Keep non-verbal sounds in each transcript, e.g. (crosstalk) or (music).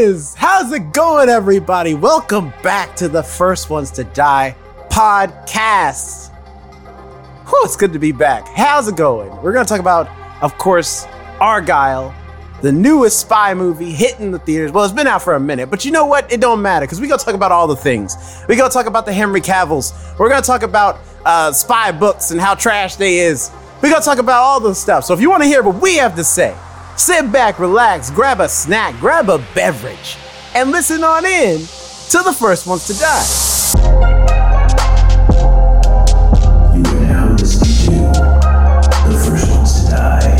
is? How's it going, everybody? Welcome back to the First Ones to Die podcast. Whew, it's good to be back. How's it going? We're going to talk about, of course, Argylle, the newest spy movie hitting the theaters. Well, it's been out for a minute, but you know what? It don't matter because we gonna talk about all the things. We gonna talk about the Henry Cavills. We're gonna talk about uh, spy books and how trash they is. We gonna talk about all the stuff. So if you want to hear what we have to say, sit back, relax, grab a snack, grab a beverage, and listen on in to the first ones to die. You are now listening to The First Ones to Die.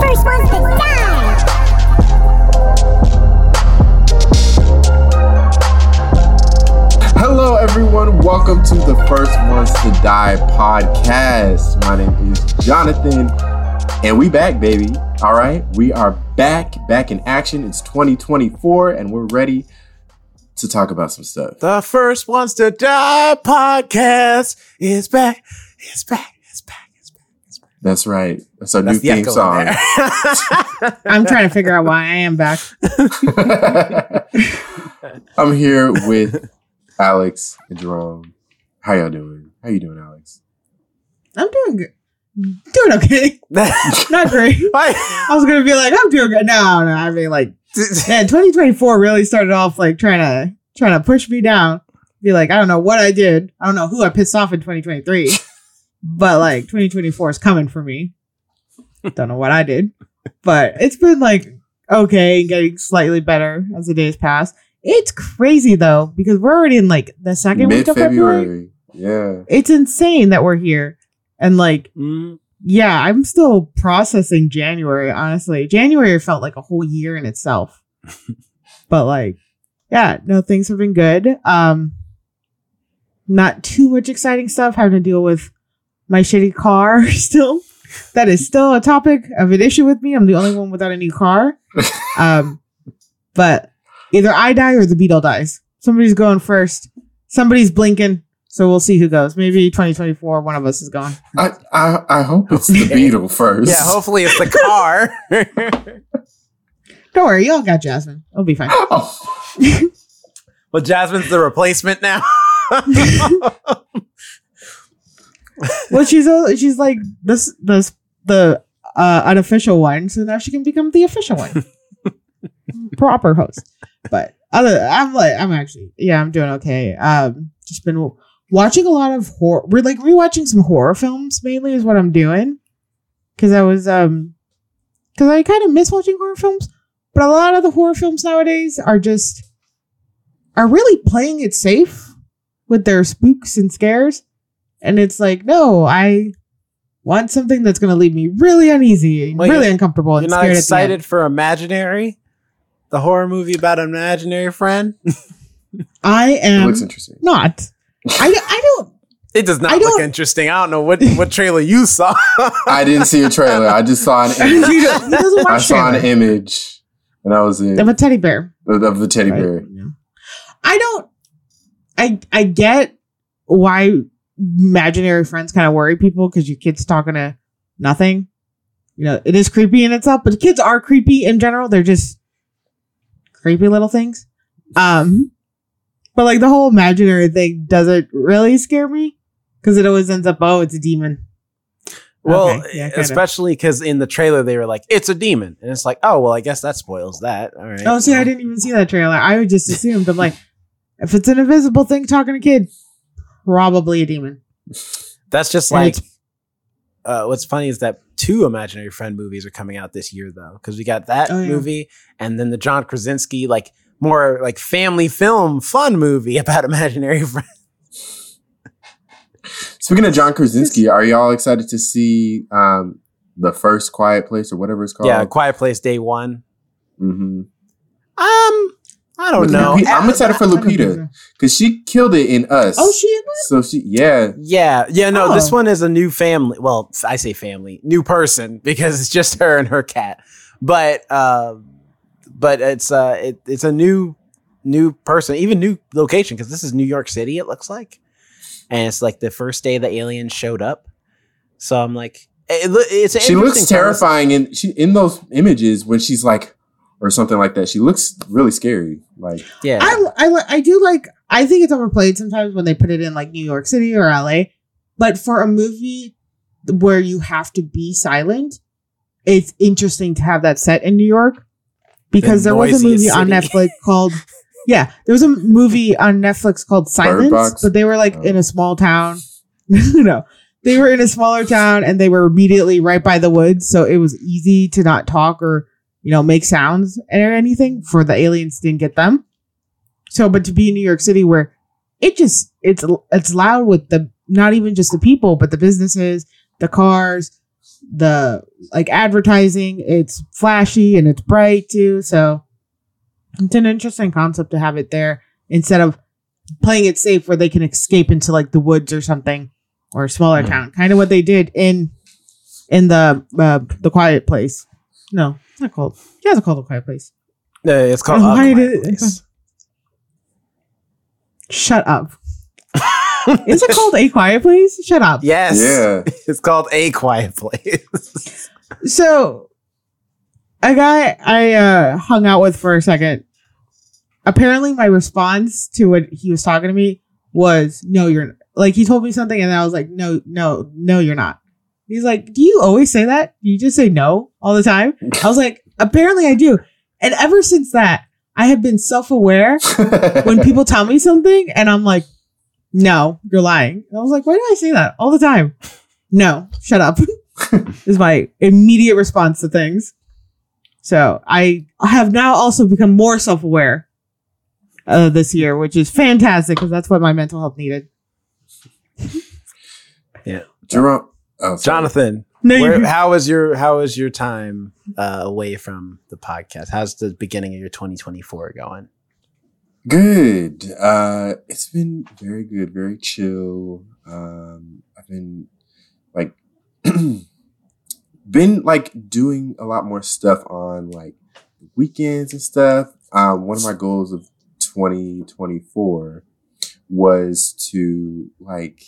First ones to die. Hello, everyone. Welcome to the First Ones to Die podcast. My name is Jonathan, and we back, baby. All right, we are back, back in action. It's 2024, and we're ready to talk about some stuff. The first ones to die podcast is back. It's back. It's back. It's back. It's back. That's right. That's our That's new the theme echo song. (laughs) (laughs) I'm trying to figure out why I am back. (laughs) I'm here with Alex and Jerome. How y'all doing? How you doing, Alex? I'm doing good. Doing okay. (laughs) Not great. (laughs) I was gonna be like, I'm doing good. No, no. I mean, like, (laughs) man, 2024 really started off like trying to trying to push me down. Be like, I don't know what I did. I don't know who I pissed off in 2023, but like 2024 is coming for me. Don't know what I did, but it's been like okay, getting slightly better as the days pass. It's crazy though because we're already in like the second week of. February. Yeah. It's insane that we're here. And like, Mm, yeah, I'm still processing January, honestly. January felt like a whole year in itself. (laughs) but like, yeah, no, things have been good. Um not too much exciting stuff having to deal with my shitty car (laughs) still. That is still a topic of an issue with me. I'm the only one without a new car. (laughs) Um but either I die or the beetle dies. Somebody's going first. Somebody's blinking. So we'll see who goes. Maybe 2024, one of us is gone. I, I, I hope it's the Beetle first. yeah, hopefully it's the car. (laughs) Don't worry, y'all got Jasmine. It'll be fine. Oh. (laughs) well, Jasmine's the replacement now. (laughs) well, she's a, she's like this this the uh, unofficial one, so now she can become the official one, proper host. But other, I'm like, I'm actually, yeah, I'm doing okay. Um, just been watching a lot of horror. We're like rewatching some horror films mainly is what I'm doing because I was um because I kind of miss watching horror films, but a lot of the horror films nowadays are just are really playing it safe with their spooks and scares. And it's like, no, I want something that's going to leave me really uneasy, and Well, really you're- uncomfortable, and You're not scared at the excited for Imaginary? The horror movie about an imaginary friend? I It am looks interesting. not. I, I don't. It does not I look interesting. I don't know what, what trailer you saw. I didn't see a trailer. I just saw an (laughs) He image. doesn't- he doesn't I watch saw an image, and that was it. of a teddy bear. Of of the teddy right? bear. I don't. I I get why imaginary friends kind of worry people because your kid's talking to nothing. You know, it is creepy in itself, but kids are creepy in general. They're just creepy little things. Um, but like the whole imaginary thing doesn't really scare me because it always ends up, oh, it's a demon. well, Okay, yeah, especially because in the trailer they were like, it's a demon. And it's like, oh, well, I guess that spoils that. All right. Oh, see, I didn't even see that trailer. I would just assumed. I'm like, if it's an invisible thing talking to kid, probably a demon. That's just like, uh, what's funny is that two imaginary friend movies are coming out this year, though. Because we got that Oh, yeah. movie and then the John Krasinski, like, more like family film fun movie (laughs) about imaginary friends. Speaking of John Krasinski, are y'all excited to see um, the first Quiet Place or whatever it's called? Yeah, Quiet Place Day One. hmm Um, I don't With know. Lupita- I'm excited for I don't Lupita because she killed it in Us. Oh, she in So she, yeah, Yeah, yeah, no, this Oh. one is a new family. Well, I say family, new person (laughs) because it's just her and her cat. But uh, but it's uh, it, it's a new new person, even new location because this is New York City. It looks like, and it's like the first day the aliens showed up. So I'm like, it, it's she looks interesting premise. terrifying in she in those images when she's like or something like that. She looks really scary. Like Yeah. I, I I do like I think it's overplayed sometimes when they put it in like New York City or LA. But for a movie where you have to be silent, it's interesting to have that set in New York because there was a movie noisiest on. Netflix called (laughs) yeah, there was a movie on Netflix called Silence, but they were like Oh. in a small town. (laughs) no, they were in a smaller town and they were immediately right by the woods, so it was easy to not talk or you know make sounds or anything for the aliens didn't get them. So, but to be in New York City where it just it's it's loud with the not even just the people but the businesses, the cars, the like advertising. It's flashy and it's bright too. So it's an interesting concept to have it there instead of playing it safe where they can escape into like the woods or something or a smaller Mhm. town. Kind of what they did in in the uh, the Quiet Place. No, it's not called. Yeah, it's called the Quiet Place. No, it's called. A Quiet Place. Shut up. Is it called A Quiet Place? Shut up. Yes. Yeah. It's called A Quiet Place. So, a guy I uh, hung out with for a second. Apparently, my response to what he was talking to me was, "No, you're like." He told me something, and I was like, "No, no, no, you're not." He's like, "Do you always say that? Do you just say no all the time?" I was like, "Apparently, I do." And ever since that, I have been self-aware (laughs) when people tell me something, and I'm like, "No, you're lying." And I was like, "Why do I say that all the time?" No, shut up. (laughs) is my immediate response to things. So I have now also become more self aware uh, this year, which is fantastic because that's what my mental health needed. (laughs) Yeah, Jerome, oh. Jonathan, No, where, you how was your how was your time uh, away from the podcast? How's the beginning of your 2024 going? Good. Uh, it's been very good, very chill. Um, I've been like, (clears throat) been like doing a lot more stuff on like weekends and stuff. Um, one of my goals of 2024 was to like,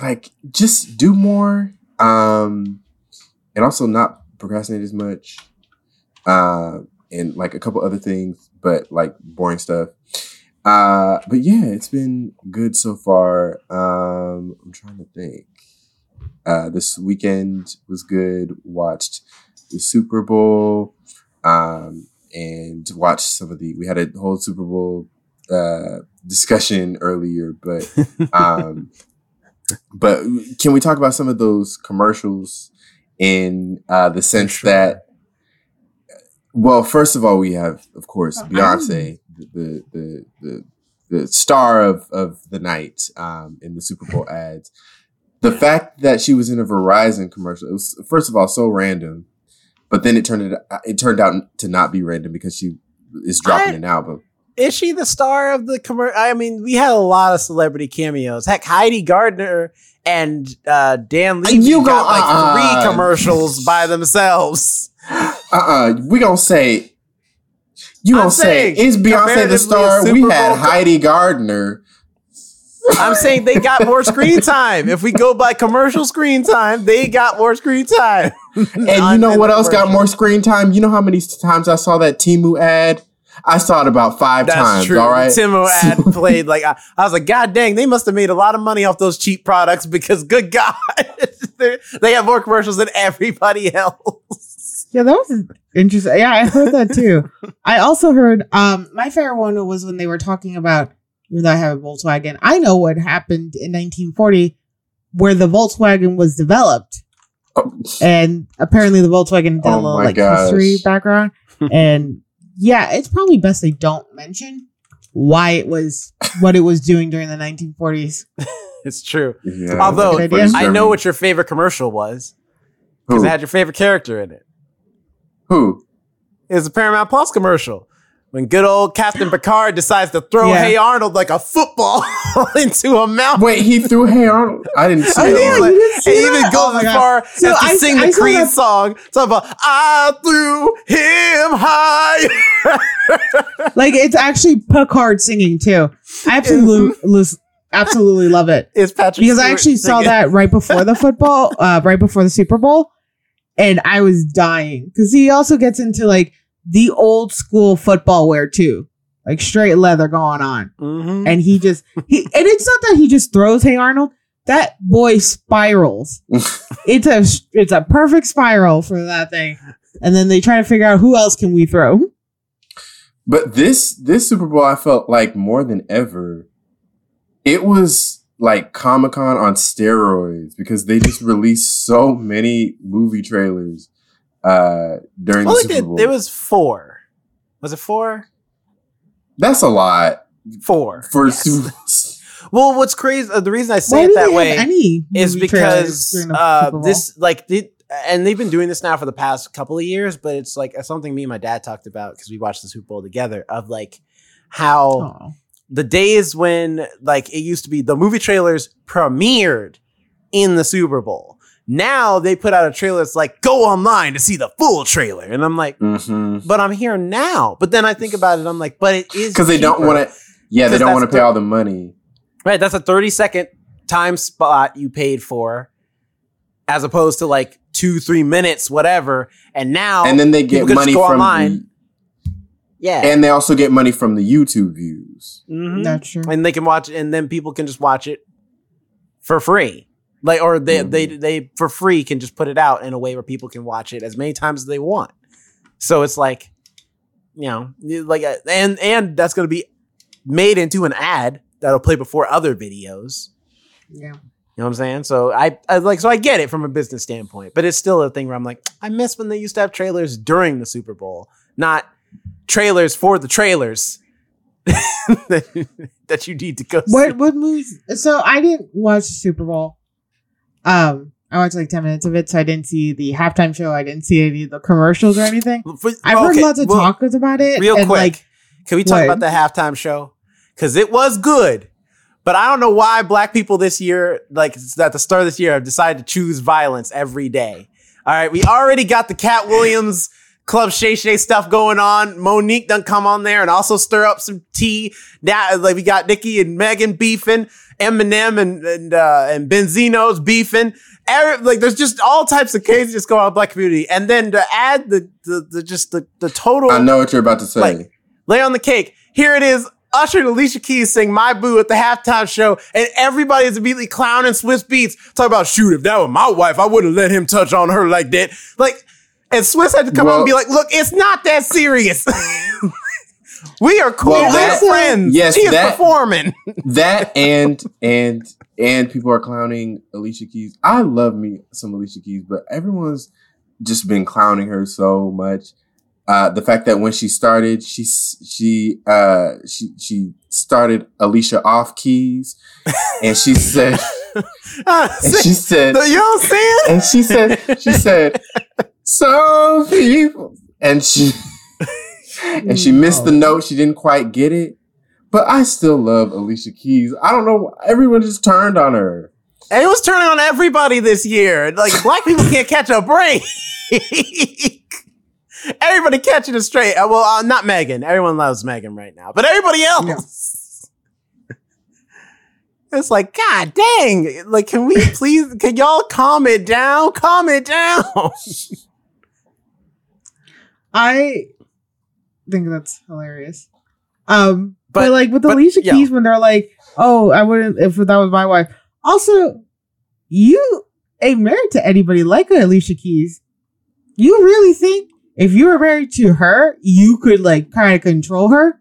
like just do more, um, and also not procrastinate as much. Uh, and like a couple other things, but like boring stuff. Uh, but yeah, it's been good so far. Um, I'm trying to think. Uh, this weekend was good. Watched the Super Bowl, um, and watched some of the. We had a whole Super Bowl uh, discussion earlier, but (laughs) um, but can we talk about some of those commercials in uh, the sense Sure. that well, first of all, we have, of course, Oh, Beyonce, the the the the star of of the night um, in the Super Bowl ads. The fact that she was in a Verizon commercial, it was first of all so random, but then it turned it it turned out to not be random because she is dropping I- an album. Is she the star of the commercial? I mean, we had a lot of celebrity cameos. Heck, Heidi Gardner and uh, Dan Levy You got go- like uh-uh. three commercials by (laughs) themselves. Uh uh we gonna say you gonna say is Beyonce the star? We had Bowl Heidi Gardner. I'm saying they got more (laughs) screen time. If we go by commercial screen time, they got more screen time. (laughs) And you know what else got more screen time? You know how many times I saw that Temu ad? I saw it about five That's times. true. All right. Temu (laughs) ad played like I, I was like, God dang, they must have made a lot of money off those cheap products because good God, they have more commercials than everybody else. Yeah, that was interesting. Yeah, I heard that too. (laughs) I also heard um my favorite one was when they were talking about even though I have a Volkswagen, I know what happened in 1940 where the Volkswagen was developed. Oh. And apparently the Volkswagen did a Oh little like gosh. history background. (laughs) and yeah, it's probably best they don't mention why it was what it was doing during the 1940s. (laughs) It's true. Yeah, Although, I know what your favorite commercial was because it had your favorite character in it. Who? It was a Paramount Plus commercial when good old Captain Picard decides to throw Yeah. Hey Arnold like a football (laughs) into a mountain. Wait, he threw Hey Arnold. I didn't see And Oh, he, yeah, like- you didn't see and he even goes Oh as far as to I- sing I the saw Creed that- song. Talk about I threw him high. (laughs) Like it's actually Picard singing too. I absolutely (laughs) absolutely love it. it's Patrick because I Stewart actually saw that right before the football, uh, right before the Super Bowl, and I was dying because he also gets into like the old school football wear too, like straight leather going on, Mhm. and he just he and it's not that he just throws Hey Arnold. That boy spirals. (laughs) it's a it's a perfect spiral for that thing. And then they try to figure out who else can we throw. But this this Super Bowl, I felt like more than ever, it was like Comic Con on steroids because they just released so many movie trailers uh during Well, the Super. Bowl. There was four. Was it four? That's a lot Four. for Yes. Super. (laughs) Well, what's crazy? Uh, the reason I say Why it that way is because uh, this like the, and they've been doing this now for the past couple of years, but it's like something me and my dad talked about because we watched the Super Bowl together of like how Oh. The days when like it used to be the movie trailers premiered in the Super Bowl. Now they put out a trailer that's like go online to see the full trailer, and I'm like, hmm but I'm here now. But then I think about it, I'm like, but it is Because they don't want to. Yeah, they don't want to pay all the money. Right, that's a 30 second time spot you paid for as opposed to like 2 3 minutes whatever. And now And then they get money from online. Yeah. and they also get money from the YouTube views. Mhm. That's true. And they can watch and then people can just watch it for free. Like or they Mhm. they they for free can just put it out in a way where people can watch it as many times as they want. So it's like you know, like uh, and and that's going to be made into an ad that'll play before other videos. Yeah. You know what I'm saying? So I, I like so I get it from a business standpoint, but it's still a thing where I'm like, I miss when they used to have trailers during the Super Bowl, not trailers for the trailers (laughs) that, you need to go see. What what movies? So I didn't watch the Super Bowl. Um, I watched like ten minutes of it, so I didn't see the halftime show. I didn't see any of the commercials or anything. I've heard lots of well, talks about it. Real and, quick, like can we talk what? about the halftime show? Because it was good, but I don't know why black people this year, like at the start of this year, have decided to choose violence every day. All right, we already got the Katt Williams Club Shay Shay stuff going on. Mo'Nique done come on there and also stir up some tea. Now, like we got Nicki and Megan beefing, Eminem and and uh, and Benzino's beefing. Every- like there's just all types of craziness going on in the black community, and then to add the the, the just the the total I know what you're about to say. Like- lay on the cake. Here it is. Usher and Alicia Keys sing My Boo at the halftime show, and everybody is immediately clowning Swizz Beatz. Talk about, shoot, if that were my wife, I wouldn't let him touch on her like that. Like, and Swizz had to come out and be like, look, it's not that serious. (laughs) we are cool. Well, We're that- friends. yes, she is that- performing. that and and and people are clowning Alicia Keys. I love me some Alicia Keys, but everyone's just been clowning her so much. Uh, the fact that when she started, she she uh she she started Alicia off keys, and she said (laughs) Ah, and she said you know what I'm saying? and she said she said some people and she (laughs) and she missed the note she didn't quite get it but i still love alicia keys i don't know everyone just turned on her And it was turning on everybody this year. Like black people can't catch a break. (laughs) everybody catching it straight. Uh, well, uh, not Megan. Everyone loves Megan right now, but everybody else. (laughs) It's like, God dang! Like, can we please? Can y'all calm it down? Calm it down. I think that's hilarious. Um, but, But- like with but, Alicia. Keys, when they're like, "Oh, I wouldn't if that was my wife." Also, you ain't married to anybody like Alicia Keys. You really think if you were married to her, you could like kind of control her?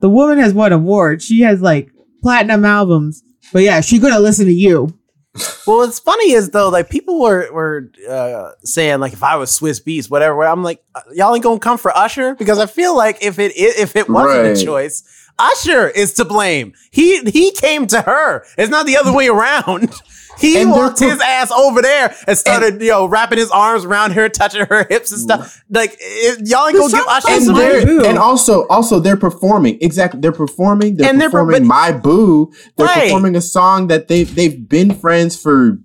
The woman has won awards. She has like platinum albums. But yeah, she couldn't listen to you. Well, what's funny is though, like people were were uh, saying like if I was Swizz Beatz, whatever. I'm like, uh, y'all ain't gonna come for Usher because I feel like if it if it wasn't Right. a choice, Usher is to blame. He he came to her. It's not the other way around. (laughs) He And walked his ass over there and started, you know, wrapping his arms around her, touching her hips and stuff. Like, it, y'all ain't gonna give song Usher and some My Boo. and also also they're performing exactly they're performing they're And they're performing but- my boo they're Right. performing a song that they've they've been friends for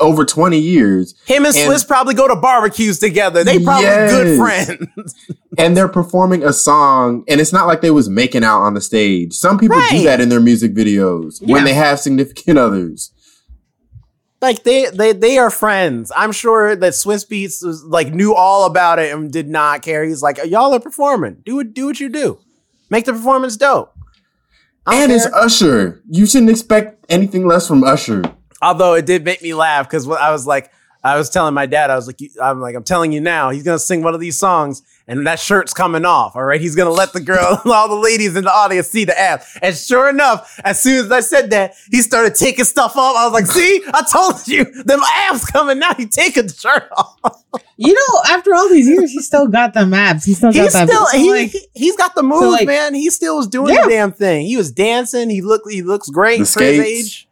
over 20 years Him and, And- Swizz probably go to barbecues together. They probably Yes. good friends. (laughs) and they're performing a song and it's not like they was making out on the stage some people Right. do that in their music videos Yeah. when they have significant others like they they they are friends. I'm sure that Swizz Beatz was like knew all about it and did not care. He's like, y'all are performing. Do it. Do what you do. Make the performance dope. I don't And it's. Usher. You shouldn't expect anything less from Usher. Although it did make me laugh because I was like, I was telling my dad, I was like, I'm like, I'm telling you now, he's gonna sing one of these songs, and that shirt's coming off. All right, he's gonna let the girl, (laughs) all the ladies in the audience see the ass. And sure enough, as soon as I said that, he started taking stuff off. I was like, see, I told you, them abs coming now. He taking the shirt (laughs) off. You know, after all these years, he still got them abs. He still got He's that. still so, he, like, he's got the moves, like- man. He still was doing Yeah. the damn thing. He was dancing. He looked he looks great The for his age.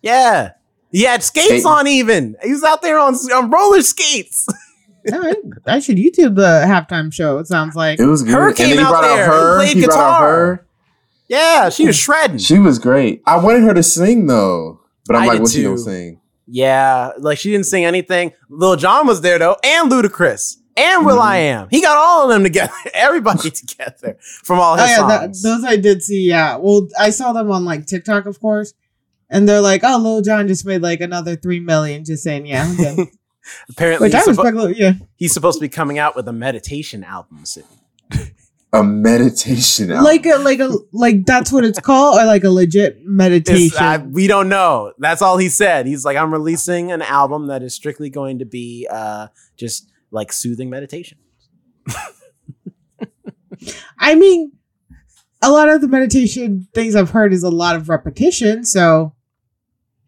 Yeah. He had skates Skate- on even. He was out there on, on roller skates. (laughs) all right, I should YouTube the halftime show. It sounds like It was good. Her and came then he out there out her. played He brought out guitar. her. Yeah, she was shredding. She was great. I wanted her to sing though, but I'm I like, did what she too. don't sing? Yeah, like she didn't sing anything. Lil Jon was there though, and Ludacris, and Will Mhm. I Am. He got all of them together, (laughs) everybody (laughs) together from all Oh his yeah, that, songs. those I did see. Yeah, well, I saw them on like TikTok, of course, and they're like, "Oh, Lil Jon just made like another three million just saying yeah." I'm good. (laughs) Apparently, Which I he's, suppo- respect. Lil- Yeah, he's supposed to be coming out with a meditation album soon. (laughs) A meditation album. like a like a like that's what it's called, or like a legit meditation. I- we don't know. That's all he said. He's like, I'm releasing an album that is strictly going to be uh, just like soothing meditation. (laughs) I mean, a lot of the meditation things I've heard is a lot of repetition. So,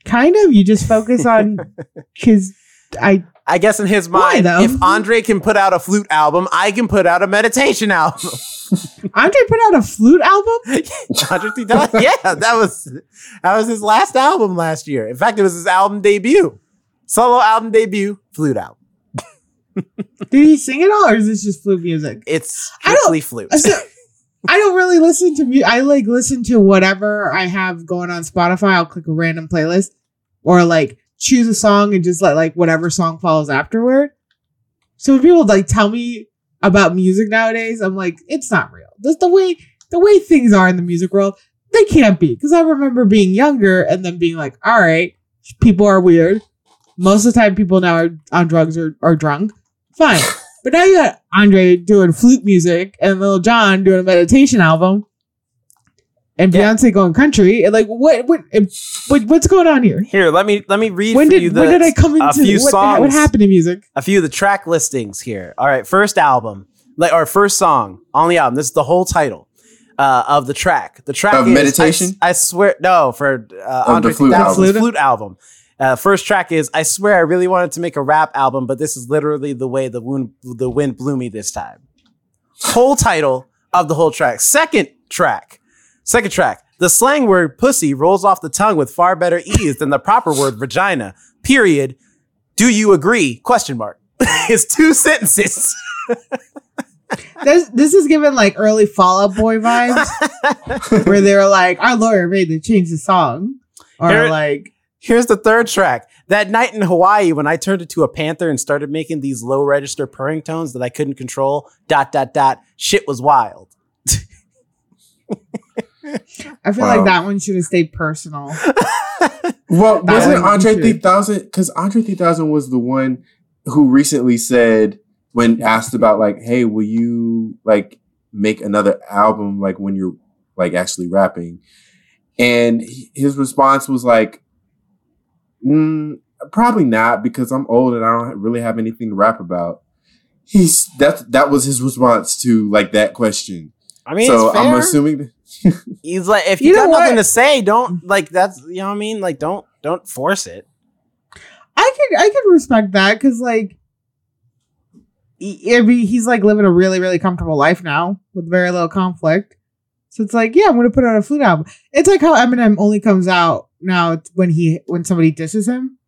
kind of, you just focus on (laughs) because I I guess in his mind, though? if Andre can put out a flute album, I can put out a meditation album. (laughs) Andre put out a flute album. (laughs) Andre 3000 yeah, that was that was his last album last year. In fact, it was his album debut, solo album debut, flute album. Did he sing it all, or is this just flute music? It's strictly flute. So, I don't really listen to music. I like listen to whatever I have going on Spotify. I'll click a random playlist or like choose a song and just let like whatever song follows afterward. So when people like tell me about music nowadays, I'm like, it's not real. That's the way the way things are in the music world. They can't be because I remember being younger and then being like, all right, people are weird. Most of the time, people now are on drugs or, are drunk. Fine. But now you got Andre doing flute music and Lil Jon doing a meditation album, and Yeah. Beyonce going country. And like, what, what, what, what's going on here? Here, let me let me read When for did you the, when did I come into a few what, songs. what happened to music? a few of the track listings here. All right, first album, like our first song on the album. This is the whole title uh, of the track. The track Of is Meditation? I, I swear, no, for uh, the Andre flute 3000's album. flute album. Uh, first track is I swear I really wanted to make a rap album, but this is literally the way the wind the wind blew me this time. Whole title of the whole track. Second track. Second track. The slang word pussy rolls off the tongue with far better ease than the proper word vagina. Period. Do you agree? Question mark. (laughs) it's two sentences. (laughs) This this is given like early Fall Out Boy vibes, (laughs) where they were like, "Our lawyer made them change the song," or Here- like, Here's the third track. That night in Hawaii, when I turned into a panther and started making these low register purring tones that I couldn't control, dot, dot, dot, shit was wild. I feel Wow. like that one should have stayed personal. (laughs) Well, That wasn't Andre 3000? Because Andre 3000 was the one who recently said, when asked about, like, hey, will you, like, make another album, like, when you're, like, actually rapping? And his response was, like, mm, probably not because I'm old and I don't really have anything to rap about. He's that that was his response to like that question. I mean, so it's fair. I'm assuming He's like, if you, You got know nothing what? to say, don't like that's you know what I mean. Like, don't don't force it. I could I could respect that because like he, I mean, he's like living a really really comfortable life now with very little conflict. So it's like, yeah, I'm gonna put out a flute album. It's like how Eminem only comes out now when he when somebody disses him.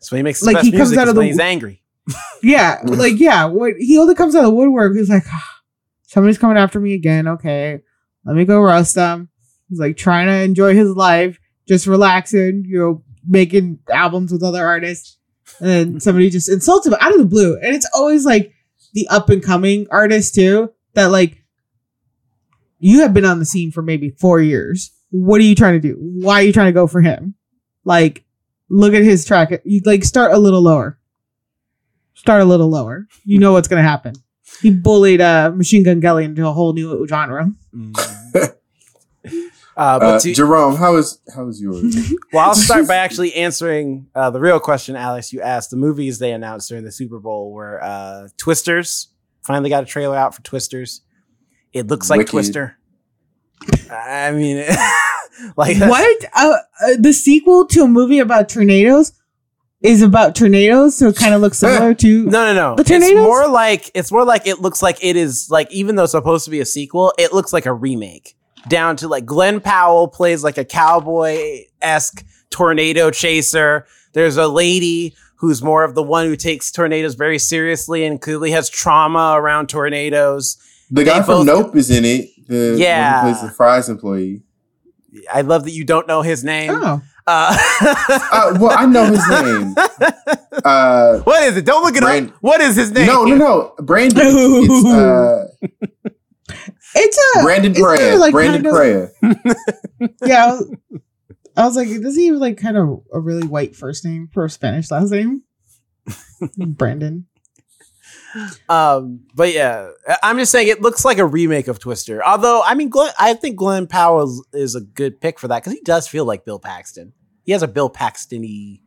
So he makes Like, best he comes music out of when the- he's angry. (laughs) Yeah, like yeah, what he only comes out of the woodwork. He's like, (sighs) somebody's coming after me again. Okay, let me go roast them. He's like trying to enjoy his life, just relaxing, you know, making albums with other artists, and then somebody just insults him out of the blue. And it's always like the up and coming artists too that like you have been on the scene for maybe four years. What are you trying to do? Why are you trying to go for him? Like look at his track. You like start a little lower. Start a little lower. You know what's gonna happen. He bullied uh, Machine Gun Kelly into a whole new genre. Mm. (laughs) Uh, but Uh, to, Jerome, how is how is yours? (laughs) well, I'll start by actually answering uh, the real question, Alex. You asked. The movies they announced during the Super Bowl were uh, Twisters. Finally got a trailer out for Twisters. It looks like Wicked. Twister. I mean, (laughs) like What? Uh, uh, the sequel to a movie about tornadoes is about tornadoes, so it kind of (laughs) looks similar to. No, no, no. The it's more like it's more like it looks like it is like even though it's supposed to be a sequel, it looks like a remake. Down to like Glenn Powell plays like a cowboy esque tornado chaser. There's a lady who's more of the one who takes tornadoes very seriously and clearly has trauma around tornadoes. The guy They from both- Nope is in it. The one who Yeah. plays the fries employee. I love that you don't know his name. Oh, Uh, Uh, well, I know his name. (laughs) Uh, what is it? Don't look it Brand- up. What is his name? no, no, no. Brandon. It's uh, it's a Brandon isn't there, Perea. like, Brandon kind of- Perea. (laughs) yeah. I was, I was like, does he have like kind of a really white first name for a Spanish last name? (laughs) Brandon. Um, but yeah, I- I'm just saying it looks like a remake of Twister. Although, I mean, Glenn, I think Glenn Powell is, is a good pick for that because he does feel like Bill Paxton. He has a Bill Paxton-y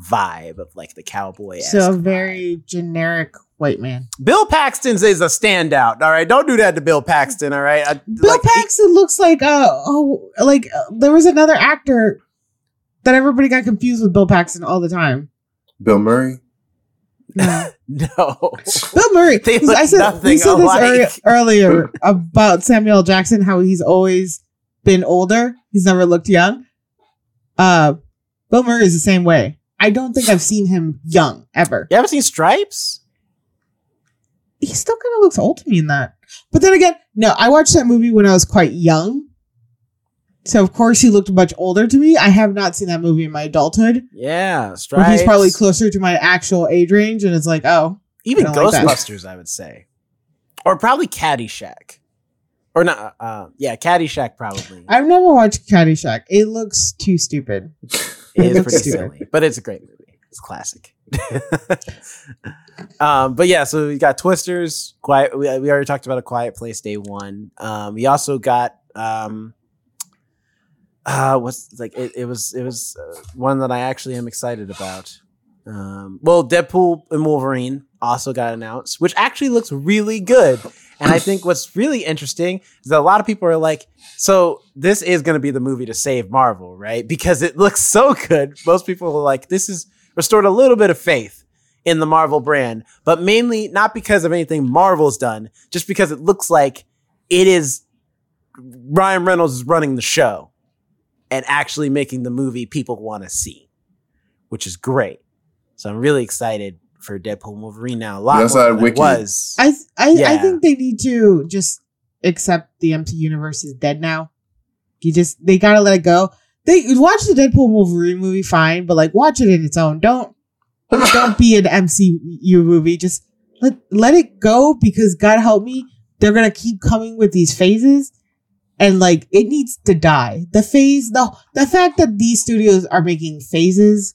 vibe of like the cowboy. So a very generic white man. Bill Paxton's is a standout. All right, don't do that to Bill Paxton. All right, I- Bill like, Paxton looks like uh oh like uh, there was another actor that everybody got confused with Bill Paxton all the time. Bill Murray. No. (laughs) no. Bill Murray. They look I said nothing we said this alike. earlier, (laughs) earlier about Samuel Jackson, how he's always been older. He's never looked young. Uh, Bill Murray is the same way. I don't think I've seen him young ever. You haven't seen Stripes? He still kind of looks old to me in that. But then again, no, I watched that movie when I was quite young. So of course he looked much older to me. I have not seen that movie in my adulthood. Yeah, Where Stripes. he's probably closer to my actual age range, and it's like, oh, Even I don't like. Ghostbusters, I would say, or probably Caddyshack, or not. Uh, yeah, Caddyshack probably. I've never watched Caddyshack. It looks too stupid. (laughs) It is pretty stupid. silly, but it's a great movie. It's classic. (laughs) um, but yeah, so we got Twisters. Quiet. We, we already talked about a Quiet Place Day One. Um, we also got um, uh, what's like it, it was it was uh, one that I actually am excited about. Um, well, Deadpool and Wolverine also got announced, which actually looks really good. And I think what's really interesting is that a lot of people are like, so this is going to be the movie to save Marvel, right? Because it looks so good. Most people are like, this is restored a little bit of faith in the Marvel brand, but mainly not because of anything Marvel's done, just because it looks like it is Ryan Reynolds is running the show and actually making the movie people want to see, which is great. So I'm really excited for Deadpool and Wolverine now. A lot That's more than I Wicked. was. I I, I Yeah. think they need to just accept the MC universe is dead now. You just they gotta let it go. They watch the Deadpool Wolverine movie fine, but like watch it in its own. Don't (laughs) don't be an MCU movie. Just let let it go because God help me, they're gonna keep coming with these phases. And like it needs to die. The phase, the the fact that these studios are making phases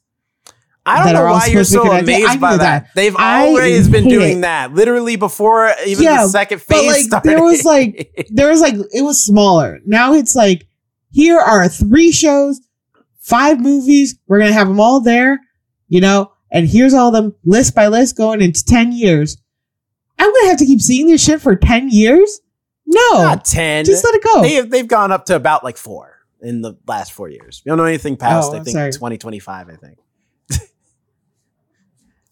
I don't know why you're so be connected. I amazed by that. They've I always been doing it. that. Literally before even Yeah, the second but, phase like, started. there was, like- (laughs) there was like it was smaller. Now it's like here are three shows, five movies. We're gonna have them all there, you know. And here's all them list by list going into ten years. I'm gonna have to keep seeing this shit for ten years. No, not ten. just let it go. They have, they've gone up to about like four in the last four years. We don't know anything past Oh, I think sorry. 2025. I think.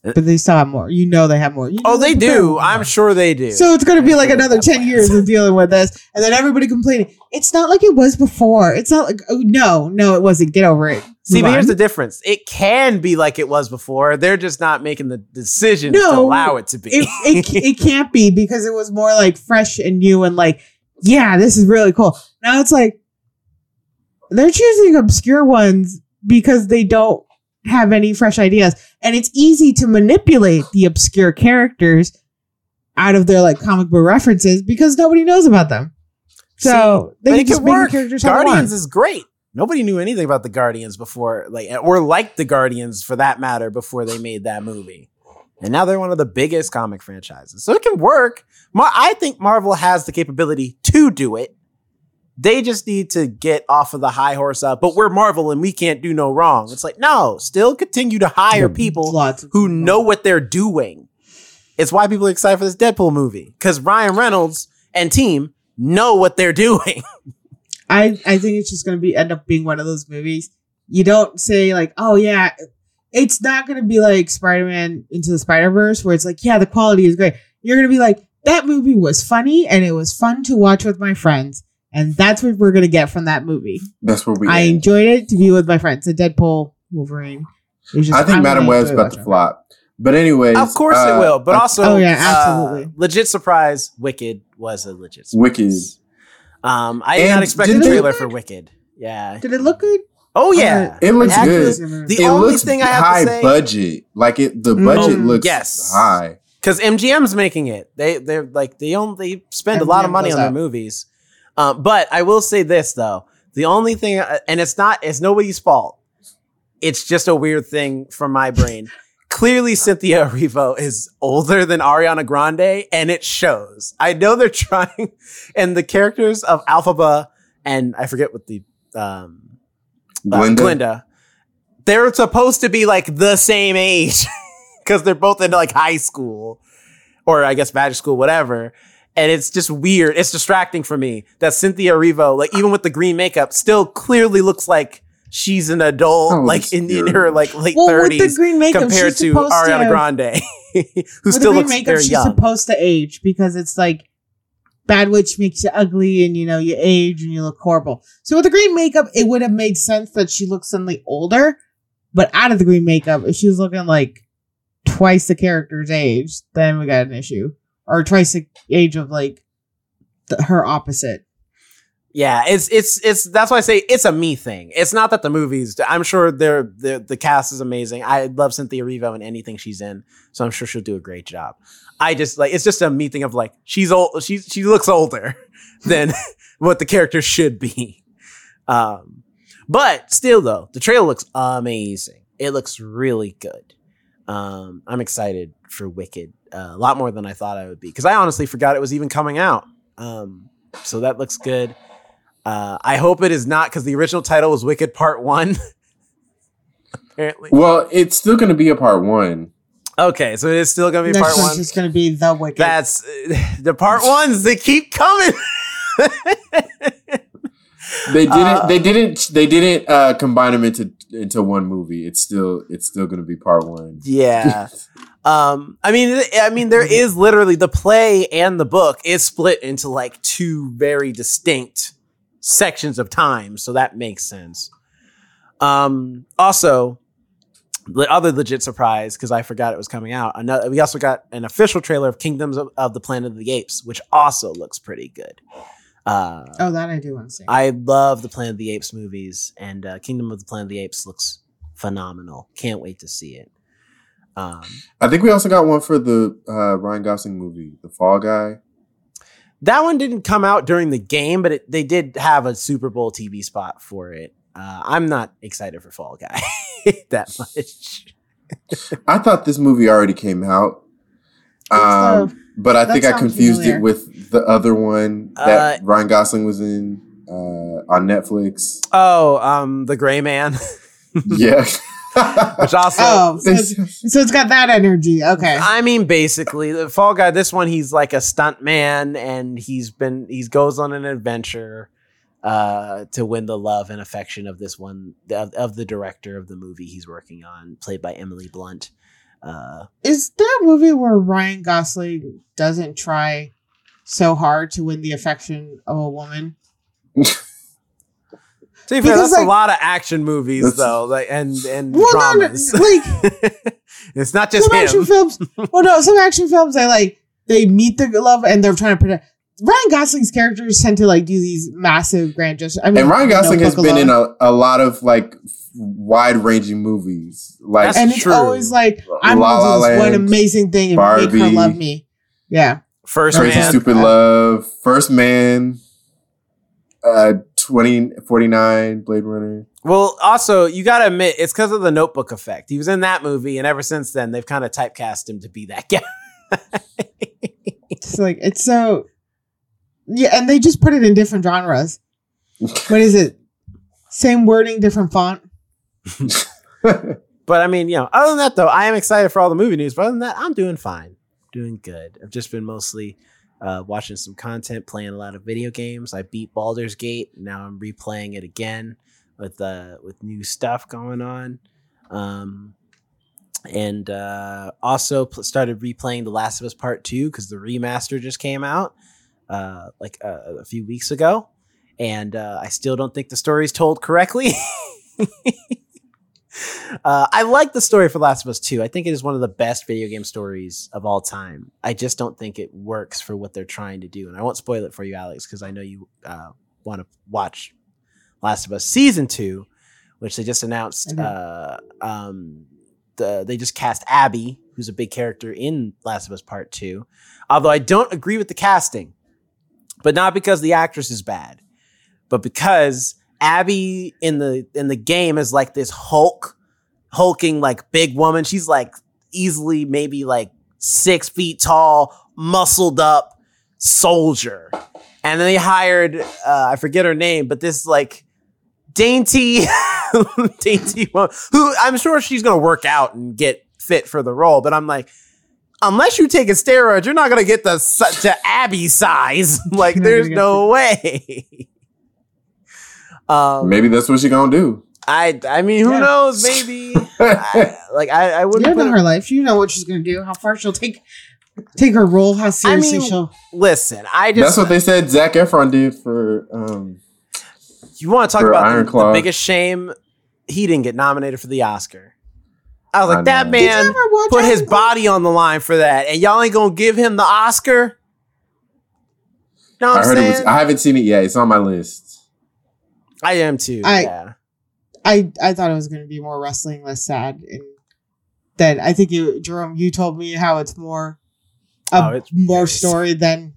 Uh, but they still have more. You know they have more. You oh, know Oh, they do. prepared. I'm sure they do. So it's going to be like another 10 plans. years of dealing with this. And then everybody complaining. It's not like it was before. It's not like, oh, no, no, it wasn't. Get over it. See, but here's the difference. It can be like it was before. They're just not making the decision to allow it to be. it, it, (laughs) it can't be because it was more like fresh and new and like, yeah, this is really cool. Now it's like they're choosing obscure ones because they don't have any fresh ideas. And it's easy to manipulate the obscure characters out of their like comic book references because nobody knows about them. So See, they can just the work. characters how they want. Guardians is great. Nobody knew anything about the Guardians before, like, or liked the Guardians for that matter before they made that movie. And now they're one of the biggest comic franchises. So it can work. Mar- I think Marvel has the capability to do it. They just need to get off of the high horse up. But we're Marvel and we can't do no wrong. It's like, no, still continue to hire people Lots who know what they're doing. It's why people are excited for this Deadpool movie because Ryan Reynolds and team know what they're (laughs) doing. I I think it's just gonna be end up being one of those movies. You don't say like, oh yeah, it's not gonna be like Spider Man into the Spider Verse where it's like, yeah, the quality is great. You're gonna be like, that movie was funny and it was fun to watch with my friends, and that's what we're gonna get from that movie. That's where we. I end. enjoyed it to be with my friends. The Deadpool, Wolverine. Just- I think I'm Madam gonna Web's about to flop. But anyway, of course uh, it will, but uh, also, Oh, yeah, uh, absolutely. legit surprise. Wicked was a legit surprise. Wicked. Um, I did not expect did a trailer for Wicked. Yeah. Did it look good? Oh yeah. It looks Actually, good. The it only looks thing I have high to say, budget. Like it, the budget Mm, looks yes. high. because MGM's making it. They they're like they only spend a lot of money goes on their movies. Um, but I will say this though: the only thing, uh, and it's not, it's nobody's fault. It's just a weird thing from my brain. (laughs) Clearly, Cynthia Erivo is older than Ariana Grande, and it shows. I know they're (laughs) trying, and the characters of Elphaba and I forget what the um, uh, Glinda? Glinda, they're supposed to be like the same age (laughs) because they're both in like high school or I guess magic school, whatever. And it's just weird. It's distracting for me that Cynthia Erivo, like even with the green makeup, still clearly looks like she's an adult, Oh, like in, in terrible. her like late thirties, Well, with the thirties green makeup, compared she's to Ariana to- Grande, (laughs) who With still the green looks makeup, very she's young. supposed to age because it's like bad witch makes you ugly and you know you age and you look horrible. So with the green makeup, it would have made sense that she looks suddenly older. But out of the green makeup, if she was looking like twice the character's age, then we got an issue, or twice the age of like her opposite. Yeah, it's it's it's that's why I say it's a me thing. It's not that the movies. I'm sure they're, they're the cast is amazing. I love Cynthia Erivo in anything she's in, so I'm sure she'll do a great job. I just like it's just a me thing of like she's old. She she looks older (laughs) than (laughs) what the character should be. Um, but still though, the trailer looks amazing. It looks really good. Um, I'm excited for Wicked uh, a lot more than I thought I would be because I honestly forgot it was even coming out. Um, so that looks good. Uh, I hope it is not because the original title was Wicked Part One. (laughs) Apparently, Well, it's still going to be a part one. okay, so it is still gonna be Next Part One. just gonna be the wicked. That's (laughs) the Part Ones. They keep coming. (laughs) They didn't. Uh, they didn't. They didn't uh, combine them into into one movie. It's still. It's still going to be part one. yeah. (laughs) Um, I mean, I mean, there is literally the play and the book is split into like two very distinct sections of time, so that makes sense. Um, also, the other legit surprise because I forgot it was coming out. Another, we also got an official trailer of Kingdoms of, of the Planet of the Apes, which also looks pretty good. Uh, oh, that I do want to see. I love the Planet of the Apes movies, and uh, Kingdom of the Planet of the Apes looks phenomenal. Can't wait to see it. Um, I think we also got one for the uh, Ryan Gosling movie, The Fall Guy. that one didn't come out during the game, but it, they did have a Super Bowl TV spot for it. Uh, I'm not excited for Fall Guy (laughs) that much. I thought this movie already came out, What's um, but I that think I confused familiar. it with the other one that Uh, Ryan Gosling was in uh, on Netflix. Oh, um, the Gray Man, (laughs) yeah, (laughs) which also. oh, so it's, so it's got that energy. Okay. I mean, basically, the Fall Guy. This one, he's like a stunt man, and he's been he goes on an adventure uh, to win the love and affection of this one of, of the director of the movie he's working on, played by Emily Blunt. Uh, Is there a movie where Ryan Gosling doesn't try so hard to win the affection of a woman? (laughs) to be fair, Because, that's a lot of action movies, though, like and and Well, no, no, (laughs) like (laughs) it's not just some action him. films. Well, no, some action films they like they meet the love and they're trying to protect. Ryan Gosling's characters tend to like do these massive grand gestures. I mean, and Ryan Gosling has Notebook been in a, a lot of like wide ranging movies, like That's and it's true. always like I'm La La gonna do this one amazing thing and make her love me. Yeah, First Crazy Man. Stupid Love, First Man, uh, 2049 Blade Runner. Well, also you got to admit it's because of the Notebook effect. He was in that movie, and ever since then they've kind of typecast him to be that (laughs) guy. It's like it's so yeah, and they just put it in different genres. What is it? Same wording, different font. But I mean, you know, other than that though, I am excited for all the movie news. But other than that, I'm doing fine, doing good. I've just been mostly uh, watching some content, playing a lot of video games. I beat Baldur's Gate. Now I'm replaying it again with uh with new stuff going on. Um, and uh, also pl- started replaying The Last of Us Part Two because the remaster just came out uh, like uh, a few weeks ago, and uh, I still don't think the story's told correctly. (laughs) Uh, I like the story for Last of Us 2. I think it is one of the best video game stories of all time. I just don't think it works for what they're trying to do. And I won't spoil it for you, Alex, because I know you uh, want to watch Last of Us Season 2, which they just announced. Mhm. Uh, um, the, they just cast Abby, who's a big character in Last of Us Part 2. Although I don't agree with the casting, but not because the actress is bad, but because Abby in the in the game is like this Hulk, hulking like big woman. She's like easily maybe like six feet tall, muscled up soldier. And then they hired uh, I forget her name, but this like dainty, (laughs) dainty woman who I'm sure she's gonna work out and get fit for the role. But I'm like, unless you take a steroid, you're not gonna get the si- to Abby size. (laughs) like, there's no way. (laughs) um, Maybe that's what she gonna do. I I mean, who Yeah. knows? Maybe (laughs) I, like I, I wouldn't don't know her life. You know what she's gonna do. How far she'll take take her role. How seriously mean, she'll. listen. I just That's what they said Zac Efron did for. Um, you want to talk about the, the biggest shame? He didn't get nominated for the Oscar. I was I like, that know. Man put his Iron body on the line for that, and y'all ain't gonna give him the Oscar. Know what I I'm heard it was. I haven't seen it yet. It's on my list. I am too. I- yeah. I I thought it was gonna be more wrestling, less sad, and then I think you, Jerome, you told me how it's more a Oh, it's more very story than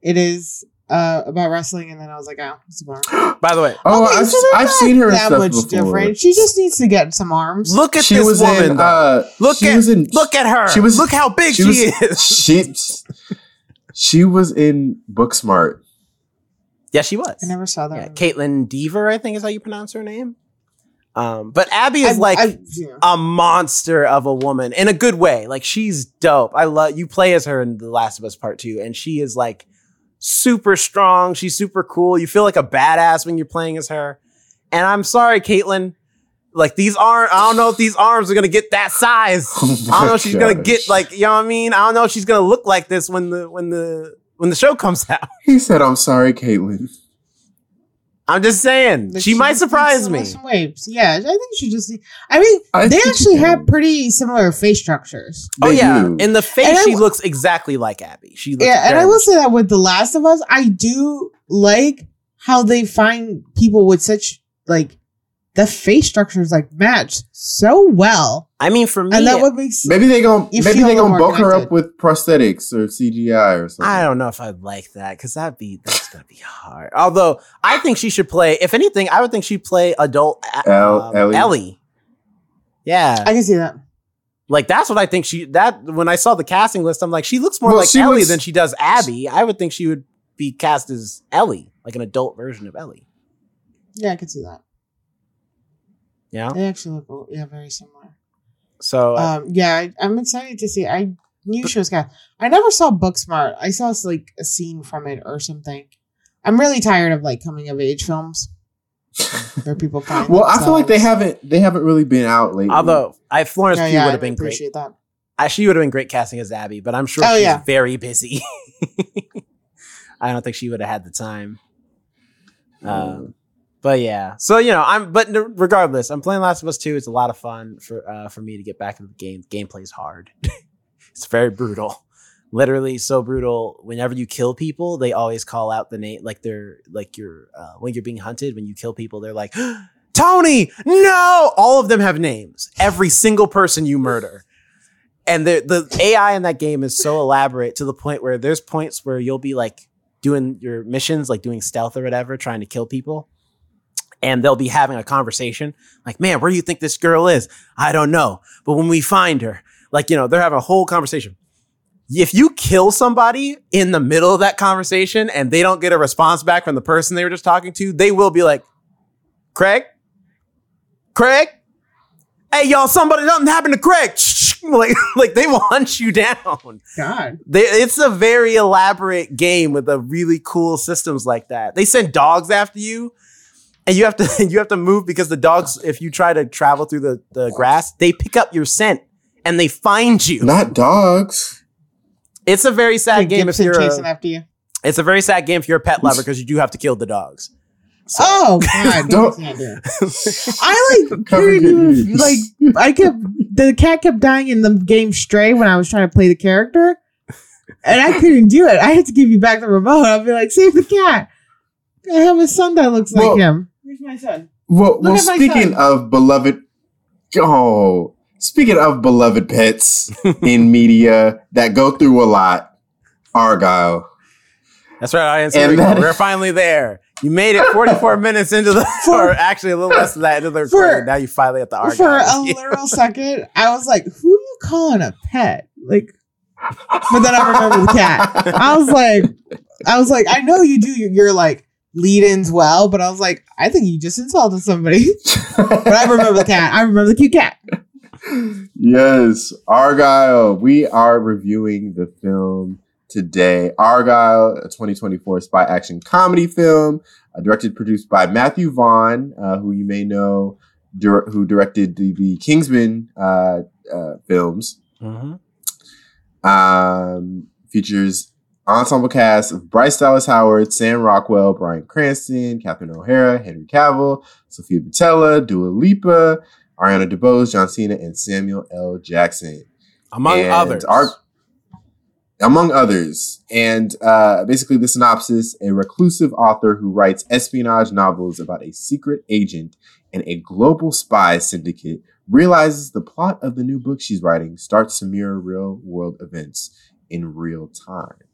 it is uh about wrestling, and then I was like, oh, it's a bummer. (gasps) By the way, Oh, Okay, I've, so I've seen her that stuff much before. different. She just needs to get some arms. look at She this was woman. in. Uh, look she at was in. look at her. she was- look how big she she, was- is. (laughs) She. She was in Booksmart. yeah, she was. I never saw that. Yeah. Kaitlyn Dever, I think is how you pronounce her name. Um, but Abby is I- like I- yeah. a monster of a woman in a good way. Like she's dope. I love you play as her in The Last of Us Part Two, and she is like super strong. She's super cool. You feel like a badass when you're playing as her. And I'm sorry, Kaitlyn. Like these aren't. I don't know if these arms are gonna get that size. (laughs) Oh I don't know if she's my gonna get like you know what I mean. I don't know if she's gonna look like this when the when the when the show comes (laughs) out. He said, "I'm sorry, Kaitlyn." I'm just saying Like, she, might surprise me. waves. Yeah, I think she just. I mean, I they actually have pretty similar face structures. Oh They yeah, do. in the face And she w- looks exactly like Abby. She looks Yeah, and I will say that with The Last of Us, I do like how they find people with such like the face structures like match so well, I mean, for me, and that what makes Maybe they gonna maybe they a little gonna more bulk her up with prosthetics or CGI or something. I don't know if I'd like that because that'd be that's gonna be hard. Although I think she should play. If anything, I would think she'd play adult uh, El- um, Ellie. Ellie. Yeah, I can see that. like that's what I think she. That when I saw the casting list, I'm like, she looks more Well, like Ellie was- than she does Abby. I would think she would be cast as Ellie, like an adult version of Ellie. Yeah, I can see that. Yeah. They actually look yeah very similar. So uh, Um, yeah, I, I'm excited to see. I knew she was cast. I never saw Booksmart. I saw like a scene from it or something. I'm really tired of like coming of age films (laughs) where people find. well, I feel like they haven't they haven't really been out lately. although I Florence Yeah, Pugh yeah, would have been great. appreciate that. I, she would have been great casting as Abby, but I'm sure Oh, she's yeah. very busy. (laughs) I don't think she would have had the time. Um, but yeah, so you know, I'm. But regardless, I'm playing Last of Us Two. It's a lot of fun for uh, for me to get back into the game. Gameplay is hard. (laughs) it's very brutal. Literally so brutal. Whenever you kill people, they always call out the name, like they're like you're uh, when you're being hunted. When you kill people, they're like, (gasps) Tony, no. All of them have names. Every single person you murder and the the AI in that game is so elaborate to the point where there's points where you'll be like doing your missions, like doing stealth or whatever, trying to kill people. And they'll be having a conversation like, man, where do you think this girl is? I don't know. But when we find her, like, you know, they're having a whole conversation. If you kill somebody in the middle of that conversation and they don't get a response back from the person they were just talking to, they will be like, Craig? Craig? Hey, y'all, somebody, something happened to Craig. (laughs) like, like they will hunt you down. God. They, it's a very elaborate game with a really cool systems like that. They send dogs after you, and you have to (laughs) you have to move because the dogs, if you try to travel through the, the grass, they pick up your scent and they find you. Not dogs. It's a very sad Like game if you're chasing a, after you. it's a very sad game if you're a pet lover (laughs) because you do have to kill the dogs. Oh God! (laughs) Don't- Don't. I like Cover couldn't your like I kept the cat kept dying in the game Stray when I was trying to play the character, and I couldn't do it. I had to give you back the remote. I'll be like, save the cat. I have a son that looks Well- like him. Where's my son? Well, well speaking son. of beloved, oh, speaking of beloved pets (laughs) in media that go through a lot, Argylle. That's right, audience. And we go. that- We're finally there. You made it 44 (laughs) minutes into the, or actually a little less than that into the For- recording. Now you finally at the Argylle. For a (laughs) literal second, I was like, "Who are you calling a pet?" Like, but then I remember the cat. I was like, I was like, I know you do You're your like lead-ins well, but I was like, I think you just insulted somebody. (laughs) but I remember the cat. I remember the cute cat. yes, Argylle. We are reviewing the film today. Argylle, a 2024 spy action comedy film, uh, directed, produced by Matthew Vaughn, uh, who you may know, dir- who directed the, the Kingsman uh, uh, films. Mhm. Um, features ensemble cast of Bryce Dallas Howard, Sam Rockwell, Bryan Cranston, Catherine O'Hara, Henry Cavill, Sofia Boutella, Dua Lipa, Ariana DeBose, John Cena, and Samuel L. Jackson, Among And others. our- among others. And uh, basically, the synopsis: a reclusive author who writes espionage novels about a secret agent and a global spy syndicate realizes the plot of the new book she's writing starts to mirror real world events in real time.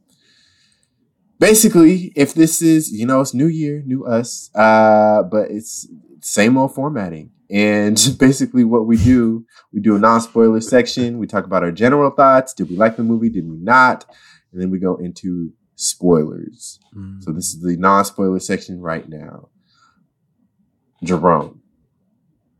Basically, if this is, you know, it's new year, new us, uh, but it's same old formatting. And (laughs) basically, what we do, we do a non spoiler section. We talk about our general thoughts. Did we like the movie? Did we not? And then we go into spoilers. Mm. So this is the non spoiler section right now. Jerome,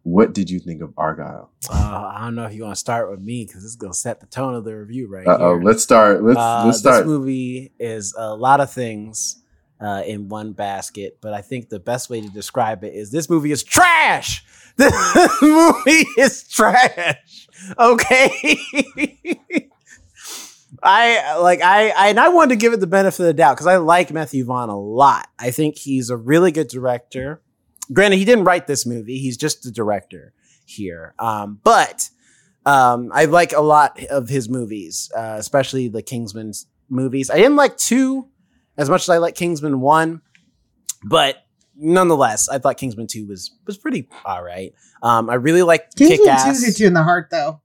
what did you think of Argylle? Uh, I don't know if you want to start with me because this is going to set the tone of the review right Uh oh, here. let's start. Let's Uh, let's start. This movie is a lot of things uh, in one basket, but I think the best way to describe it is this movie is trash. (laughs) This movie is trash. Okay. (laughs) I like I, I and I wanted to give it the benefit of the doubt because I like Matthew Vaughn a lot. I think he's a really good director. Granted, he didn't write this movie; he's just the director here. Um, but um, I like a lot of his movies, uh, especially the Kingsman movies. I didn't like two as much as I like Kingsman one, but nonetheless, I thought Kingsman two was was pretty all right. Um, I really like Kick Kingsman Ass. Two hits you in the heart, though.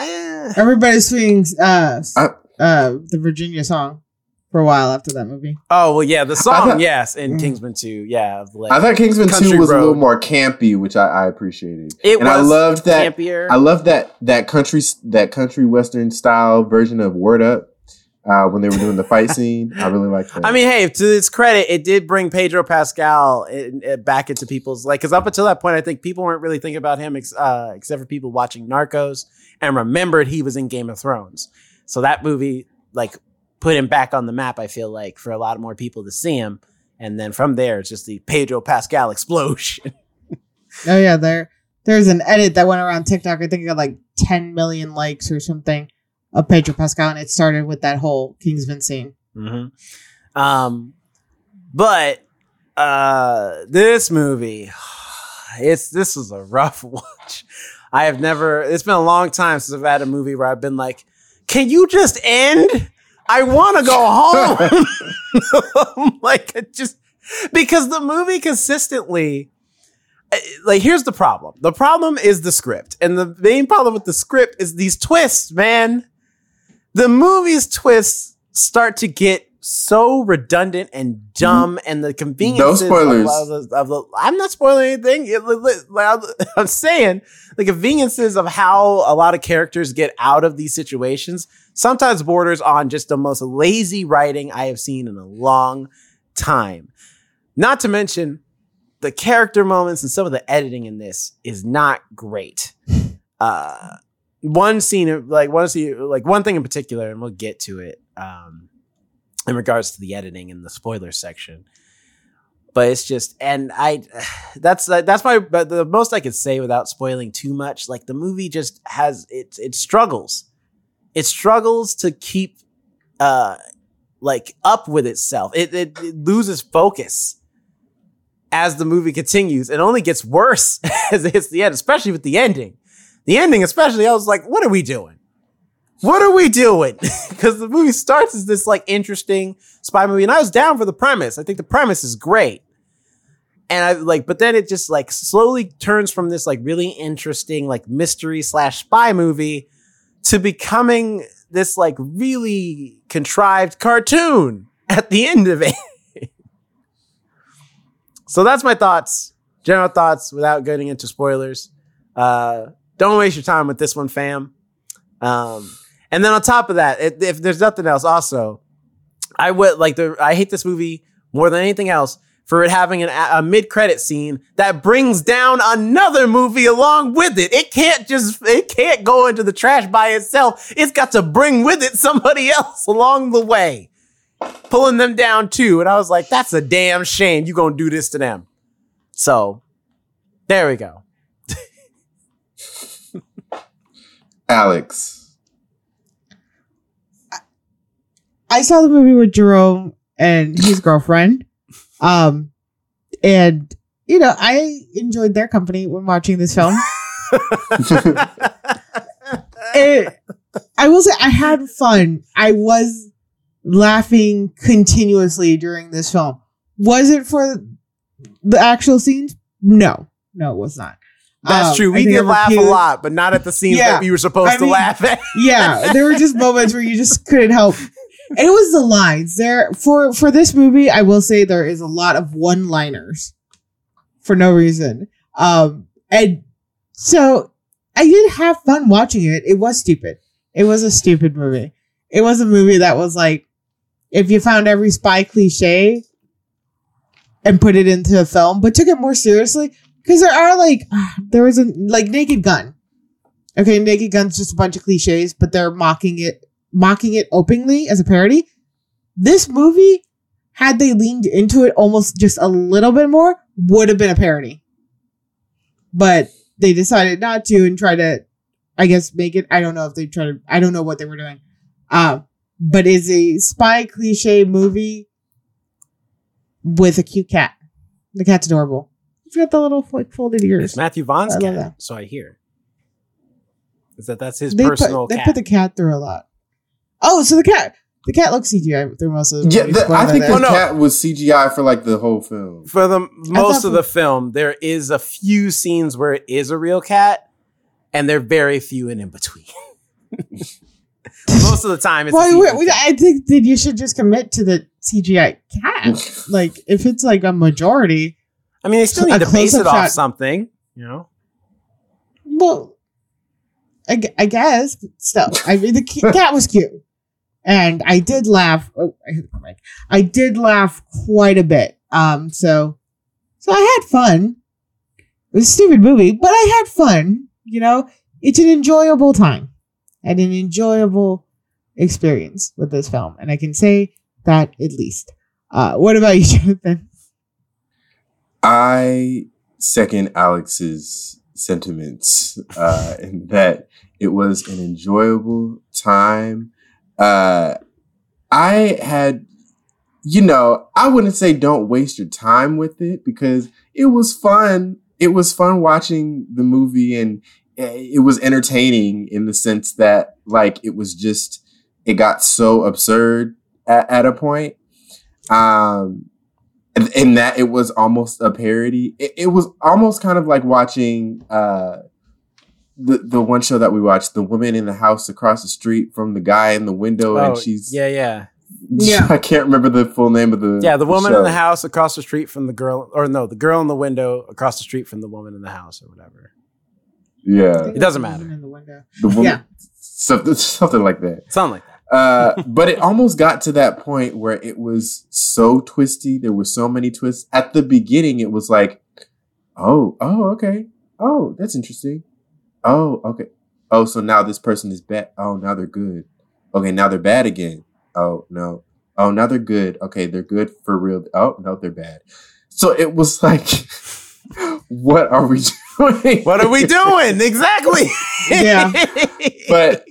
Eh, Everybody's swinging uh, s- I- uh, the Virginia song for a while after that movie. oh well, yeah, the song, thought- yes, in Mm. Kingsman two, yeah, like, I thought Kingsman Country Two was a little more campy, which I, I appreciated. it and was I loved that. campier. I love that that country that country western style version of Word Up uh, when they were doing the fight (laughs) scene. I really liked that. I mean, hey, to its credit, it did bring Pedro Pascal in, in- back into people's like because up until that point, I think people weren't really thinking about him ex- uh, except for people watching Narcos and remembered he was in Game of Thrones. So that movie like put him back on the map. I feel like for a lot more people to see him, and then from there, it's just the Pedro Pascal (laughs) explosion. Oh yeah, there there's an edit that went around TikTok. I think it got like 10 million likes or something of Pedro Pascal, and it started with that whole Kingsman scene. Mm-hmm. Um, but uh, this movie, (sighs) it's this was a rough (laughs) watch. I have never. It's been a long time since I've had a movie where I've been like, "Can you just end? I want to go home." (laughs) (laughs) like it just because the movie consistently. eh, Like here's the problem. The problem is the script, and the main problem with the script is these twists, man. The movie's twists start to get so redundant and dumb, and the convenience. No spoilers. Of, of I'm not spoiling anything. It- li- li- I'm saying the conveniences of how a lot of characters get out of these situations sometimes borders on just the most lazy writing I have seen in a long time. Not to mention the character moments and some of the editing in this is not great. (laughs) Uh, one scene, like one scene, like one thing in particular, and we'll get to it um, in regards to the editing in the spoiler section. But it's just, and I, (sighs) that's that's my, but the most I could say without spoiling too much. Like the movie just has it, it struggles, it struggles to keep, uh, like up with itself. It, it, it loses focus as the movie continues. It only gets worse (laughs) as it hits the end, especially with the ending. The ending, especially, I was like, what are we doing? What are we doing? (laughs) Because the movie starts as this like interesting spy movie, and I was down for the premise. I think the premise is great. And I like, but then it just like slowly turns from this like really interesting like mystery slash spy movie to becoming this like really contrived cartoon at the end of it. (laughs) so that's my thoughts, general thoughts without getting into spoilers. Uh, don't waste your time with this one, fam. Um, and then on top of that, if, if there's nothing else, also, I would like the I hate this movie more than anything else for it having an, a mid credit scene that brings down another movie along with it. It can't just it can't go into the trash by itself. It's got to bring with it somebody (laughs) else along the way, pulling them down too. And I was like, that's a damn shame. You gonna do this to them? So there we go. Alex. I saw the movie with Jerome and his girlfriend. Um, and you know, I enjoyed their company when watching this film. (laughs) It- I will say I had fun. I was laughing continuously during this film. Was it for the actual scenes? No, no, it was not. That's Um, true. We did laugh a lot, but not at the scenes Yeah. that we were supposed I to mean- laugh at. yeah there were just (laughs) moments where you just couldn't help it was the lines. There for for this movie i will say there is a lot of one liners for no reason. Um and so i did have fun watching it. It was stupid. It was a stupid movie. It was a movie that was like if you found every spy cliche and put it into a film but took it more seriously because there are like (sighs) there was a like naked gun. Okay, Naked Gun's just a bunch of cliches, but they're mocking it, mocking it openly as a parody. This movie, had they leaned into it almost just a little bit more, would have been a parody. But they decided not to and try to, I guess, make it. I don't know if they tried to. I don't know what they were doing. Um, but it's a spy cliche movie with a cute cat. The cat's adorable. It's got the little like folded ears. It's Matthew Vaughn's cat, that. so I hear. Is that that's his they personal put, they cat? put the cat through a lot. Oh, so the cat the cat looks CGI through most of the Yeah, movie. the, I think the Oh, no. cat was CGI for like the whole film. for the most of for- the film, there is a few scenes where it is a real cat, and there are very few in in between. (laughs) most of the time, it's a Well, CGI we- we- cat. I think that you should just commit to the CGI cat. (laughs) like if it's like a majority, I mean, they still a need to base close-up it off something, you know. well, I, I guess. But still, I mean the (laughs) cat was cute, and I did laugh. Oh, I hit the mic. I did laugh quite a bit. Um, so so I had fun. It was a stupid movie, but I had fun. You know, it's an enjoyable time and an enjoyable experience with this film, and I can say that at least. Uh, what about (laughs) you, Jonathan? I second Alex's sentiments uh, in that it was an enjoyable time. Uh, I had, you know, I wouldn't say don't waste your time with it because it was fun. It was fun watching the movie and eh, it was entertaining in the sense that, like, it was just, it got so absurd at, at a point. Um, and that it was almost a parody. It, it was almost kind of like watching uh, the the one show that we watched, the woman in the house across the street from the guy in the window, Oh, and she's yeah, yeah. Yeah. (laughs) I can't remember the full name of the Yeah, the woman show. in the house across the street from the girl, or no, the girl in the window across the street from the woman in the house, or whatever. Yeah, It doesn't matter. In the window. the woman, Yeah. something (laughs) something like that. Something like that. Uh, (laughs) but it almost got to that point where it was so twisty. There were so many twists. At the beginning, it was like, oh, oh, okay. Oh, that's interesting. Oh, okay. Oh, so now this person is bad. Oh, now they're good. Okay, now they're bad again. Oh, no. Oh, now they're good. Okay, they're good for real. Oh, no, they're bad. So it was (laughs) like, what are we (laughs) doing? What are we doing (laughs) exactly? Yeah. But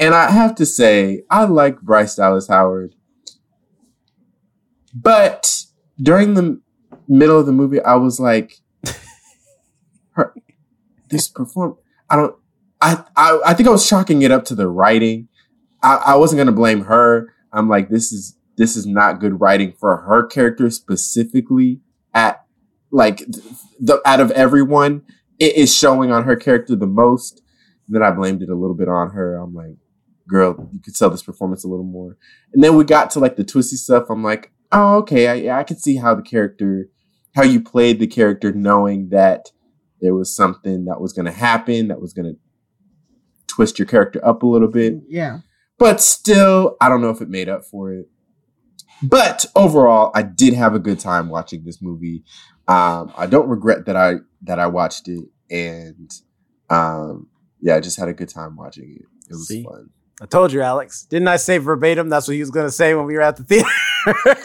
and I have to say, I like Bryce Dallas Howard. But during the middle of the movie, I was like, her this perform I don't I, I I think I was chalking it up to the writing. I, I wasn't gonna blame her. I'm like, this is this is not good writing for her character specifically at like the out of everyone it is showing on her character the most. And then I blamed it a little bit on her. I'm like, girl, you could sell this performance a little more. And then we got to like the twisty stuff. I'm like, oh, okay, I, I could see how the character, how you played the character, knowing that there was something that was going to happen that was going to twist your character up a little bit. Yeah. But still, I don't know if it made up for it. But overall, I did have a good time watching this movie. Um, I don't regret that I that I watched it, and um, yeah, I just had a good time watching it. It was See? fun. I told you, Alex. Didn't I say verbatim? That's what he was going to say when we were at the theater. (laughs)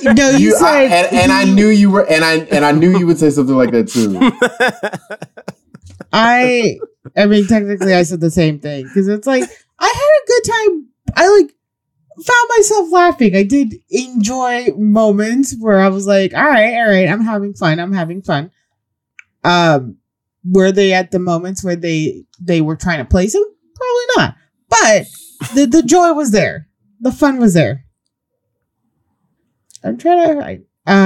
No, you, You, said, I, and, and I knew you were, and I and I knew you would say something like that too. (laughs) I. I mean, technically, I said the same thing because it's like I had a good time. I like found myself laughing. I did enjoy moments where I was like, "All right, all right, I'm having fun. I'm having fun." Um, were they at the moments where they they were trying to place him? Probably not. But the the joy was there. The fun was there. I'm trying to. I,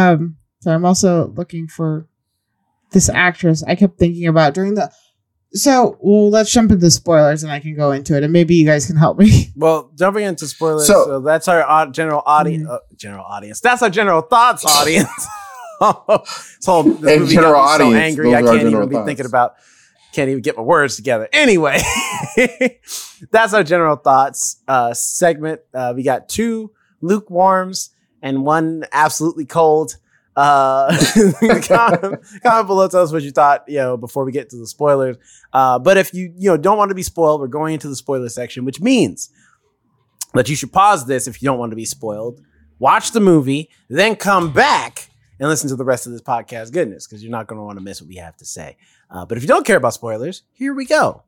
um, so I'm also looking for this actress. I kept thinking about during the. So well, let's jump into spoilers, and I can go into it, and maybe you guys can help me. (laughs) well, jumping into spoilers, so, So- that's our au- general audience. Uh, general audience. That's our general thoughts audience. so (laughs) this And movie general got me audience, so angry, I can't even be thoughts. thinking about. Can't even get my words together. Anyway, (laughs) that's our general thoughts uh, segment. Uh, we got two lukewarms and one absolutely cold. Uh, (laughs) comment, comment below, tell us what you thought. You know, before we get to the spoilers. Uh, but if you you know don't want to be spoiled, we're going into the spoiler section, which means that you should pause this if you don't want to be spoiled. Watch the movie, then come back and listen to the rest of this podcast goodness because you're not going to want to miss what we have to say. Uh, but if you don't care about spoilers, here we go.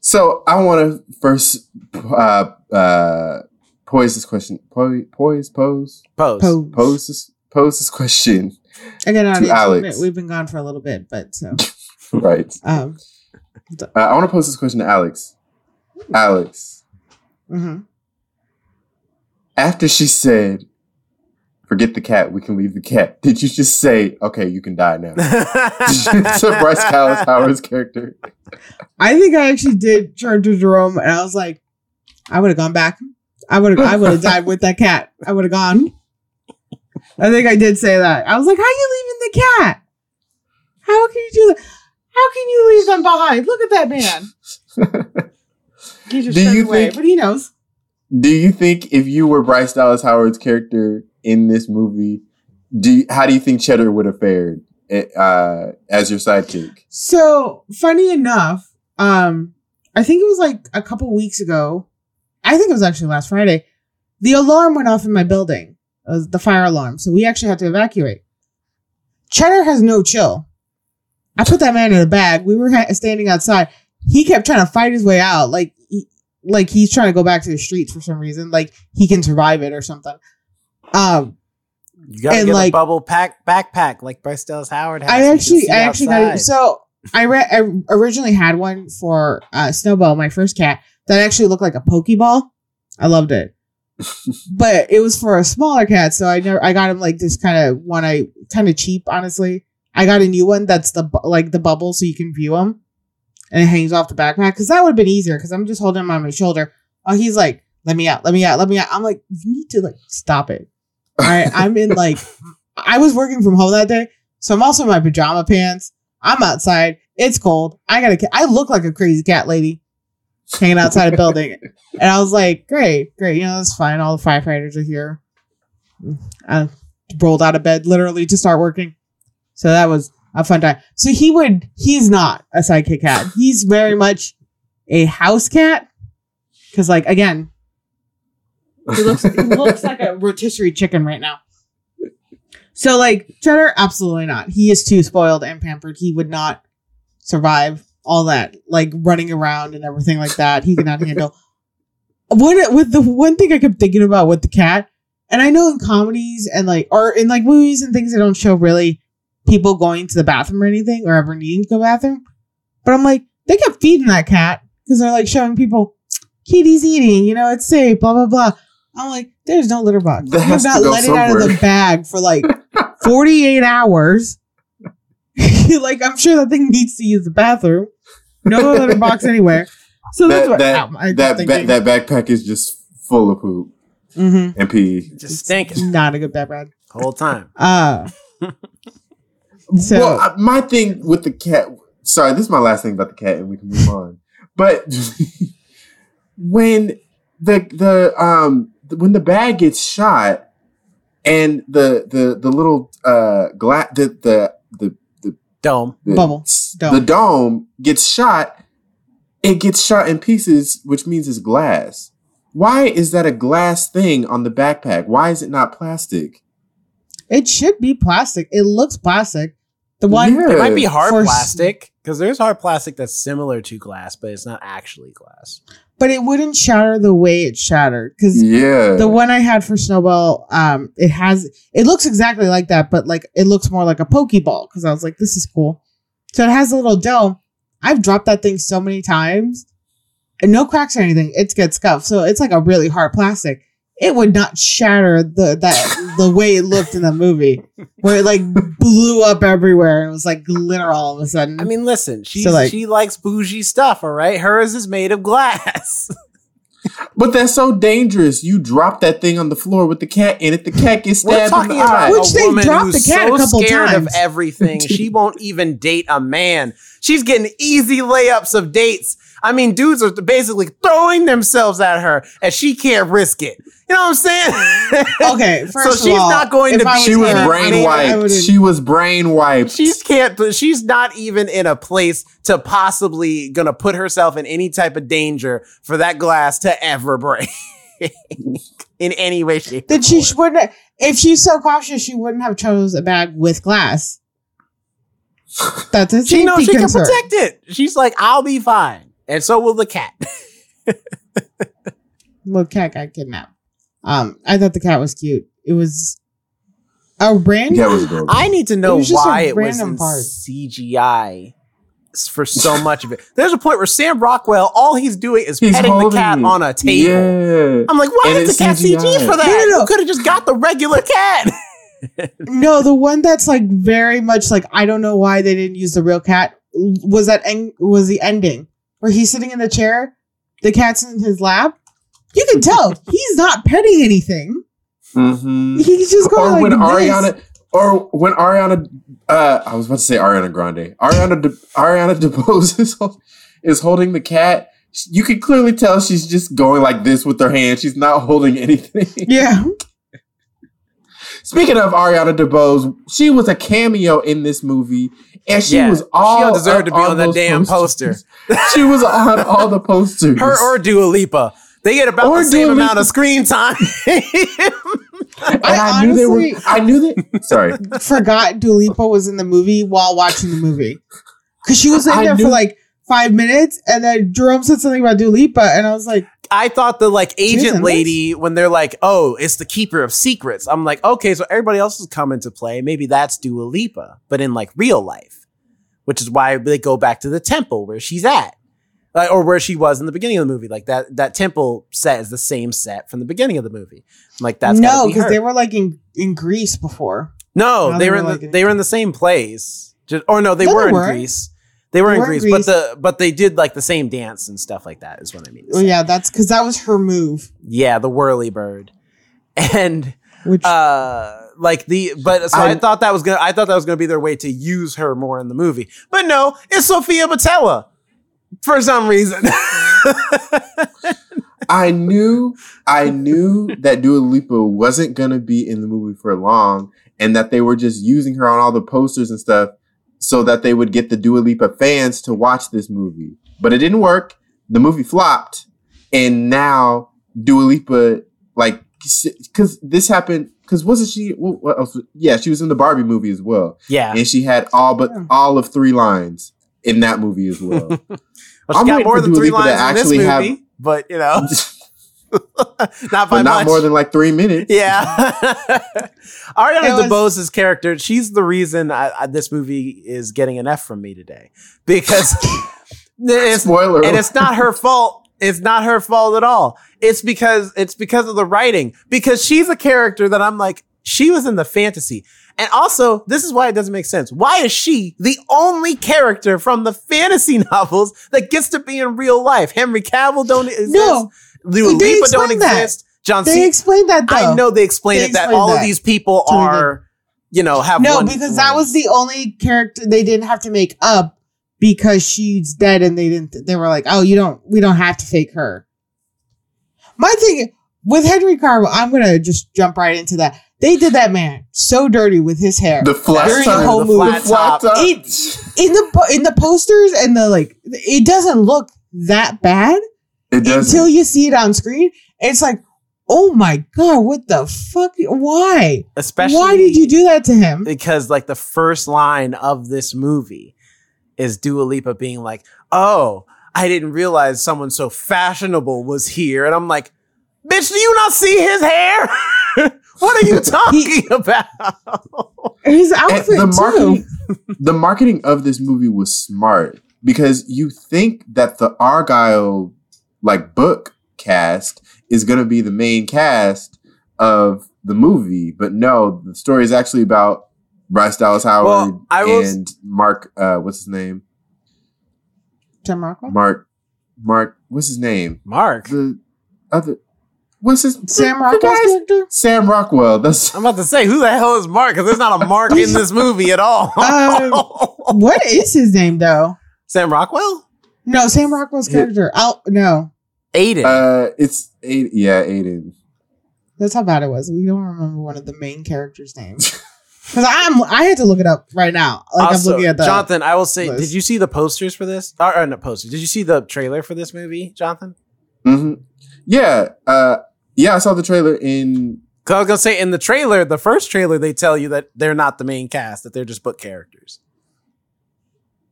So I want to first uh, uh, pose this question. Pose, pose, pose, Pose. Pose. pose this, pose this question. Again, audience, we've Alex. been- we've been gone for a little bit, but so (laughs) Right. um, Uh, I want to pose this question to Alex. Alex, mhm. after she said, "Forget the cat, we can leave the cat," did you just say, "Okay, you can die now"? (laughs) to Bryce Dallas Howard's character. I think I actually did turn to Jerome, and I was like, I would have gone back. I would have. I would have (laughs) died with that cat. I would have gone. I think I did say that. I was like, "How are you leaving the cat? How can you do that? How can you leave them behind? Look at that man. (laughs) He just Do turned you away, think- but he knows. Do you think if you were Bryce Dallas Howard's character in this movie, do you, how do you think Cheddar would have fared uh, as your sidekick? So funny enough, um, I think it was like a couple weeks ago. I think it was actually last Friday. The alarm went off in my building, was the fire alarm. So we actually had to evacuate. Cheddar has no chill. I put that man in a bag. We were ha- standing outside. He kept trying to fight his way out, like he, like he's trying to go back to the streets for some reason, like he can survive it or something. Um, You gotta get a bubble pack backpack like Bryce Dallas Howard has. I so you can actually, I actually got it. So I read, I originally had one for uh, Snowball, my first cat, that actually looked like a Pokeball. I loved it, (laughs) but it was for a smaller cat, so I never, I got him like this kind of one. I kind of cheap, honestly. I got a new one that's the like the bubble, so you can view him, and it hangs off the backpack because that would have been easier because I'm just holding him on my shoulder. Oh, he's like let me out, let me out, let me out. I'm like, you need to like stop it. All right. I'm in like, (laughs) I was working from home that day. So I'm also in my pajama pants. I'm outside. It's cold. I got to, I look like a crazy cat lady hanging outside a building. And I was like, great, great. You know, that's fine. All the firefighters are here. I rolled out of bed literally to start working. So that was a fun time. So he would, he's not a sidekick cat. He's very much a house cat. Cause like, again, he looks, he looks like a rotisserie chicken right now. So like Cheddar, absolutely not. He is too spoiled and pampered. He would not survive all that, like running around and everything like that. He cannot handle. What with the one thing I kept thinking about with the cat, and I know in comedies and like or in like movies and things they don't show really people going to the bathroom or anything or ever needing to go to the bathroom. But I'm like, they kept feeding that cat because they're like showing people kitty's eating, you know, it's safe, blah blah blah. I'm like, there's no litter box. That You've not go let it out of the bag for like (laughs) 48 hours. (laughs) like I'm sure that thing needs to use the bathroom. No litter box anywhere. So that's That what that I'm- I'm that, ba- that backpack is just full of poop Mhm. and pee. Just stinking Not a good backpack. Whole time. (laughs) Uh so well, I- my thing with the cat. Sorry, this is my last thing about the cat, and we can move on. But (laughs) when the the um when the bag gets shot, and the the the little uh glass the the the the, Dome. the Bubble. Dome. the dome gets shot, it gets shot in pieces, which means it's glass. Why is that a glass thing on the backpack? Why is it not plastic? it should be plastic. It looks plastic. The one Yeah. It might be hard For plastic because there's hard plastic that's similar to glass, but it's not actually glass. But it wouldn't shatter the way it shattered because Yeah. the one I had for Snowball, um, it has it looks exactly like that, but like it looks more like a Pokeball because I was like, this is cool. So it has a little dome. I've dropped that thing so many times, and no cracks or anything. It gets scuffed, so it's like a really hard plastic. It would not shatter the that the way it looked in the movie, where it like blew up everywhere and it was like glitter all of a sudden. I mean, listen, she So, like- she likes bougie stuff. All right, hers is made of glass. (laughs) But that's so dangerous. You drop that thing on the floor with the cat in it. The cat gets We're stabbed in talking the eye. about Which they woman dropped the cat a couple scared of everything. (laughs) she won't even date a man. She's getting easy layups of dates. I mean, dudes are basically throwing themselves at her, and she can't risk it. You know what I'm saying? (laughs) okay, (laughs) first so of she's all, not going to be. she was her, brain wiped. She was brain wiped. She can't. She's not even in a place to possibly gonna put herself in any type of danger for that glass to ever break (laughs) in any way, shape. Then she wouldn't. If she's so cautious, she wouldn't have chose a bag with glass. That's a She knows she concern. can protect it. She's like, I'll be fine, and so will the cat. (laughs) Well, cat got kidnapped. Um, I thought the cat was cute. It was a random. That was adorable. I need to know It was just a why it was in part. CGI for so (laughs) much of it. There's a point where Sam Rockwell, all he's doing is He's petting the cat it. on a table. Yeah. I'm like, why And is the cat CG CGI. for that? No, no, no. You could have just got the regular (laughs) cat. no, the one that's like very much like I don't know why they didn't use the real cat. Was that en- was the ending where he's sitting in the chair, the cat's in his lap. You can tell (laughs) he's not petting anything. Mm-hmm. He's just going Or like when this. Ariana, or when Ariana, uh, I was about to say Ariana Grande. Ariana, De, Ariana (laughs) DeBose is, is holding the cat. You can clearly tell she's just going like this with her hand. She's not holding anything. Yeah, (laughs) Speaking of Ariana DeBose, she was a cameo in this movie, and she Yeah, was she all don't to be on that damn posters. (laughs) she was on all the posters. Her or Dua Lipa. They get about Or the same Dua amount Lipa. of screen time. (laughs) and I I, knew they were. I knew that. Sorry, forgot Dua Lipa was in the movie while watching the movie because she was in I there knew- for like five minutes, and then Jerome said something about Dua Lipa, and I was like, I thought the like agent lady when they're like, "Oh, it's the keeper of secrets." I'm like, "Okay, so everybody else is coming to play. Maybe that's Dua Lipa, but in like real life." Which is why they go back to the temple where she's at. Like, or where she was in the beginning of the movie. Like that that temple set is the same set from the beginning of the movie. I'm like that's no, gotta be because they were like in in Greece before. No, they they were were, in the, in- they were in the same place. Just, or no, they No, were they in. Greece. They were They in were in Greece, but the but they did like the same dance and stuff like that. Is what I mean. to Well, yeah, that's because that was her move. yeah, the whirly bird, (laughs) and Which uh like the but so I, I- thought that was gonna I thought that was gonna be their way to use her more in the movie, but no, it's Sofia Boutella for some reason. (laughs) I knew I knew that Dua Lipa wasn't gonna be in the movie for long, and that they were just using her on all the posters and stuff so that they would get the Dua Lipa fans to watch this movie. But it didn't work. The movie flopped, and now Dua Lipa like because this happened because wasn't she? What what else? Yeah, she was in the Barbie movie as well, yeah, and she had all but all of three lines in that movie as well. (laughs) well, she I'm got more than Dua three Lipa to lines in this actually movie, have- but you know, (laughs) (laughs) not by but not much. more than like three minutes. Yeah. (laughs) (laughs) Ariana It was- DeBose's character, she's the reason I, I, this movie is getting an F from me today. Because it's, Spoiler. and it's not her fault. It's not her fault at all. It's because it's because of the writing. Because she's a character that I'm like, she was in the fantasy. And also, this is why it doesn't make sense. Why is she the only character from the fantasy novels that gets to be in real life? Henry Cavill don't exist. No. Dua They Lipa don't explained that. exist. John they Cena. explained that though. I know they explained They it that explained all of these people are, you know, have no, one because that was the only character they didn't have to make up because she's dead, and they didn't. They were like, "Oh, you don't. We don't have to fake her." My thing with Henry Cavill, I'm gonna just jump right into that. They did that man so dirty with his hair the flat during top. the whole the movie. flat top. It- in the in the posters and the like. It doesn't look that bad It does. Until you see it on screen. It's like, oh my god, what the fuck? Why? especially Why did you do that to him? Because like the first line of this movie is Dua Lipa being like, "Oh, I didn't realize someone so fashionable was here," and I'm like, "Bitch, do you not see his hair? (laughs) what are you (laughs) talking about?" (laughs) His And outfit the too. marketing, the marketing of this movie was smart because you think that the Argylle like book cast is going to be the main cast of the movie, but no, the story is actually about Bryce Dallas Howard Well, I and Mark. Uh, what's his name? Tim Rockwell? Mark. Mark. What's his name? Mark, The other. What's his Sam the Rockwell's guy's- character? Sam Rockwell. That's I'm about to say, who the hell is Mark? Because there's not a Mark in this movie at all. (laughs) Um, What is his name though? Sam Rockwell, No, Sam Rockwell's Yeah. character. I'll, no, Aiden. uh, it's Aiden, yeah, Aiden. that's how bad it was. We don't remember one of the main characters' names. (laughs) Because I'm, I had to look it up right now. Like also, I'm looking at the. Jonathan, I will say, list. did you see the posters for this? Or, or not posters? Did you see the trailer for this movie, Jonathan? hmm Yeah, uh, yeah, I saw the trailer in. 'Cause I was gonna say in the trailer, the first trailer, they tell you that they're not the main cast; that they're just book characters.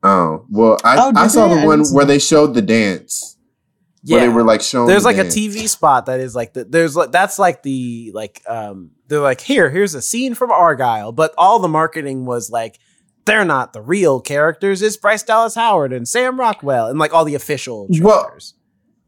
Oh well, I, Oh, I saw they? I the one where that. they showed the dance. Where they were like showing. there's the like a. TV spot that is like the, there's like that's like the like um they're like here here's a scene from Argylle, but all the marketing was like they're not the real characters. It's Bryce Dallas Howard and Sam Rockwell and like all the official Well.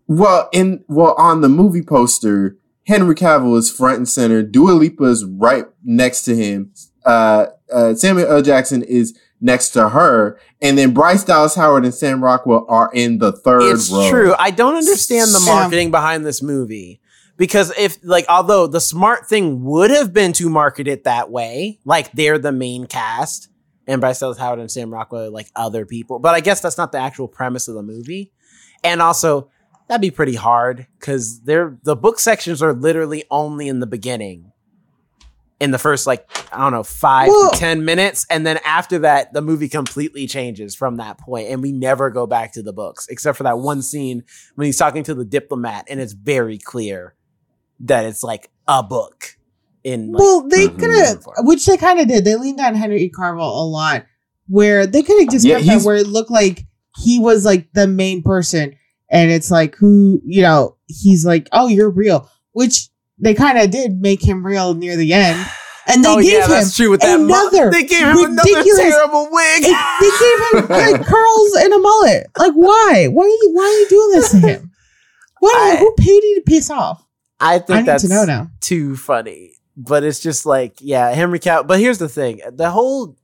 Well, in well on the movie poster, Henry Cavill is front and center. Dua Lipa is right next to him. Uh, uh, Samuel L. Jackson is next to her, and then Bryce Dallas Howard and Sam Rockwell are in the third it's row. true. I don't understand the marketing behind this movie because if like although the smart thing would have been to market it that way, like they're the main cast and Bryce Dallas Howard and Sam Rockwell are like other people, but I guess that's not the actual premise of the movie. And also, that'd be pretty hard because they're the book sections are literally only in the beginning. In the first like I don't know five Well- to ten minutes, and then after that, the movie completely changes from that point, and we never go back to the books except for that one scene when he's talking to the diplomat, and it's very clear that it's like a book. In like, well, they could have, which they kind of did. They leaned on Henry Cavill a lot, where they could have just Yeah, kept that where it looked like he was like the main person, and it's like who you know he's like, oh, you're real, which they kind of did make him real near the end, and they oh gave yeah, him true that. mu- another they gave him another ridiculous- terrible wig. it- they gave him (laughs) like curls and a mullet. Like, why? Why are you, why are you doing this to him? What? I- who paid you to piss off? I think I that's to know now. too funny. But it's just like, yeah, Henry Cavill. But here's the thing: the whole,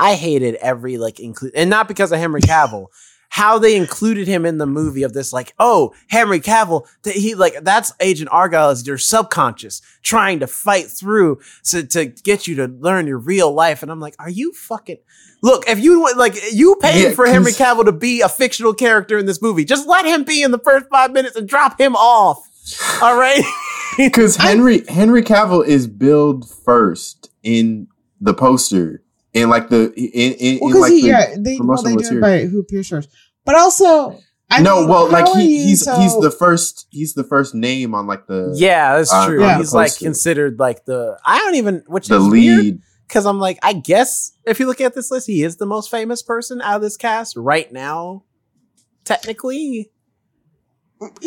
I hated every like include, and not because of Henry Cavill. How they included him in the movie of this, like, oh, Henry Cavill, he like that's Agent Argylle is your subconscious trying to fight through to, to get you to learn your real life. And I'm like, are you fucking look? If you want, like, you paid Yeah, for Henry Cavill to be a fictional character in this movie, just let him be in the first five minutes and drop him off. All right. (laughs) Because (laughs) Henry Henry Cavill is billed first in the poster in like the in, in, Well, in because like he, the yeah, they well, they do it by who appears first, but also I no, mean, well, like he, he's so- he's the first he's the first name on like the Yeah, that's Uh, true. yeah. He's like considered like the I don't even which the is lead. because I'm like I guess if you look at this list, he is the most famous person out of this cast right now. Technically,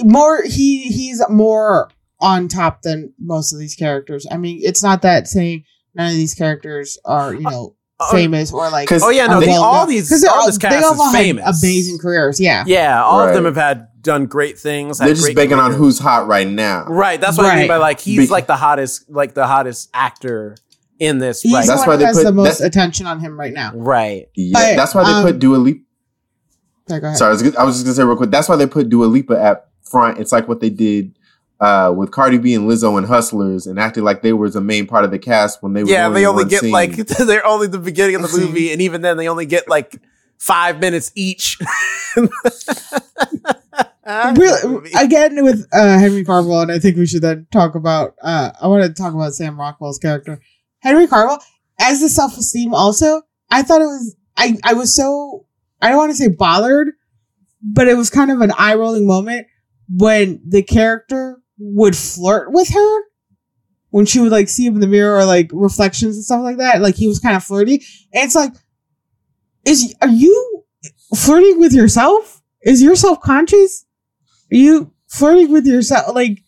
more he he's more on top than most of these characters. I mean, it's not that saying none of these characters are you know Oh, famous or like oh yeah, no, They- they, all these because all this cast all is had famous, amazing careers. Yeah, Yeah, all of them have had done great things. They're just great banking on who's hot right now. right. That's what I mean by like he's Bec- like the hottest, like the hottest actor in this. he's right, That's why they has put- the most attention on him right now. right. Yeah, But, that's why they um, put Dua Lipa. Sorry, go ahead. Sorry, I was, I was just gonna say real quick. That's why they put Dua Lipa at front. It's like what they did uh, with Cardi B and Lizzo and Hustlers, and acted like they were the main part of the cast when they were Yeah, they only one get scene. like (laughs) they're only the beginning of the (laughs) movie, and even then they only get like five minutes each. (laughs) really, again with uh, Henry Cavill, and I think we should then talk about. Uh, I want to talk about Sam Rockwell's character, Henry Cavill, as the self esteem. Also, I thought it was. I I was so I don't want to say bothered, but it was kind of an eye rolling moment when the character would flirt with her when she would like see him in the mirror or like reflections and stuff like that. Like he was kind of flirty, and it's like, is are you flirting with yourself? Is your self conscious? Are you flirting with yourself? Like,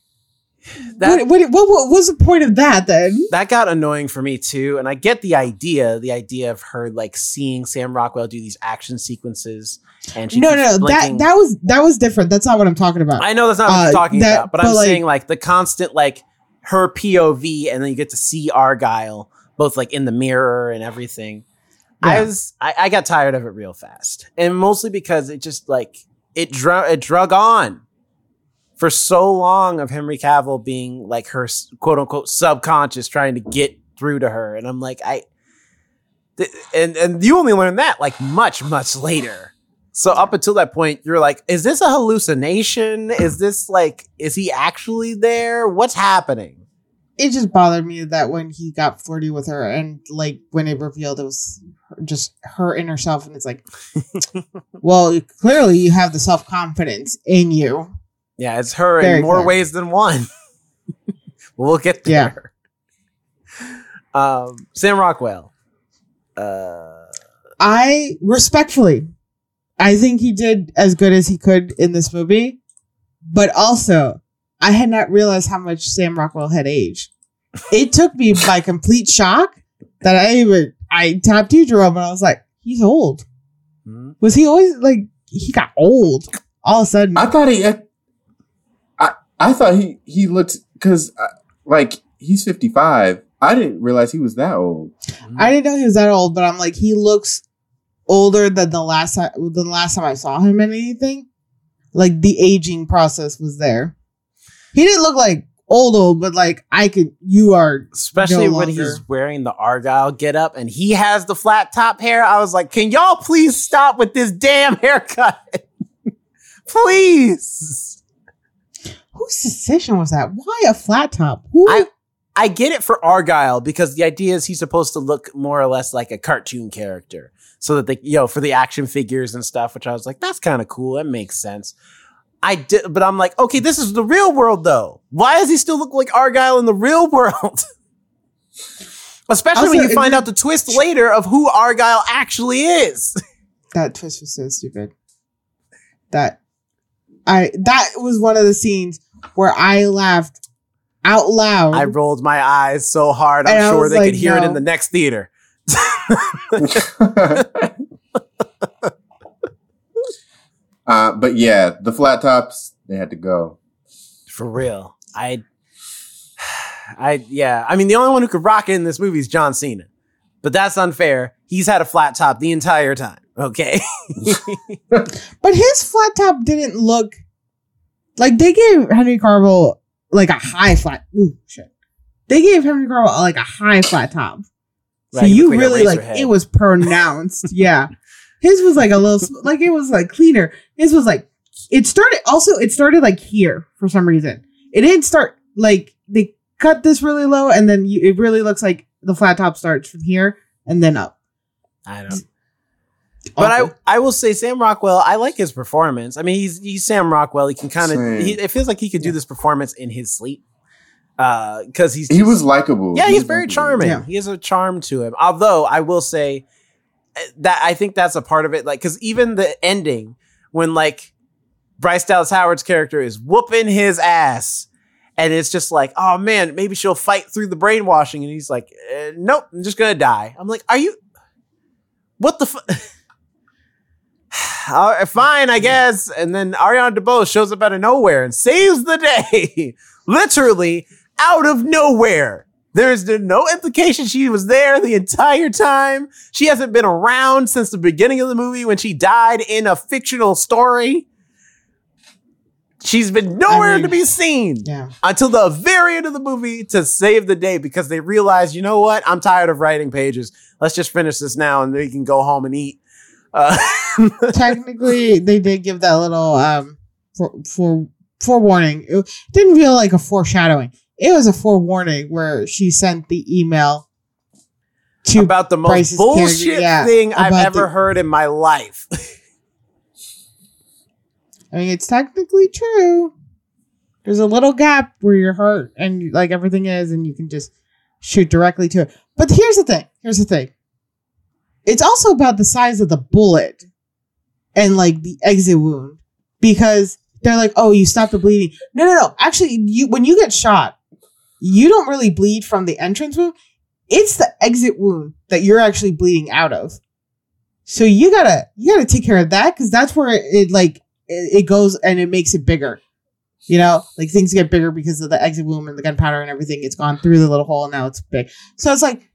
that what, what, what, was the point of that then? that got annoying for me too, and I get the idea, the idea of her like seeing Sam Rockwell do these action sequences, and she No, no, no. That that was that was different. That's not what I'm talking about. I know that's not what Uh, you're talking that- about, but, but, I'm like- saying like the constant like her POV, and then you get to see Argylle both like in the mirror and everything. I was I, I got tired of it real fast, and mostly because it just like it drug it drug on for so long of Henry Cavill being like her quote unquote subconscious trying to get through to her, and I'm like I. th- And and you only learn that like much much later. So up until that point, you're like, is this a hallucination? Is this like, is he actually there? What's happening? it just bothered me that when he got flirty with her and like when it revealed it was just her inner self and it's like (laughs) well clearly you have the self-confidence in you Yeah, it's her Very in more clear. ways than one. (laughs) we'll get Yeah. there. (laughs) Um, Sam Rockwell. Uh, i respectfully i think he did as good as he could in this movie but also i had not realized how much sam rockwell had aged it took me by complete shock that i even i tapped you jerome and i was like he's old hmm? was he always like he got old all of a sudden I thought he, I, I thought he he looked because uh, like he's fifty five. I didn't realize he was that old. I didn't know he was that old, but I'm like, he looks older than the last time than the last time I saw him in anything. Like the aging process was there. He didn't look like old old, but like I could. You are especially no when longer. he's wearing the Argylle get up and he has the flat top hair. I was like, can y'all please stop with this damn haircut? (laughs) please. Whose decision was that? Why a flat top? Who? I I get it for Argylle because the idea is he's supposed to look more or less like a cartoon character. So that they, you know, for the action figures and stuff, which I was like, that's kind of cool. That makes sense. I did, but I'm like, okay, this is the real world though. Why does he still look like Argylle in the real (laughs) world? Especially when you find out the twist later of who Argylle actually is. that twist was so stupid. That I that was one of the scenes where I laughed out loud. I rolled my eyes so hard, I'm And sure they like, could hear it in the next theater. (laughs) uh, but yeah, the flat tops they had to go. For real. I (sighs) I yeah. I mean the only one who could rock it in this movie is John Cena. but that's unfair. He's had a flat top the entire time. Okay. (laughs) But his flat top didn't look like they gave Henry Cavill like a high flat. Ooh, shit. They gave Henry Cavill like a high flat top. So Right, he you looked like a really like Eraserhead. it was pronounced. (laughs) yeah. His was like a little like it was like cleaner. His was like it started also it started like here for some reason. It didn't start like they cut this really low and then you, it really looks like the flat top starts from here and then up. I don't. But I, I will say Sam Rockwell. I like his performance. I mean, he's he's Sam Rockwell. He can kind of. It feels like he could do this performance in his sleep, because he's He was likable. Yeah, He he's very likable. charming. Yeah. He has a charm to him. Although I will say eh, that I think that's a part of it. Like, because even the ending when like Bryce Dallas Howard's character is whooping his ass. And it's just like, oh man, maybe she'll fight through the brainwashing. And he's like, eh, nope, I'm just gonna die. I'm like, are you? What the? (laughs) (sighs) Right, fine, I guess. And then Ariana DeBose shows up out of nowhere and saves the day, (laughs) literally out of nowhere. There's no implication she was there the entire time. She hasn't been around since the beginning of the movie when she died in a fictional story. She's been nowhere mean, to be seen yeah. until the very end of the movie to save the day because they realize, you know what? I'm tired of writing pages. Let's just finish this now and we can go home and eat. Uh, (laughs) technically they did give that little um for for forewarning. It didn't feel like a foreshadowing. It was a forewarning where she sent the email to about the most Bryce's bullshit yeah, thing I've ever the- heard in my life. (laughs) I mean it's technically true. There's a little gap where your heart and like everything is and you can just shoot directly to it. But here's the thing. Here's the thing. It's also about the size of the bullet and like the exit wound because they're like, "Oh, you stopped the bleeding." No, no, no. Actually, you when you get shot, you don't really bleed from the entrance wound. It's the exit wound that you're actually bleeding out of. So you gotta you gotta take care of that because that's where it, it like it, it goes and it makes it bigger. You know, like things get bigger because of the exit wound and the gunpowder and everything. It's gone through the little hole and now it's big. So it's like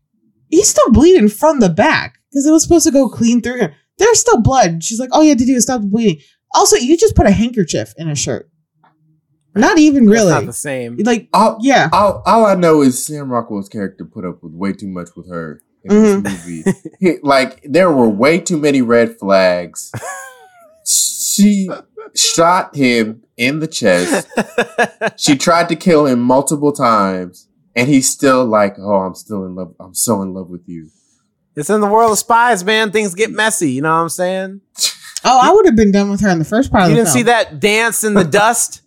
he's still bleeding from the back because it was supposed to go clean through him. There's still blood. She's like, all you had to do is stop the bleeding. Also, you just put a handkerchief in a shirt. Not even That's really. not the same. like, All, yeah. all, all I know is Sam Rockwell's character put up with way too much with her in Mhm. this movie. He- like there were way too many red flags. She shot him in the chest. She (laughs) tried to kill him multiple times, and he's still like, "Oh, I'm still in love. I'm so in love with you." It's in the world of spies, man. Things get messy. You know what I'm saying? Oh, I would have been done with her in the first part You of the didn't see that dance in the (laughs) dust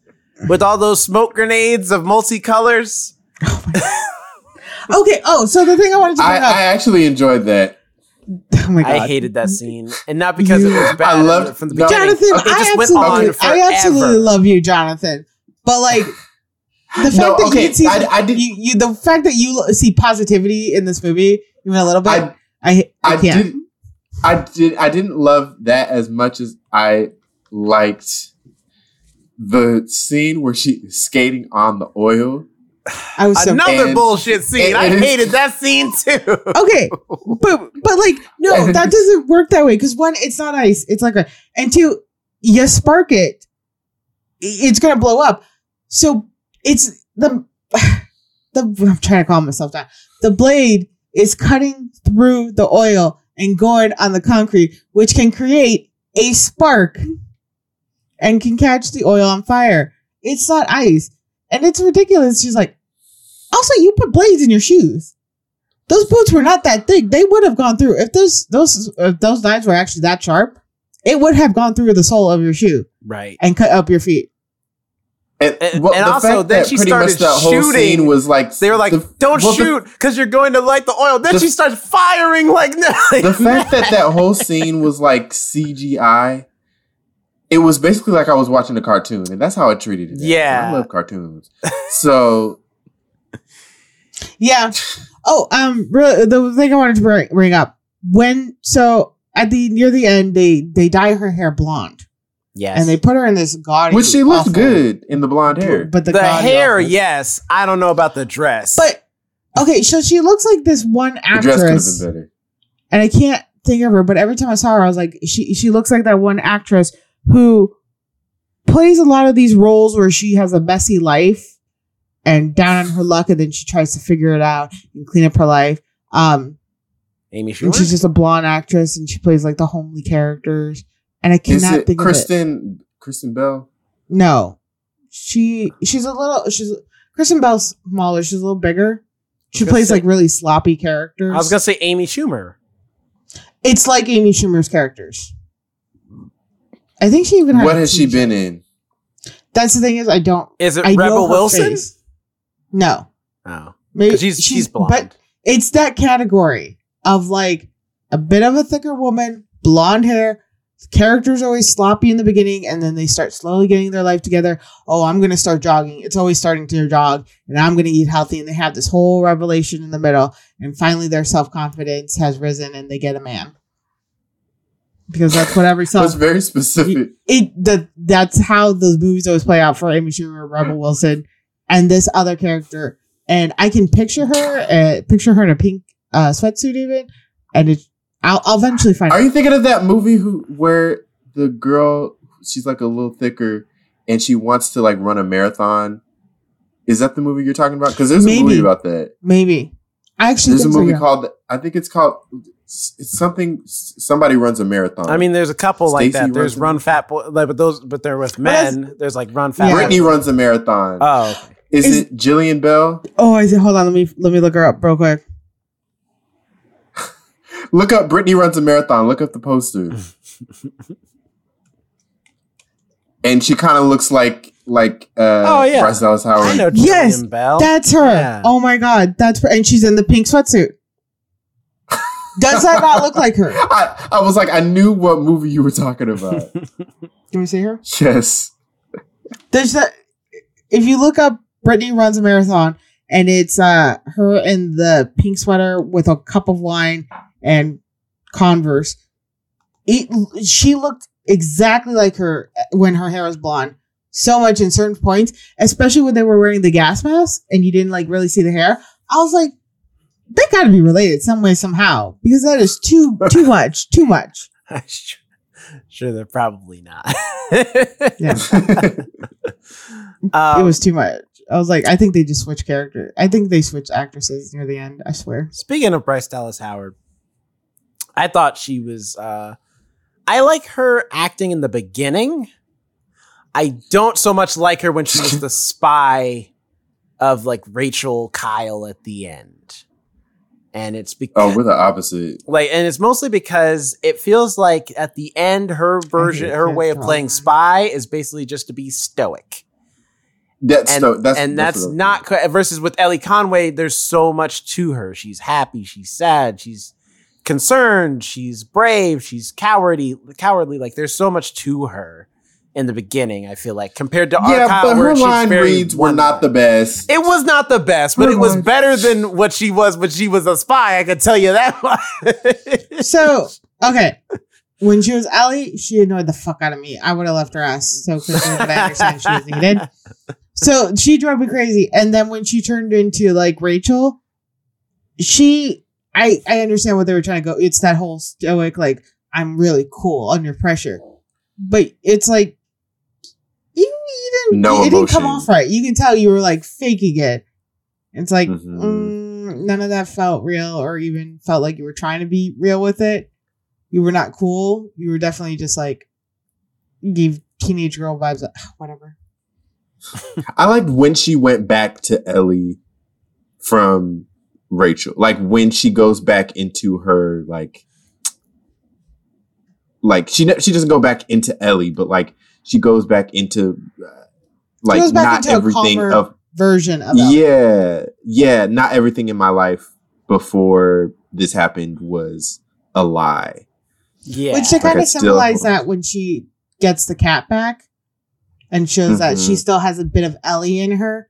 with all those smoke grenades of multicolors? Oh (laughs) okay. Oh, so the thing I wanted to I, bring up. I actually enjoyed that. oh my god. I hated that scene, and not because it was bad. I loved- it from the beginning. Jonathan, it just I went absolutely, forever. I absolutely love you, Jonathan. But like the (laughs) fact No, that okay, you see, I- I did- you, you, the fact that you see positivity in this movie, even a little bit, I I, I, I can't. did. I did. I didn't love that as much as I liked the scene where she is skating on the oil. I was so Another And- bullshit scene. and- I hated that scene too. okay, but but like no, that doesn't work that way because one, it's not ice, it's like a, and two, you spark it, it's gonna blow up. So it's the (sighs) the I'm trying to calm myself down. The blade is cutting through the oil and going on the concrete, which can create a spark and can catch the oil on fire. It's not ice, and it's ridiculous. She's like, also, you put blades in your shoes those boots were not that thick. They would have gone through if those those if those knives were actually that sharp. It would have gone through the sole of your shoe Right. and cut up your feet. And, And- well, and the also, then that she pretty much started shooting. scene was like They were like, the- "Don't well, shoot, because you're going to light the oil." Then The- she starts firing like (laughs) nothing. the fact that that whole scene was like CGI, it was basically like I was watching a cartoon, and that's how I treated it. Yeah. I love cartoons. So (laughs) Yeah. Oh, um, the thing I wanted to bring, bring up when so at the near the end they they dye her hair blonde yes, and they put her in this gaudy, which she looked awful- good in the blonde hair. but the, the gaudy hair, awful- yes. I don't know about the dress, But Okay, so she looks like this one The dress could have actress, been better. and I can't think of her. But every time I saw her, I was like, she she looks like that one actress who plays a lot of these roles where she has a messy life and down on her luck, and then she tries to figure it out and clean up her life. Um, Amy and she's just a blonde actress, and she plays like the homely characters. And I Is cannot it think of it. Kristen Kristen Bell? No, she she's a little she's Kristen Bell's smaller. She's a little bigger. She plays say- like really sloppy characters. I was gonna say Amy Schumer. it's like Amy Schumer's characters. I think she even had What has she been in? That's the thing is I don't. Is it I know Rebel her Wilson? face. No, Oh, maybe 'Cause she's she's blonde. But it's that category of like a bit of a thicker woman, blonde hair. Characters are always sloppy in the beginning, and then they start slowly getting their life together. Oh, I'm gonna start jogging. It's always starting to jog, and I'm gonna eat healthy. And they have this whole revelation in the middle, and finally their self confidence has risen, and they get a man. Because that's what every That's self very specific. it the that's how those movies always play out for Amy Schumer, Rebel Wilson, and this other character. And I can picture her, uh, picture her in a pink uh, sweatsuit, even. And it, I'll, I'll eventually find. Are out. you thinking of that movie who where the girl she's like a little thicker and she wants to like run a marathon? Is that the movie you're talking about? Because there's a movie about that. Maybe I actually There's a think so, movie yeah. called I think it's called it's something somebody runs a marathon. I mean, there's a couple like that. There's runs a- Run Fat Boy, like, but those, but they're with men. There's like Run Fat. Yeah. Boy. Brittany runs a marathon. Oh, is, is- it Jillian Bell? Oh, I said, hold on. Let me let me look her up real quick. Look up Brittany runs a marathon. Look up the poster. (laughs) and she kind of looks like like uh Oh, yeah. Bryce Dallas Howard. I know Yes, Bell. That's her. Yeah. Oh my god, that's her. and she's in the pink sweatsuit. (laughs) Does that not look like her? I, I was like, I knew what movie you were talking about. (laughs) Can we see her? yes. There's that. If you look up Brittany runs a marathon, and it's uh her in the pink sweater with a cup of wine and Converse. It, she looked exactly like her when her hair was blonde. So much in certain points, especially when they were wearing the gas mask and you didn't like really see the hair. I was like, they got to be related some way somehow because that is too too (laughs) much, too much. sure, they're probably not. (laughs) Yeah. (laughs) Um, it was too much. I was like, I think they just switched character. I think they switched actresses near the end. I swear. Speaking of Bryce Dallas Howard, I thought she was. uh I like her acting in the beginning. I don't so much like her when she was (laughs) the spy of like Rachel Kyle at the end, and it's because Oh, we're the opposite. like, and it's mostly because it feels like at the end her version, her way of playing spy is basically just to be stoic That's and no, that's and that's, what I'm- not co- versus with Ellie Conway. There's so much to her. She's happy. She's sad. She's concerned. She's brave. She's cowardly. Cowardly. Like there's so much to her in the beginning. I feel like compared to Yeah, Archive, but her she's line reads were not the best. It was not the best, but Her it was line- better than what she was when she was a spy. I can tell you that. So okay, when she was Ellie, she annoyed the fuck out of me. I would have left her ass so quickly, but I understand she was needed. So she drove me crazy. And then when she turned into like Rachel, she I I understand what they were trying to go. It's that whole stoic like I'm really cool under pressure, but it's like you, you didn't No it didn't come off right. You can tell you were like faking it. It's like Mhm. mm, none of that felt real, or even felt like you were trying to be real with it. You were not cool. You were definitely just like gave teenage girl vibes. (sighs) (laughs) Like, whatever. I liked when she went back to Ellie from Rachel. Like when she goes back into her like like she ne- she doesn't go back into Ellie, but like she goes back into uh, like back not into everything calmer of Version of Ellie. yeah yeah not everything in my life before this happened was a lie. yeah. Which they kind I of still- symbolize that when she gets the cat back and shows that she Mhm. still has a bit of Ellie in her.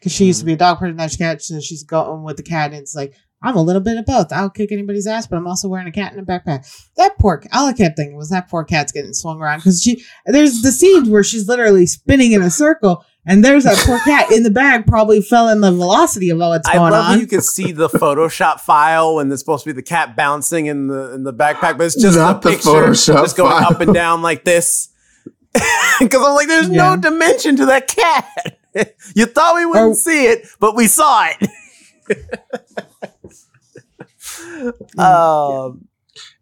Because she used to be a mm-hmm. dog person, now she's cat, so she's going with the cat, and it's like, I'm a little bit of both. I'll kick anybody's ass, but I'm also wearing a cat in a backpack. That poor, all I kept thinking was that poor cat's getting swung around because she, there's the scenes where she's literally spinning in a circle, And there's that poor cat in the bag, probably fell in the velocity of all what's I going love on. that you can see the Photoshop file when it's supposed to be the cat bouncing in the in the backpack, but it's just Not a the picture Photoshop just going file. up and down like this. (laughs) Because I'm like, there's no dimension to that cat. (laughs) you thought we wouldn't Or- see it, but we saw it. (laughs) um,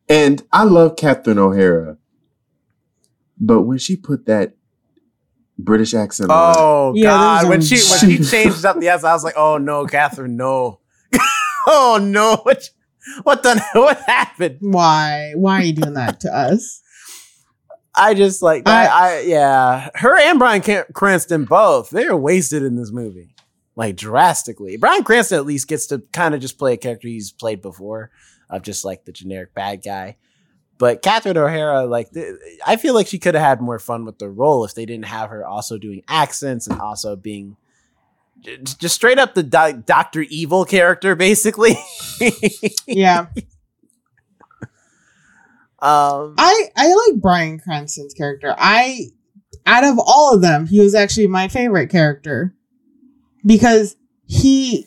And I love Catherine O'Hara, but when she put that British accent on, oh Yeah, God! there's When a- she when she changed up the accent, I was like, oh no, Catherine, no. (laughs) oh no, what what the what happened? Why? Why are you doing that to us? I just like I, I yeah, her and Bryan Cranston both they're wasted in this movie, like drastically. Bryan Cranston at least gets to kind of just play a character he's played before, of just like the generic bad guy. But Catherine O'Hara, like th- I feel like she could have had more fun with the role if they didn't have her also doing accents and also being j- just straight up the Do- Doctor Evil character, basically. Yeah, (laughs) um, I I like Bryan Cranston's character. I out of all of them, he was actually my favorite character because he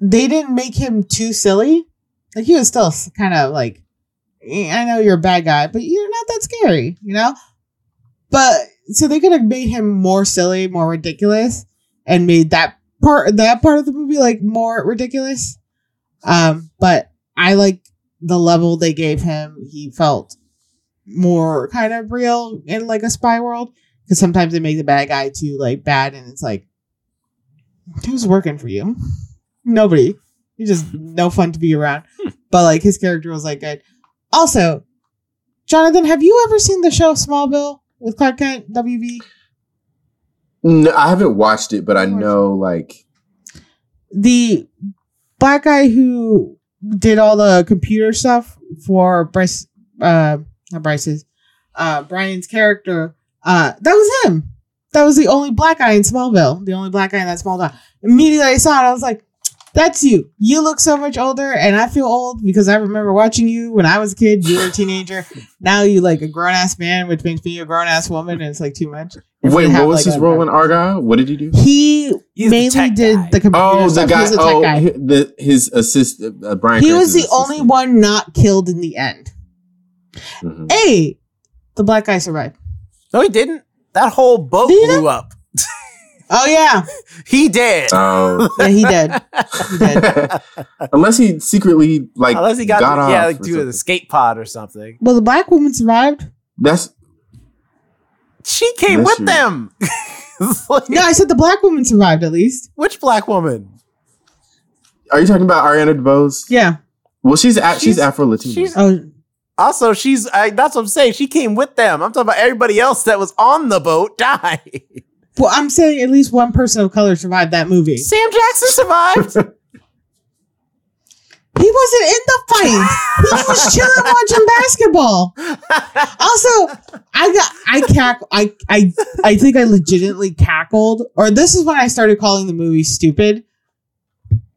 they didn't make him too silly. Like he was still kind of like, "Eh, I know you're a bad guy, but you're not that scary, you know. But so they could have made him more silly, more ridiculous, and made that part that part of the movie like more ridiculous. Um, but I like the level they gave him. He felt more kind of real in like a spy world because sometimes they make the bad guy too like bad, and it's like, who's working for you? Nobody. You're just no fun to be around. Hmm. But like his character was like good. Also, Jonathan, have you ever seen the show Smallville with Clark Kent, WB? no, I haven't watched it, but I know like the black guy who did all the computer stuff for Bryce, uh, not Bryce's, uh, Bryan's character, uh, that was him. That was the only black guy in Smallville, the only black guy in that small town. Immediately I saw it, I was like, that's you. You look so much older, and I feel old because I remember watching you when I was a kid. You were a teenager. Now you like a grown ass man, which makes me a grown ass woman, and it's like too much. If wait, what have, was like, his role in Argylle? What did he do? He He's mainly tech did guy. the computer Oh, the stuff. He guy. was the tech Oh, guy. the his assistant. Uh, Bryan. he was the Cranston's only one not killed in the end. Mhm. Hey, the black guy survived. no, he didn't. That whole boat Did blew up. Oh yeah, He did. Oh. Um, yeah, he did. He did. (laughs) Unless he secretly like Unless he got, off yeah, like or do something. an escape pod or something. Well, the black woman survived. That's She came That's with true. them. (laughs) Like, No, I said the black woman survived at least. Which black woman? Are you talking about Ariana DeBose? Yeah. Well, she's a- she's, She's- Afro Latina. she's- Oh, Also, she's I, that's what I'm saying. She came with them. I'm talking about everybody else that was on the boat (laughs) died. Well, I'm saying at least one person of color survived that movie. Sam Jackson survived. (laughs) He wasn't in the fight. He was (laughs) chilling watching basketball. Also, I got I cack I I I think I legitimately cackled, or this is when I started calling the movie stupid.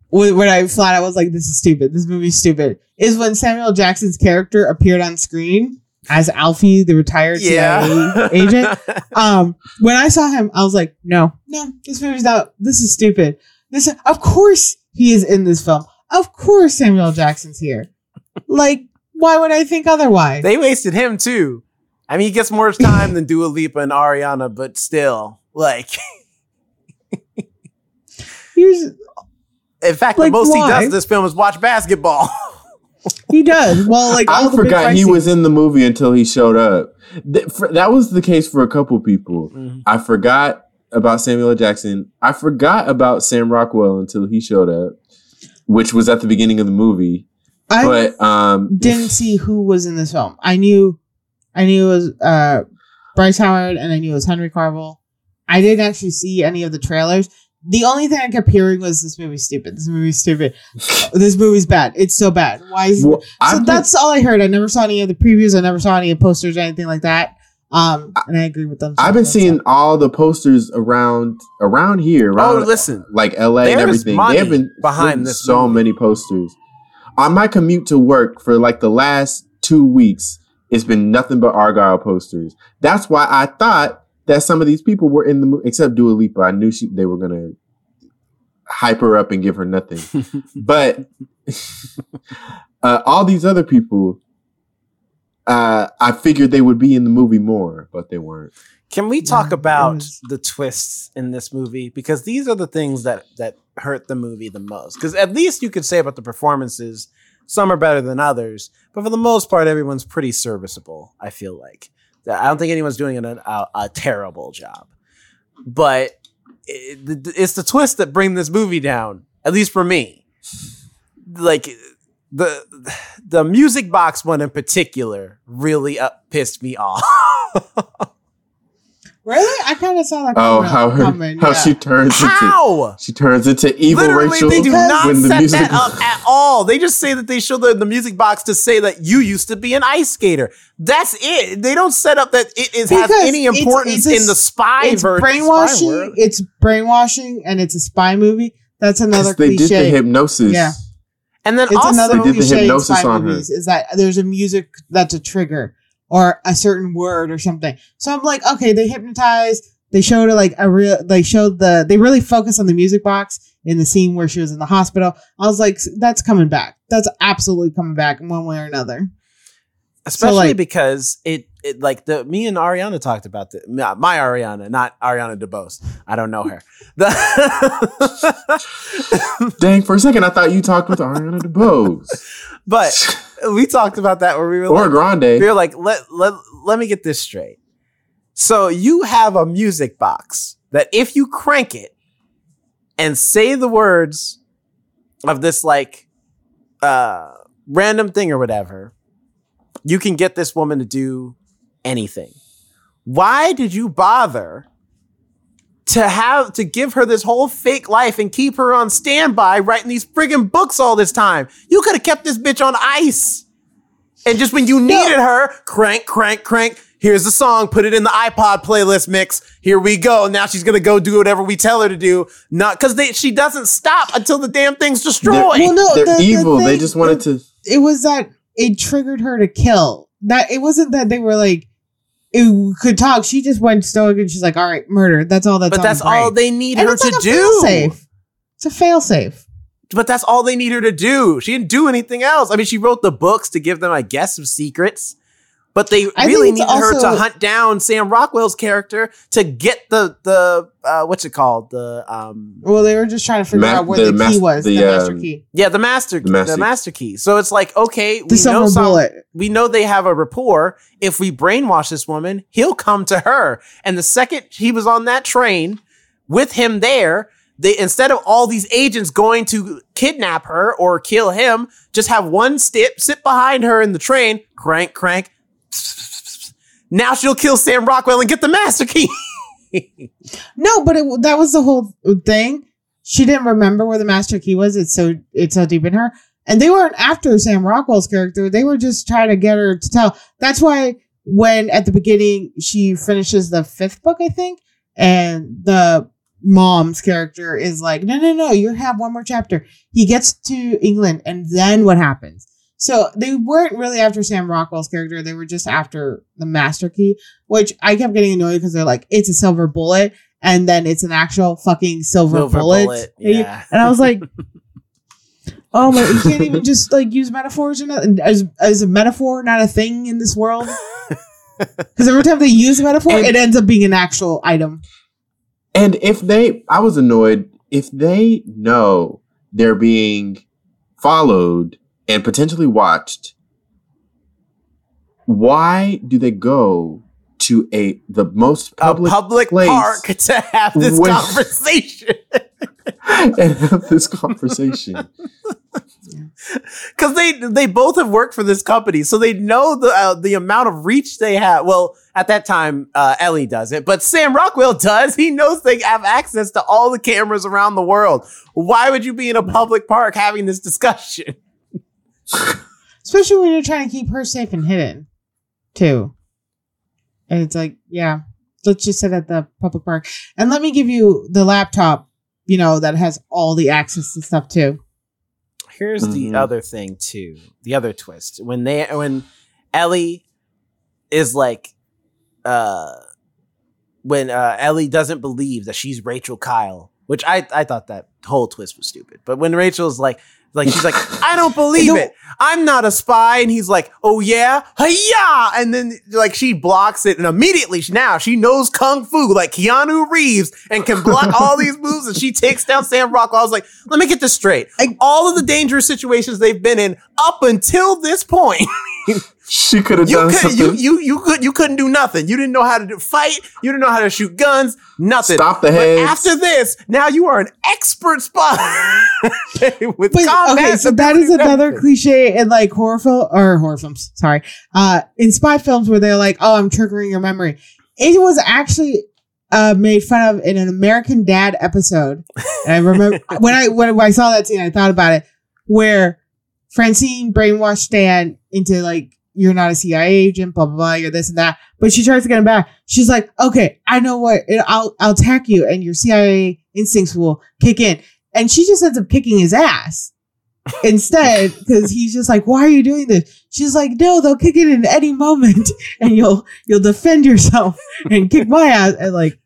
When when I flat out was like, "This is stupid. This movie's stupid." Is when Samuel Jackson's character appeared on screen as Alfie, the retired CIA yeah, (laughs) agent. (laughs) Um, when I saw him, I was like, "No, no, this movie's not. This is stupid. This, of course, he is in this film. Of course, Samuel Jackson's here. Like, why would I think otherwise? they wasted him too. I mean, he gets more time than Dua Lipa and Ariana, but still, like, (laughs) He's, in fact, Like, the most why? he does in this film is watch basketball. He does. Well, like all I the forgot he was in the movie until he showed up. Th- for- that was the case for a couple people. Mhm. I forgot about Samuel Jackson. I forgot about Sam Rockwell until he showed up, which was at the beginning of the movie. I but um, didn't see who was in this film. I knew, I knew it was uh, Bryce Howard, and I knew it was Henry Cavill. I didn't actually see any of the trailers. The only thing I kept hearing was this movie's stupid. This movie's stupid. (laughs) this movie's bad. It's so bad. Why is well, so I've been- that's all I heard. I never saw any of the previews. I never saw any of posters or anything like that. Um, and I agree with them. I've been seeing all the posters around around here, Oh, listen, like LA and everything. They have been behind this so movie. many posters. On my commute to work for like the last two weeks, it's been nothing but Argylle posters. That's why I thought that some of these people were in the movie, except Dua Lipa. I knew she, they were gonna hype her up and give her nothing, (laughs) but (laughs) uh, all these other people, uh, I figured they would be in the movie more, but they weren't. Can we talk about the twists in this movie? Because these are the things that that hurt the movie the most. Because at least you could say about the performances, some are better than others, but for the most part, everyone's pretty serviceable. I feel like I don't think anyone's doing a, a, a terrible job, but it, it's the twist that bring this movie down. At least for me, like the the music box one in particular really pissed me off. (laughs) Really? I kind of saw that. Oh, how her, coming, how yeah. she turns into she turns into evil Literally, Rachel they do not when the set music. that up at all. They just say that they show the, the music box to say that you used to be an ice skater. That's it. They don't set up that it is has any importance it's a in the s- spy It's version. brainwashing. spy world. It's brainwashing, and it's a spy movie. That's another they did the hypnosis. Yeah. And then it's also, another They did the cliche in hypnosis spy on her. movies is that there's a music that's a trigger or a certain word or something. So I'm like, okay, they hypnotized. They showed it like a real. They showed the. They really focused on the music box in the scene where she was in the hospital. I was like, that's coming back. That's absolutely coming back in one way or another. especially like- because it, it like the me and Ariana talked about the my Ariana, not Ariana DeBose. I don't know her. (laughs) The Dang, for a second I thought you talked with Ariana DeBose (laughs) but we talked about that where we were or like, Grande. we were like, let, let, let me get this straight. So you have a music box that if you crank it and say the words of this like uh random thing or whatever, you can get this woman to do anything. Why did you bother to have to give her this whole fake life and keep her on standby writing these friggin' books all this time? You could have kept this bitch on ice. And just when you needed her, crank, crank, crank. Here's the song. Put it in the iPod playlist mix. Here we go. Now she's gonna go do whatever we tell her to do. Not because she doesn't stop until the damn thing's destroyed. Well, no, They're the- the evil. they just wanted to. It was that it triggered her to kill. That it wasn't that they were like it could talk. She just went stoic and she's like, "All right, murder." That's all that's. but that's all they need And her it's to like a do. fail-safe. It's a fail safe. But that's all they need her to do. She didn't do anything else. I mean, she wrote the books to give them, I guess, some secrets. But they I really think needed it's her to hunt down Sam Rockwell's character to get the the uh, what's it called the um Well, they were just trying to figure Ma- out where the the, key mas- was, the, the, master um, key, yeah the master The master- the master key. So it's like okay, the we know some, we know they have a rapport. If we brainwash this woman, he'll come to her. And the second he was on that train with him there, they instead of all these agents going to kidnap her or kill him, just have one step sit behind her in the train, crank, crank. Now she'll kill Sam Rockwell and get the master key. (laughs) No, but it, that was the whole thing. She didn't remember where the master key was. It's so it's so deep in her, and they weren't after Sam Rockwell's character. They were just trying to get her to tell. That's why when at the beginning she finishes the fifth book, I think, and the mom's character is like, "No, no, no, you have one more chapter." He gets to England, and then what happens? So they weren't really after Sam Rockwell's character. They were just after the master key, which I kept getting annoyed because they're like, it's a silver bullet. And then it's an actual fucking silver, Silver bullet. bullet, And yeah. And I was like, (laughs) oh my, you can't even just like use metaphors or nothing. As, as a metaphor, not a thing in this world. (laughs) Because every time they use a metaphor, And- it ends up being an actual item. And if they, I was annoyed. If they know they're being followed and potentially watched, why do they go to a the most A public, public place park (laughs) to have this When- conversation. (laughs) and have this conversation? (laughs) because they they both have worked for this company, so they know the uh, the amount of reach they have. Well, at that time, uh, Ellie doesn't, but Sam Rockwell does. He knows they have access to all the cameras around the world. Why would you be in a public park having this discussion? (laughs) Especially when you're trying to keep her safe and hidden, too. And it's like, yeah, let's just sit at the public park. And let me give you the laptop, you know, that has all the access and stuff, too. Here's the Mhm. other thing too. The other twist when they when Ellie is like uh when uh, Ellie doesn't believe that she's Rachel Kyle, which I I thought that whole twist was stupid. But when Rachel's like like she's like (laughs) I don't believe it. I'm not a spy, and he's like, oh yeah, yeah, and then like she blocks it, and immediately she, now she knows kung fu like Keanu Reeves and can block all these (laughs) moves, and she takes down Sam Rockwell. I was like, let me get this straight. Like all of the dangerous situations they've been in up until this point. (laughs) She could have You done could something. you you you could you couldn't do nothing. You didn't know how to do, fight. You didn't know how to shoot guns. Nothing. Stop the But heads. after this, now you are an expert spy (laughs) with But, combat. okay, so that is another everything. cliche in like horror film or horror films. Sorry, uh, in spy films where they're like, "Oh, I'm triggering your memory." It was actually uh, made fun of in an American Dad episode, and I remember (laughs) when I when I saw that scene, I thought about it, where Francine brainwashed Stan into like, "You're not a CIA agent," blah blah blah, you're this and that. But she tries to get him back. She's like, "Okay, I know what. I'll I'll attack you, and your CIA instincts will kick in." And she just ends up kicking his ass (laughs) instead because he's just like why are you doing this she's like no they'll kick it in any moment (laughs) and you'll you'll defend yourself (laughs) and kick my ass and like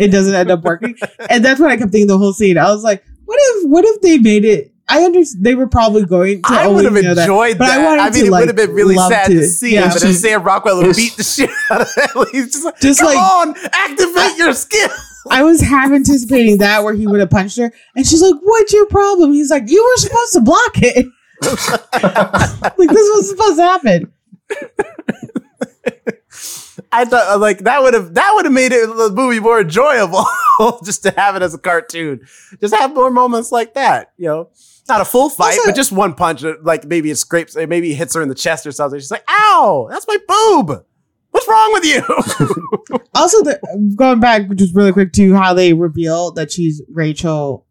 it doesn't end up working and that's what i kept thinking the whole scene i was like what if what if they made it i understand they were probably going to I would have know that, enjoyed but that. I wanted I mean, to, it like, would have been really sad to- to, see. yeah. But Sam Rockwell would beat the shit out of (laughs) Ellie, just like, Just come like- on, activate your skill. I was half anticipating that where he would have punched her, and she's like, "What's your problem?" He's like, "You were supposed to block it. (laughs) like this was supposed to happen." (laughs) I thought uh, like that would have that would have made it the movie more enjoyable just to have it as a cartoon. Just have more moments like that, you know. Not a full fight, Also- but just one punch. uh, Like maybe it scrapes, uh, maybe it hits her in the chest or something. She's like, "Ow, that's my boob. What's wrong with you?" (laughs) Also, the, going back just really quick to how they reveal that she's Rachel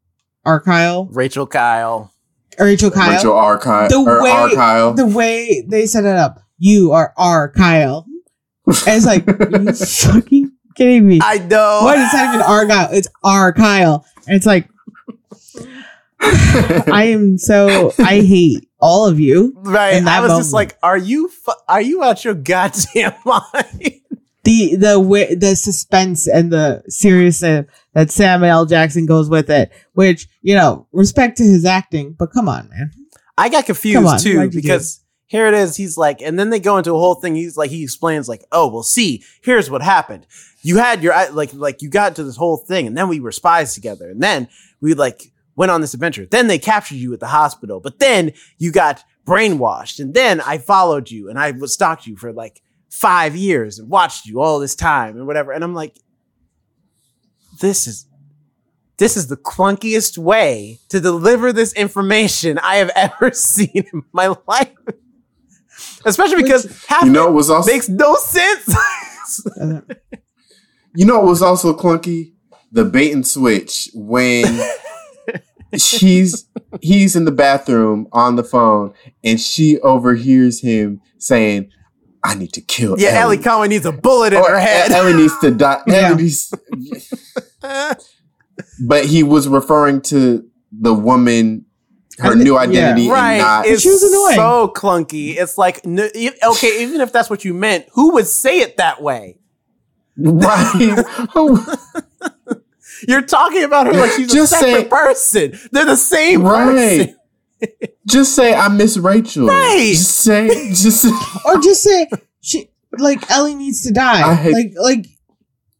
Arkyle, Rachel Kyle. Rachel Kyle. Rachel R. Kyle. The way- R. Kyle. The way they set it up, you are R Kyle. (laughs) And it's like, are you fucking kidding me? I know. What is not even R Kyle? It's R Kyle. And it's like, (laughs) I am so I hate all of you. Right. I was just like, "Are you? Fu- are you out your goddamn (laughs) mind?" The the the suspense and the seriousness that Samuel L. Jackson goes with it, which you know, respect to his acting, but come on, man. I got confused on, too why'd you do because here it is. He's like, and then they go into a whole thing. He's like, he explains like, oh, well, see, here's what happened. You had your like, like you got to this whole thing, and then we were spies together, and then we like went on this adventure. Then they captured you at the hospital, but then you got brainwashed, and then I followed you, and I stalked you for like five years and watched you all this time and whatever. And I'm like, this is this is the clunkiest way to deliver this information I have (laughs) ever seen in my life. Especially because half You know of it was also makes no sense. (laughs) Uh, you know it was also clunky? The bait and switch when (laughs) she's he's in the bathroom on the phone and she overhears him saying, I need to kill yeah, Ellie Ellie. Conway needs a bullet in Or her head. Ellie needs to die. (laughs) Yeah. Ellie needs- but he was referring to the woman, her I thi- new yeah. identity, right. and not. It's She was annoying. so clunky. It's like, n- okay, even if that's what you meant, who would say it that way? right. (laughs) You're talking about her like she's Just a separate say- person. They're the same right. person. Just say I miss Rachel. Right. Just say just (laughs) or just say she like Ellie needs to die. I hate- like like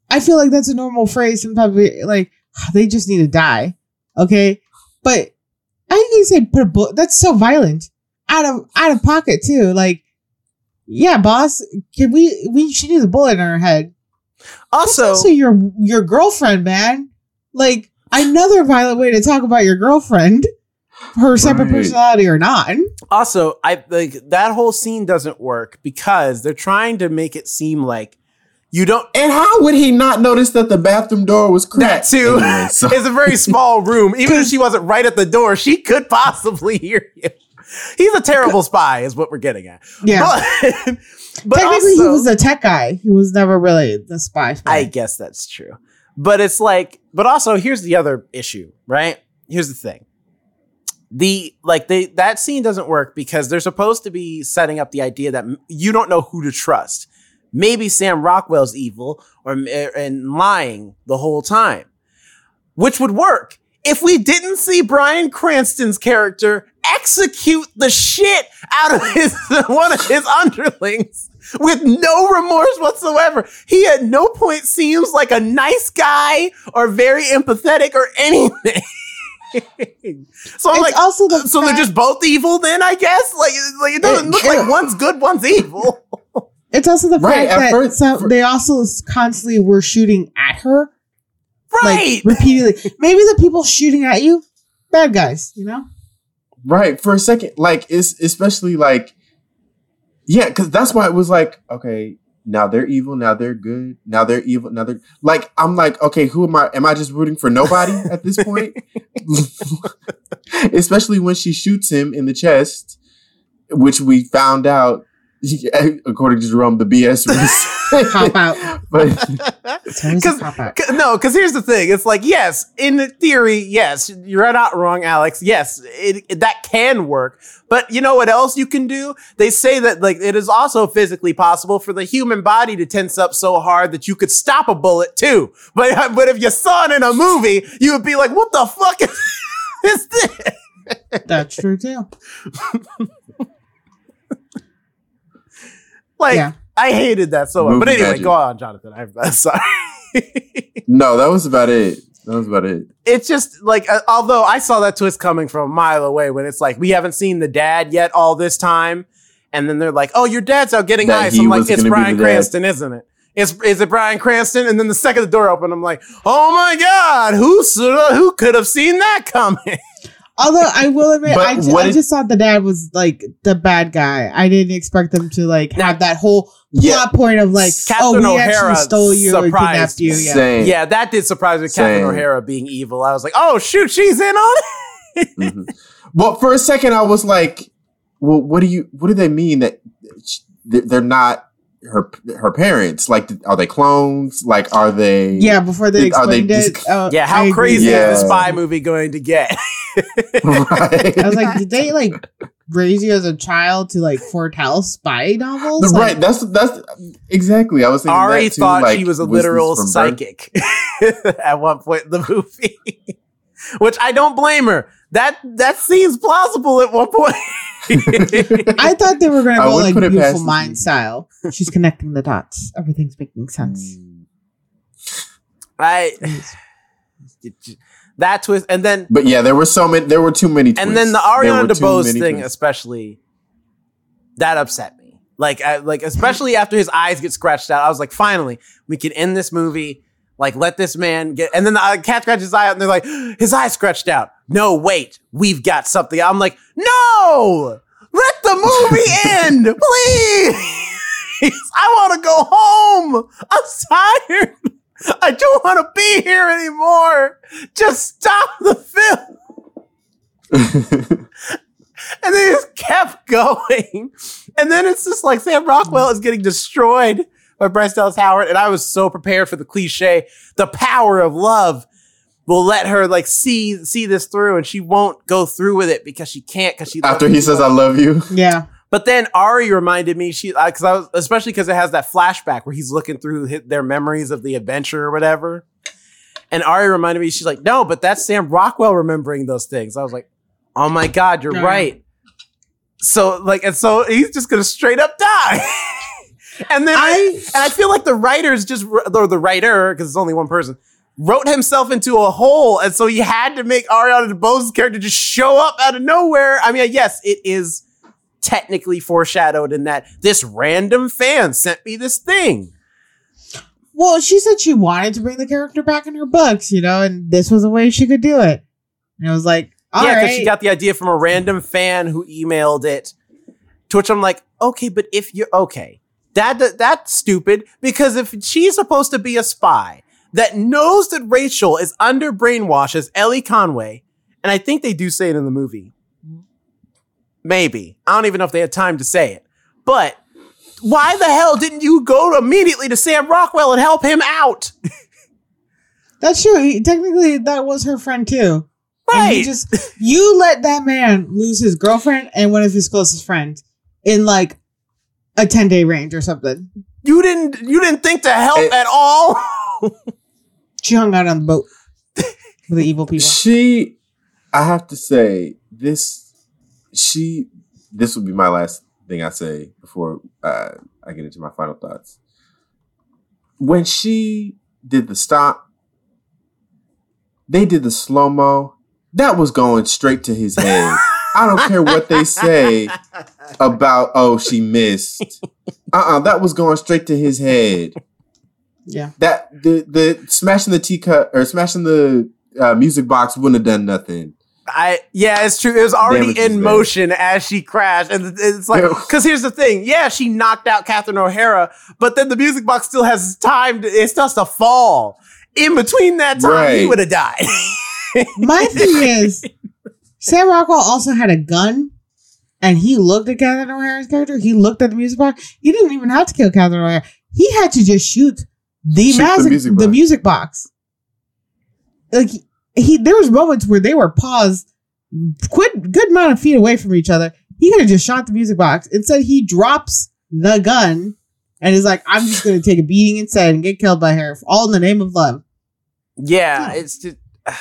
I feel like that's a normal phrase. Sometimes we like (sighs) they just need to die. Okay, but I can say put a bullet. That's so violent. Out of out of pocket too. Like yeah, boss. Can we? We she needs a bullet in her head. Also, also your your girlfriend, man. Like another violent way to talk about your girlfriend, her separate Right. personality or not. also i like that whole scene doesn't work because they're trying to make it seem like you don't And how would he not notice that the bathroom door was that cracked? too Anyway, (laughs) so- it's a very small room even if she wasn't right at the door she could possibly hear you he's a terrible spy is what we're getting at Yeah. but, but Technically, he was a tech guy. He was never really the spy. spy. I guess that's true. But it's like, but also here's the other issue, right? Here's the thing. The like they that scene doesn't work because they're supposed to be setting up the idea that you don't know who to trust maybe Sam Rockwell's evil or eh, and lying the whole time, which would work if we didn't see Bryan Cranston's character execute the shit out of his (laughs) one of his underlings with no remorse whatsoever. He at no point seems like a nice guy or very empathetic or anything. (laughs) so I'm It's like, also the so they're just both evil then, I guess? Like, like it doesn't It- look like one's good, one's evil. (laughs) It's also the Right, fact that first- some, for- they also constantly were shooting at her, Right. like repeatedly. (laughs) Maybe the people shooting at you, bad guys, you know. Right. For a second, like it's especially like yeah, because that's why it was like, okay, now they're evil, now they're good, now they're evil, now they're like I'm like, okay, who am I? Am I just rooting for nobody at this point? (laughs) (laughs) especially when she shoots him in the chest, which we found out (laughs) according to Jerome, the BS was Pop out. (laughs) but It's always a 'Cause- pop out. C- No, because here's the thing. It's like, yes, in theory, yes, you're not wrong, Alex. Yes, it, it- that can work. But you know what else you can do? They say that like it is also physically possible for the human body to tense up so hard that you could stop a bullet too. (laughs) But uh, but if you saw it in a movie, you would be like, what the fuck is, (laughs) is this? That's true too. Like, Yeah. I hated that so much. But anyway, magic. go on, Jonathan. I'm, I'm sorry. (laughs) no, that was about it. That was about it. it's just like uh, although I saw that twist coming from a mile away when it's like we haven't seen the dad yet all this time, and then they're like, "Oh, your dad's out getting That ice." I'm like, "It's Bryan the dad." Cranston, isn't it? Is is it Bryan Cranston?" And then the second the door opened, I'm like, "Oh my god, who who could have seen that coming?" (laughs) Although I will admit, I, ju- what I it- just thought the dad was like the bad guy. I didn't expect them to like have that whole Yeah. plot point of like, oh, we O'Hara actually stole you and surprised kidnapped you. Yeah. Same. yeah, that did surprise me. Captain Same. O'Hara being evil. I was like, "Oh shoot, she's in on it." (laughs) Mhm. Well, for a second, I was like, "Well, what do you? What do they mean that they're not her her parents? Like, are they clones? Like, are they? Yeah, before they Are they explained it. just- uh, Yeah, how agree. crazy Yeah. is the spy movie going to get? right. (laughs) (laughs) I was like, did they like raise you as a child to like foretell spy novels? No, Like, right. That's that's exactly. I was thinking Ari that too, thought like, she was a literal psychic (laughs) at one point in the movie, which I don't blame her. That that seems plausible at one point. (laughs) I thought they were gonna I go would like beautiful mind you. style. She's connecting the dots. Everything's making sense. I that twist, and then But yeah, there were so many. There were too many. Twists. and then the Ariana were too DeBose thing, twists. especially that upset me. Like, I, like especially after his eyes get scratched out, I was like, finally, we can end this movie. Like, let this man get. And then the uh, cat scratches his eye out, and they're like, (gasps) his eye scratched out. No, wait, we've got something. I'm like, no, let the movie (laughs) end, please. I want to go home. I'm tired. I don't want to be here anymore. Just stop the film. And they just kept going. And then it's just like Sam Rockwell is getting destroyed by Bryce Dallas Howard. And I was so prepared for the cliche, the power of love will let her like see see this through and she won't go through with it because she can't because she After he says, "I love you," Yeah. But then Ari reminded me she because I was especially because it has that flashback where he's looking through hi their memories of the adventure or whatever. And Ari reminded me she's like, no, but that's Sam Rockwell remembering those things. I was like, oh my god, you're oh, Yeah. right. So like, and so he's just gonna straight up die. (laughs) and then I and I feel like the writers just or the writer because it's only one person wrote himself into a hole, and so he had to make Ariana DeBose's character just show up out of nowhere. I mean, yes, it is technically foreshadowed in that this random fan sent me this thing. Well, she said she wanted to bring the character back in her books, you know, and this was a way she could do it. And I was like, all yeah, right. because she got the idea from a random fan who emailed it. To which I'm like, okay, but if you're okay, that, that that's stupid because if she's supposed to be a spy that knows that Rachel is under brainwash as Elly Conway, and I think they do say it in the movie. Maybe I don't even know if they had time to say it, but why the hell didn't you go immediately to Sam Rockwell and help him out? (laughs) That's true. He, technically, that was her friend too. And Right. he just you let that man lose his girlfriend and one of his closest friends in like a ten day range or something. You didn't you didn't think to help It- at all. (laughs) She hung out on the boat (laughs) with the evil people. She, I have to say, this, she, this will be my last thing I say before uh, I get into my final thoughts. When she did the stop, they did the slow mo. That was going straight to his head. I don't care what they say about, oh, she missed. Uh uh that was going straight to his head. Yeah. That the the smashing the teacup or smashing the uh, music box wouldn't have done nothing. I yeah, it's true. It was already Damage is in bad. motion as she crashed, and it's like (laughs) because here's the thing. Yeah, she knocked out Catherine O'Hara, but then the music box still has time. To, it still has to fall. In between that time, he would have died. (laughs) My thing is, Sam Rockwell also had a gun, and he looked at Catherine O'Hara's character. He looked at the music box. He didn't even have to kill Catherine O'Hara. He had to just shoot the Shoot the music the music box. Like he, there was moments where they were paused, quit good amount of feet away from each other. He could have just shot the music box. Instead, he drops the gun and is like, "I'm just going to take a beating instead and get killed by her, all in the name of love." yeah, it's just. (sighs)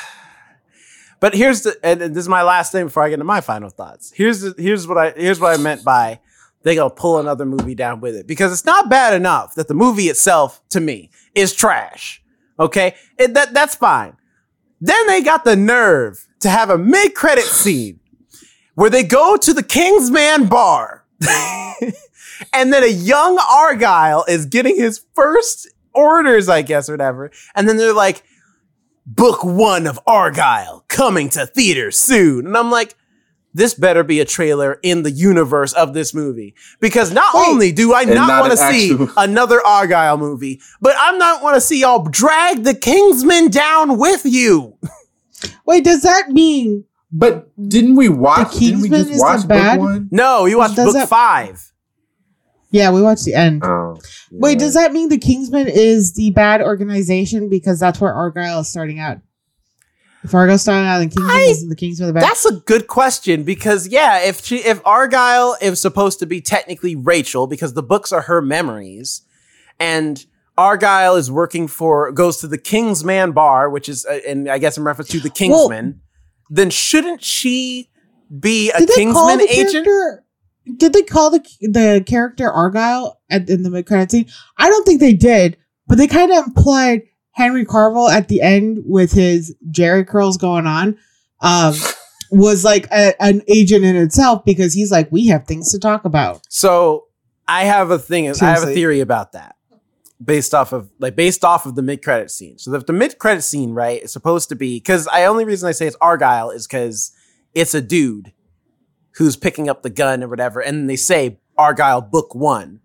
But here's the, and this is my last thing before I get into my final thoughts. Here's the, here's what I here's what I meant by they gonna pull another movie down with it because it's not bad enough that the movie itself to me is trash. Okay, it, that that's fine. Then they got the nerve to have a mid credit scene where they go to the Kingsman bar, (laughs) and then a young Argylle is getting his first orders, I guess, or whatever, and then they're like book one of Argylle coming to theaters soon. And I'm like, this better be a trailer in the universe of this movie. Because not Wait. only do I not, not want to see actual- (laughs) another Argylle movie, but I'm not want to see y'all drag the Kingsman down with you. (laughs) Wait, does that mean But didn't we watch? The Didn't we just is watch the bad? book one? No, you watched Does book that- five. Yeah, we watched the end. Oh, Wait, does that mean the Kingsman is the bad organization because that's where Argylle is starting out? If Argylle's starting out, Kingsman I- the Kingsman the bad. That's a good question because yeah, if she if Argylle is supposed to be technically Rachel because the books are her memories, and Argylle is working for goes to the Kingsman bar, which is uh, and I guess in reference to the Kingsman, then shouldn't she be a Did they call Kingsman agent? Did they call the the character Argylle at in the mid credit scene? I don't think they did, but they kind of implied Henry Cavill at the end with his Jerry curls going on. Um, was like a, an agent in itself because he's like, we have things to talk about. So I have a thing. I have a theory about that, based off of like based off of the mid credit scene. So if the mid credit scene, right, is supposed to be because I only reason I say it's Argylle is because it's a dude who's picking up the gun or whatever, and they say Argylle book one,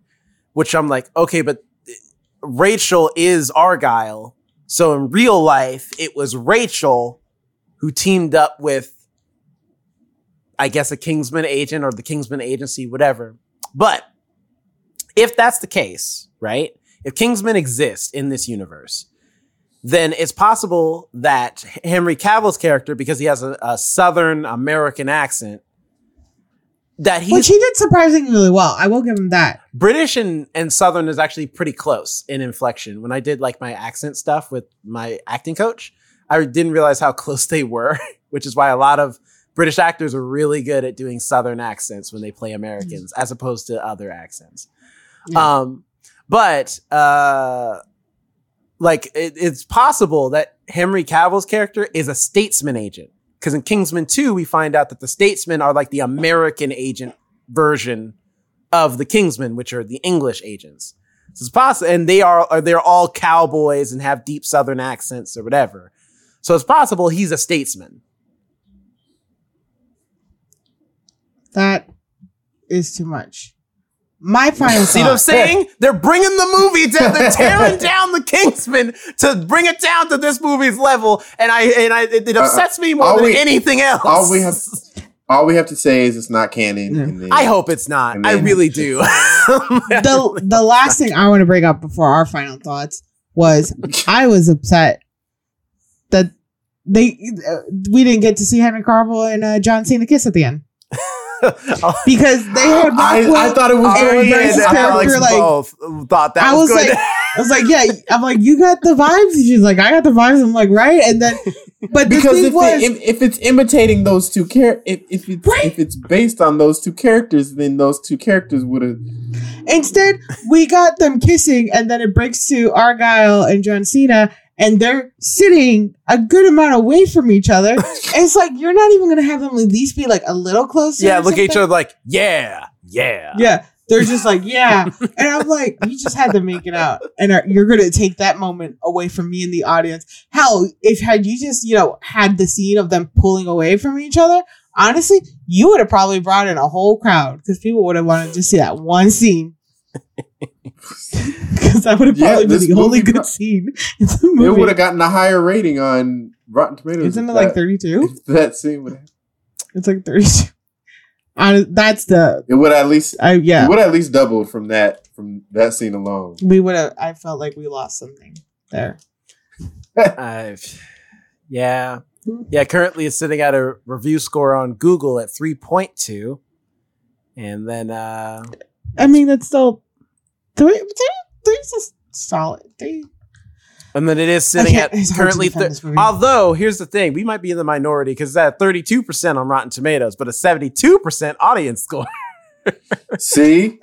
which I'm like, okay, but Rachel is Argylle, so in real life it was Rachel who teamed up with. I guess a Kingsman agent or the Kingsman agency, whatever. But if that's the case, right? If Kingsman exists in this universe, then it's possible that Henry Cavill's character, because he has a, a Southern American accent, that he Which he did surprisingly really well. I will give him that. British and, and Southern is actually pretty close in inflection. When I did like my accent stuff with my acting coach, I didn't realize how (laughs) close they were, which is why a lot of British actors are really good at doing Southern accents when they play Americans as opposed to other accents. Yeah. Um, but uh, like it, it's possible that Henry Cavill's character is a statesman agent because in Kingsman 2 we find out that the statesmen are like the American agent version of the Kingsmen, which are the English agents. So it's possible, and they are are- they're all cowboys and have deep Southern accents or whatever. So it's possible he's a statesman. That is too much. My final (laughs) See what I'm thought. saying? They're bringing the movie down. They're (laughs) tearing down the Kingsman to bring it down to this movie's level, and I and I it, it upsets me more all than we- anything else. all we have- All we have to say is it's not canon. Yeah. then- I hope it's not. I really (laughs) do. the the last thing I want to bring up before our final thoughts was I was upset that they uh, we didn't get to see Henry Cavill and uh, John Cena kiss at the end. Because they had I, Rockwell. I thought it was Aaron going Bryce's in. and character, Alex like- both thought that I was, was good. like, (laughs) I was like, yeah. I'm like, you got the vibes. And she's like, I got the vibes. I'm like, right. And then, (laughs) but because if, was, it, if, if it's imitating those two char- if, if it's Right. if it's based on those two characters, then those two characters would have. Instead, we got them kissing, and then it breaks to Argylle and John Cena, and they're sitting a good amount away from each other. (laughs) It's like you're not even gonna have them at least be like a little closer. yeah, look at each other like, yeah, yeah. Yeah, they're just like yeah, (laughs) and I'm like, you just had to make it out, and are, you're gonna take that moment away from me in the audience. Hell, if had you just you know had the scene of them pulling away from each other. Honestly, you would have probably brought in a whole crowd because people would have wanted to see that one scene. Because that would have Yeah, probably been the only good pro- scene in the It would have gotten a higher rating on Rotten Tomatoes. Isn't if it like 32? That scene would have, It's like 32. Hon- that's the, it would at least I yeah. it would at least doubled from that from that scene alone. We would have, I felt like we lost something there. (laughs) I've, yeah, yeah. Currently, it's sitting at a review score on Google at three point two, and then uh I mean, that's still, three, three, three's just solid. Three. and then it is sitting at it's hard to currently. defend Th- this movie. although here's the thing, we might be in the minority because it's at thirty two percent on Rotten Tomatoes, but a seventy two percent audience score. (laughs) See,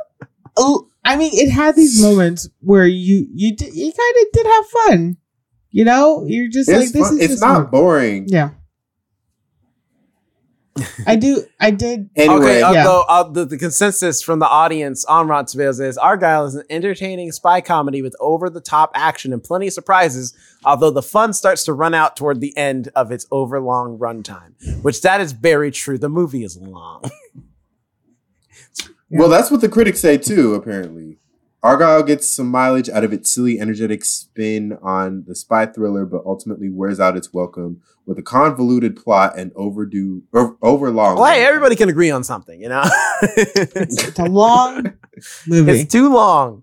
Oh, I mean, it had these moments where you, you, did, you kind of did have fun. You know, you're just like, this fun. is it's just not more- boring. Yeah. I do. I did. Anyway, okay, yeah. although uh, the, the consensus from the audience on Rotten Tomatoes is Argylle is an entertaining spy comedy with over the top action and plenty of surprises. Although the fun starts to run out toward the end of its overlong runtime, which that is very true. The movie is long. (laughs) Well, that's what the critics say too, apparently. Argylle gets some mileage out of its silly, energetic spin on the spy thriller, but ultimately wears out its welcome with a convoluted plot and overdue, or overlong. well, hey, everybody can agree on something, you know. It's a long (laughs) movie. it's too long.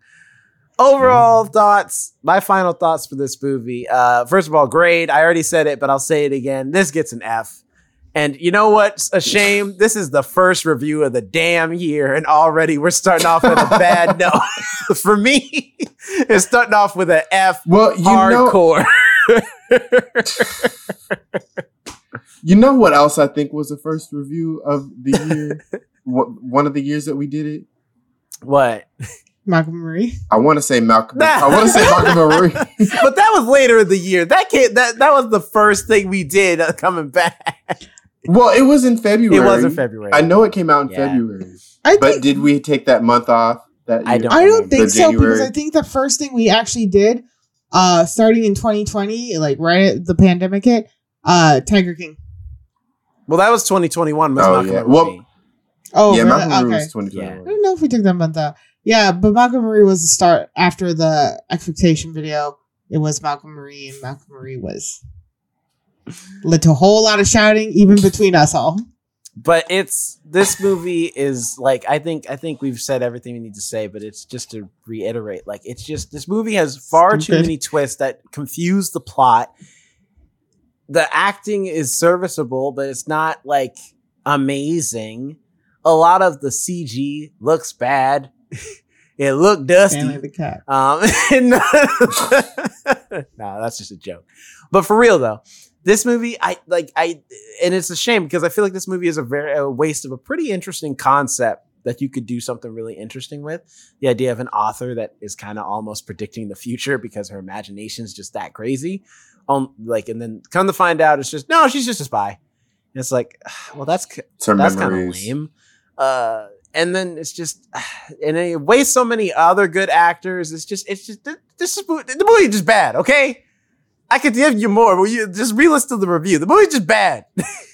Overall thoughts, my final thoughts for this movie. Uh, first of all, grade. I already said it, but I'll say it again. This gets an F. And you know what's a shame? This is the first review of the damn year, and already we're starting off with a bad (laughs) note. (laughs) for me, it's starting off with an F Well, you know, (laughs) you know what else I think was the first review of the year? One of the years that we did it. what? Malcolm Marie. I want to say Malcolm. I want to say Malcolm Marie. but that was later in the year. That can't, that that was the first thing we did uh, coming back. Well, it was in February. It was in February. I know it came out in Yeah. February. I But think did we take that month off? That I don't I don't think The so because I think the first thing we actually did, uh, starting in 2020, like right at the pandemic hit, uh, Tiger King. Well, that was 2021. Was Oh, Malcolm yeah. Marie. Well, Oh, yeah, really? Malcolm okay. was 2021. I don't know if we took that month out. Yeah, but Malcolm Marie was the start after the expectation video. It was Malcolm Marie, and Malcolm Marie was led to a whole lot of shouting, even between us all. but it's this movie is like I think I think we've said everything we need to say, but it's just to reiterate, like it's just this movie has far too many twists that confuse the plot. The acting is serviceable, but it's not like amazing. A lot of the CG looks bad. (laughs) it looked dusty. Stanley the cat. Um, (laughs) no, (laughs) that's just a joke. But for real though, this movie, I like, I, and it's a shame because I feel like this movie is a very a waste of a pretty interesting concept that you could do something really interesting with. The idea of an author that is kind of almost predicting the future because her imagination is just that crazy. Um, like, and then come to find out, it's just no, she's just a spy. And it's like, (sighs) well, that's k- It's her that's kind of lame. Uh, and then it's just, (sighs) and it wastes so many other good actors. It's just, it's just, this is the movie is just bad. Okay, I could give you more, but you just re-listen to the review. The movie's just bad.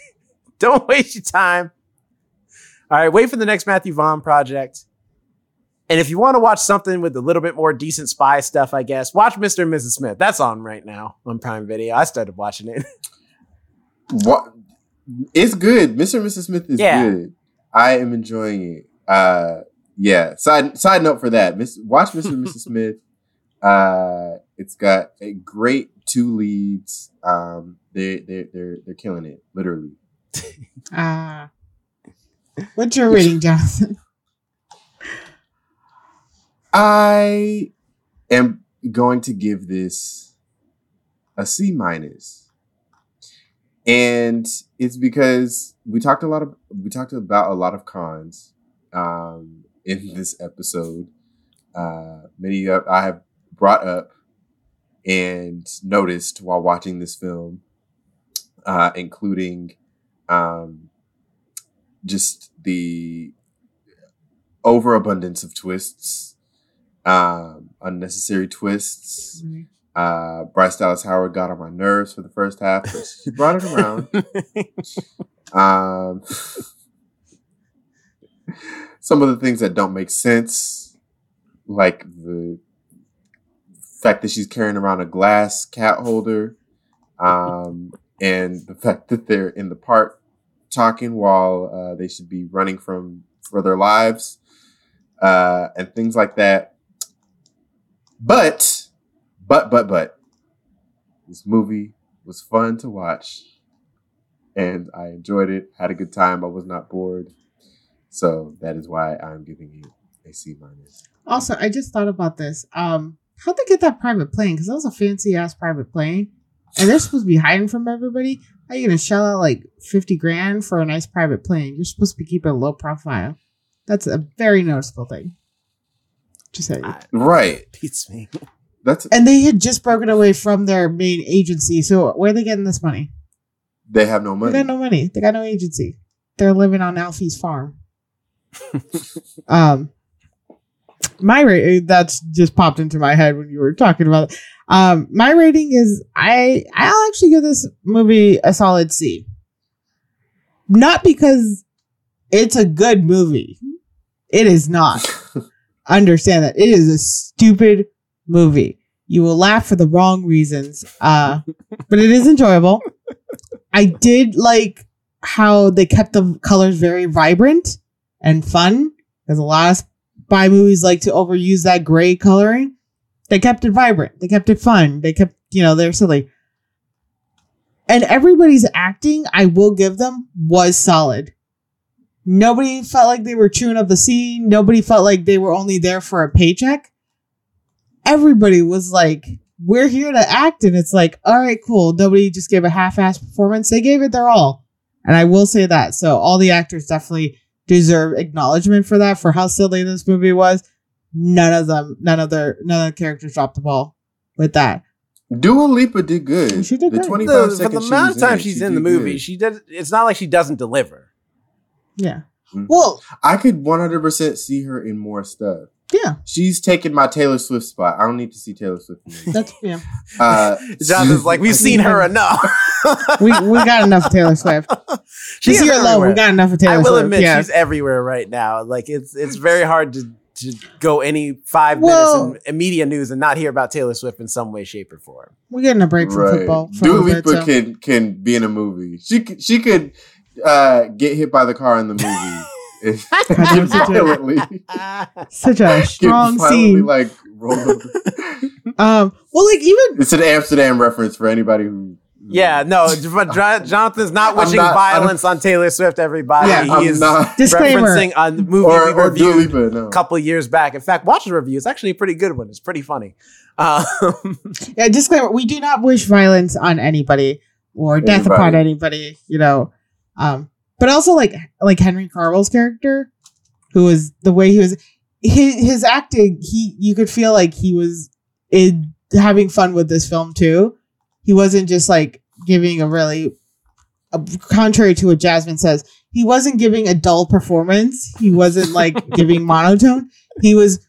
(laughs) Don't waste your time. All right, wait for the next Matthew Vaughn project. And if you want to watch something with a little bit more decent spy stuff, I guess watch Mr. and Mrs. Smith. That's on right now on Prime Video. I started watching it. (laughs) What? It's good. Mr. and Mrs. Smith is Yeah. good. I am enjoying it. Uh, yeah. Side side note for that. Miss, watch Mr. and Mrs. (laughs) Smith. Uh, it's got a great two leads. Um, they they they're they're killing it literally. Ah, What's your rating, Jonathan? I am going to give this a C minus. And it's because we talked a lot of we talked about a lot of cons um, in this episode. Uh, many of I have brought up and noticed while watching this film, uh, including um, just the overabundance of twists, um, unnecessary twists. Uh, Bryce Dallas Howard got on my nerves for the first half, but she brought it around. (laughs) Um, some of the things that don't make sense, like the fact that she's carrying around a glass cat holder, um, (laughs) and the fact that they're in the park talking while uh, they should be running from for their lives, uh, and things like that. But, but, but, but, this movie was fun to watch and I enjoyed it. Had a good time. I was not bored. So that is why I'm giving you a C minus. Also, I just thought about this. Um, how'd they get that private plane? Because that was a fancy ass private plane, and they're supposed to be hiding from everybody. How are you gonna shell out like fifty grand for a nice private plane? You're supposed to be keeping a low profile. That's a very noticeable thing. Just saying. I- Right. Beats me. That's and they had just broken away from their main agency. So where are they getting this money? they have no money. They money. got no money. They got no agency. They're living on Alfie's farm. (laughs) um, my rating that's just popped into my head when you were talking about it. Um, my rating is I I'll actually give this movie a solid C. Not because it's a good movie. It is not. (laughs) Understand that it is a stupid movie. You will laugh for the wrong reasons. Uh, but it is enjoyable. I did like how they kept the colors very vibrant and fun. Because a lot of spy movies like to overuse that gray coloring. They kept it vibrant. They kept it fun. They kept, you know, they're silly. And everybody's acting, I will give them, was solid. Nobody felt like they were chewing up the scene. Nobody felt like they were only there for a paycheck. Everybody was like, we're here to act. And it's like, all right, cool. Nobody just gave a half ass performance. They gave it their all. And I will say that. So all the actors definitely deserve acknowledgement for that, for how silly this movie was. None of them, none of their, none of the characters dropped the ball with that. Dua Lipa did good. She did the great. 25 The, for seconds the she amount of time it, she's she in the movie, good. she did. It's not like she doesn't deliver. Yeah. Mhm. Well, I could 100% see her in more stuff. Yeah. She's taking my Taylor Swift spot. I don't need to see Taylor Swift. in. That's yeah. (laughs) Uh, (laughs) Jonathan's like, we've seen her enough. (laughs) We we got enough of Taylor Swift. She's here is year alone, we got enough of Taylor Swift. I will Swift. admit yeah. she's everywhere right now. Like it's it's very hard to to go any five Well- minutes in, in media news and not hear about Taylor Swift in some way, shape, or form. We're getting a break from right. football. For Dua a bit, Lipa so- can can be in a movie. She could, she could uh, get hit by the car in the movie. Damn, (laughs) such a- violently, Such a strong violently, scene. like roll over. (laughs) Um, well, like even It's an Amsterdam reference for anybody who. yeah, no, (laughs) but Jonathan's not wishing not- I don't- violence on Taylor Swift. Everybody, Yeah. he I'm is not. disclaimer. referencing a movie Or, we or reviewed Lipa, no. a couple years back. In fact, watch the review. It's actually a pretty good one. It's pretty funny. Um, Yeah, disclaimer: we do not wish violence on anybody or death Anybody. upon anybody. You know, um, but also like like Henry Cavill's character, who was the way he was, his his acting. He you could feel like he was in having fun with this film too. He wasn't just like giving a really, uh, contrary to what Jasmine says, he wasn't giving a dull performance. He wasn't like (laughs) giving monotone. He was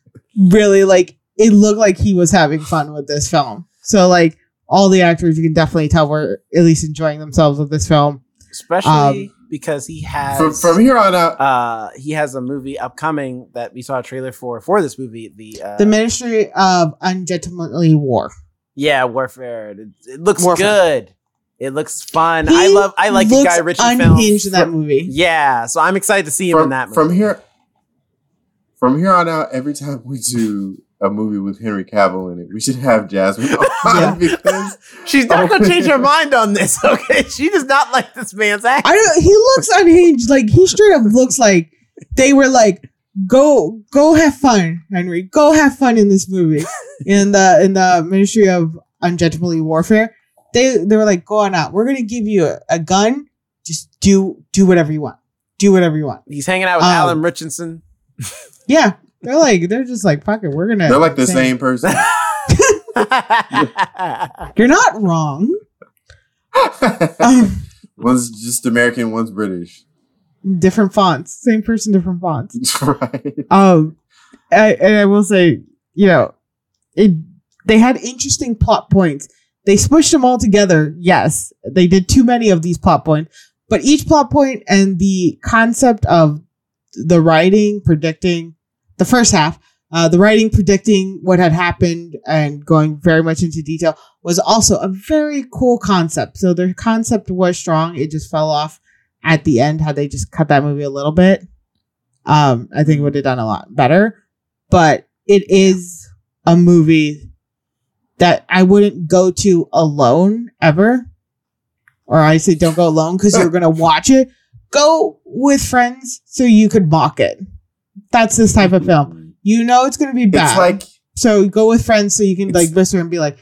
really like it looked like he was having fun with this film. So like all the actors, you can definitely tell were at least enjoying themselves with this film. especially Um, because he has From, from here on out, uh he has a movie upcoming that we saw a trailer for for this movie the uh The Ministry of Ungentlemanly War. yeah warfare it, it looks Warfare. good it looks fun He i love i like the guy ritchie unhinged films in that movie. yeah so i'm excited to see him in that movie from here from here on out, every time we do a movie with Henry Cavill in it, we should have Jasmine on (laughs) Yeah. (laughs) because (laughs) She's not Oh. gonna change her mind on this, okay? She does not like this man's act. I don't. He looks unhinged. Like he straight up looks like they were like, "Go, go, have fun, Henry. Go have fun in this movie." in the in the Ministry of Ungentlemanly Warfare, they they were like, "Go on out. We're gonna give you a, a gun. Just do do whatever you want. Do whatever you want." He's hanging out with Um, Alan Ritchson. Yeah, they're like they're just like, "Fuck it, we're gonna." they're like the same person. (laughs) You're not wrong. (laughs) Um, one's just American, one's British. different fonts, same person, different fonts. (laughs) right. Um, I, and I will say, you know, it they had interesting plot points. They smushed them all together. Yes, they did too many of these plot points, but each plot point and the concept of the writing predicting the first half, uh, the writing predicting what had happened and going very much into detail was also a very cool concept. So their concept was strong. It just fell off at the end. how they just cut that movie a little bit, um, I think would have done a lot better. But it is a movie that I wouldn't go to alone ever. Or I say don't go alone because you're gonna watch it. Go with friends so you could mock it. That's this type of film. You know it's gonna be bad. It's like so go with friends so you can like listen and be like,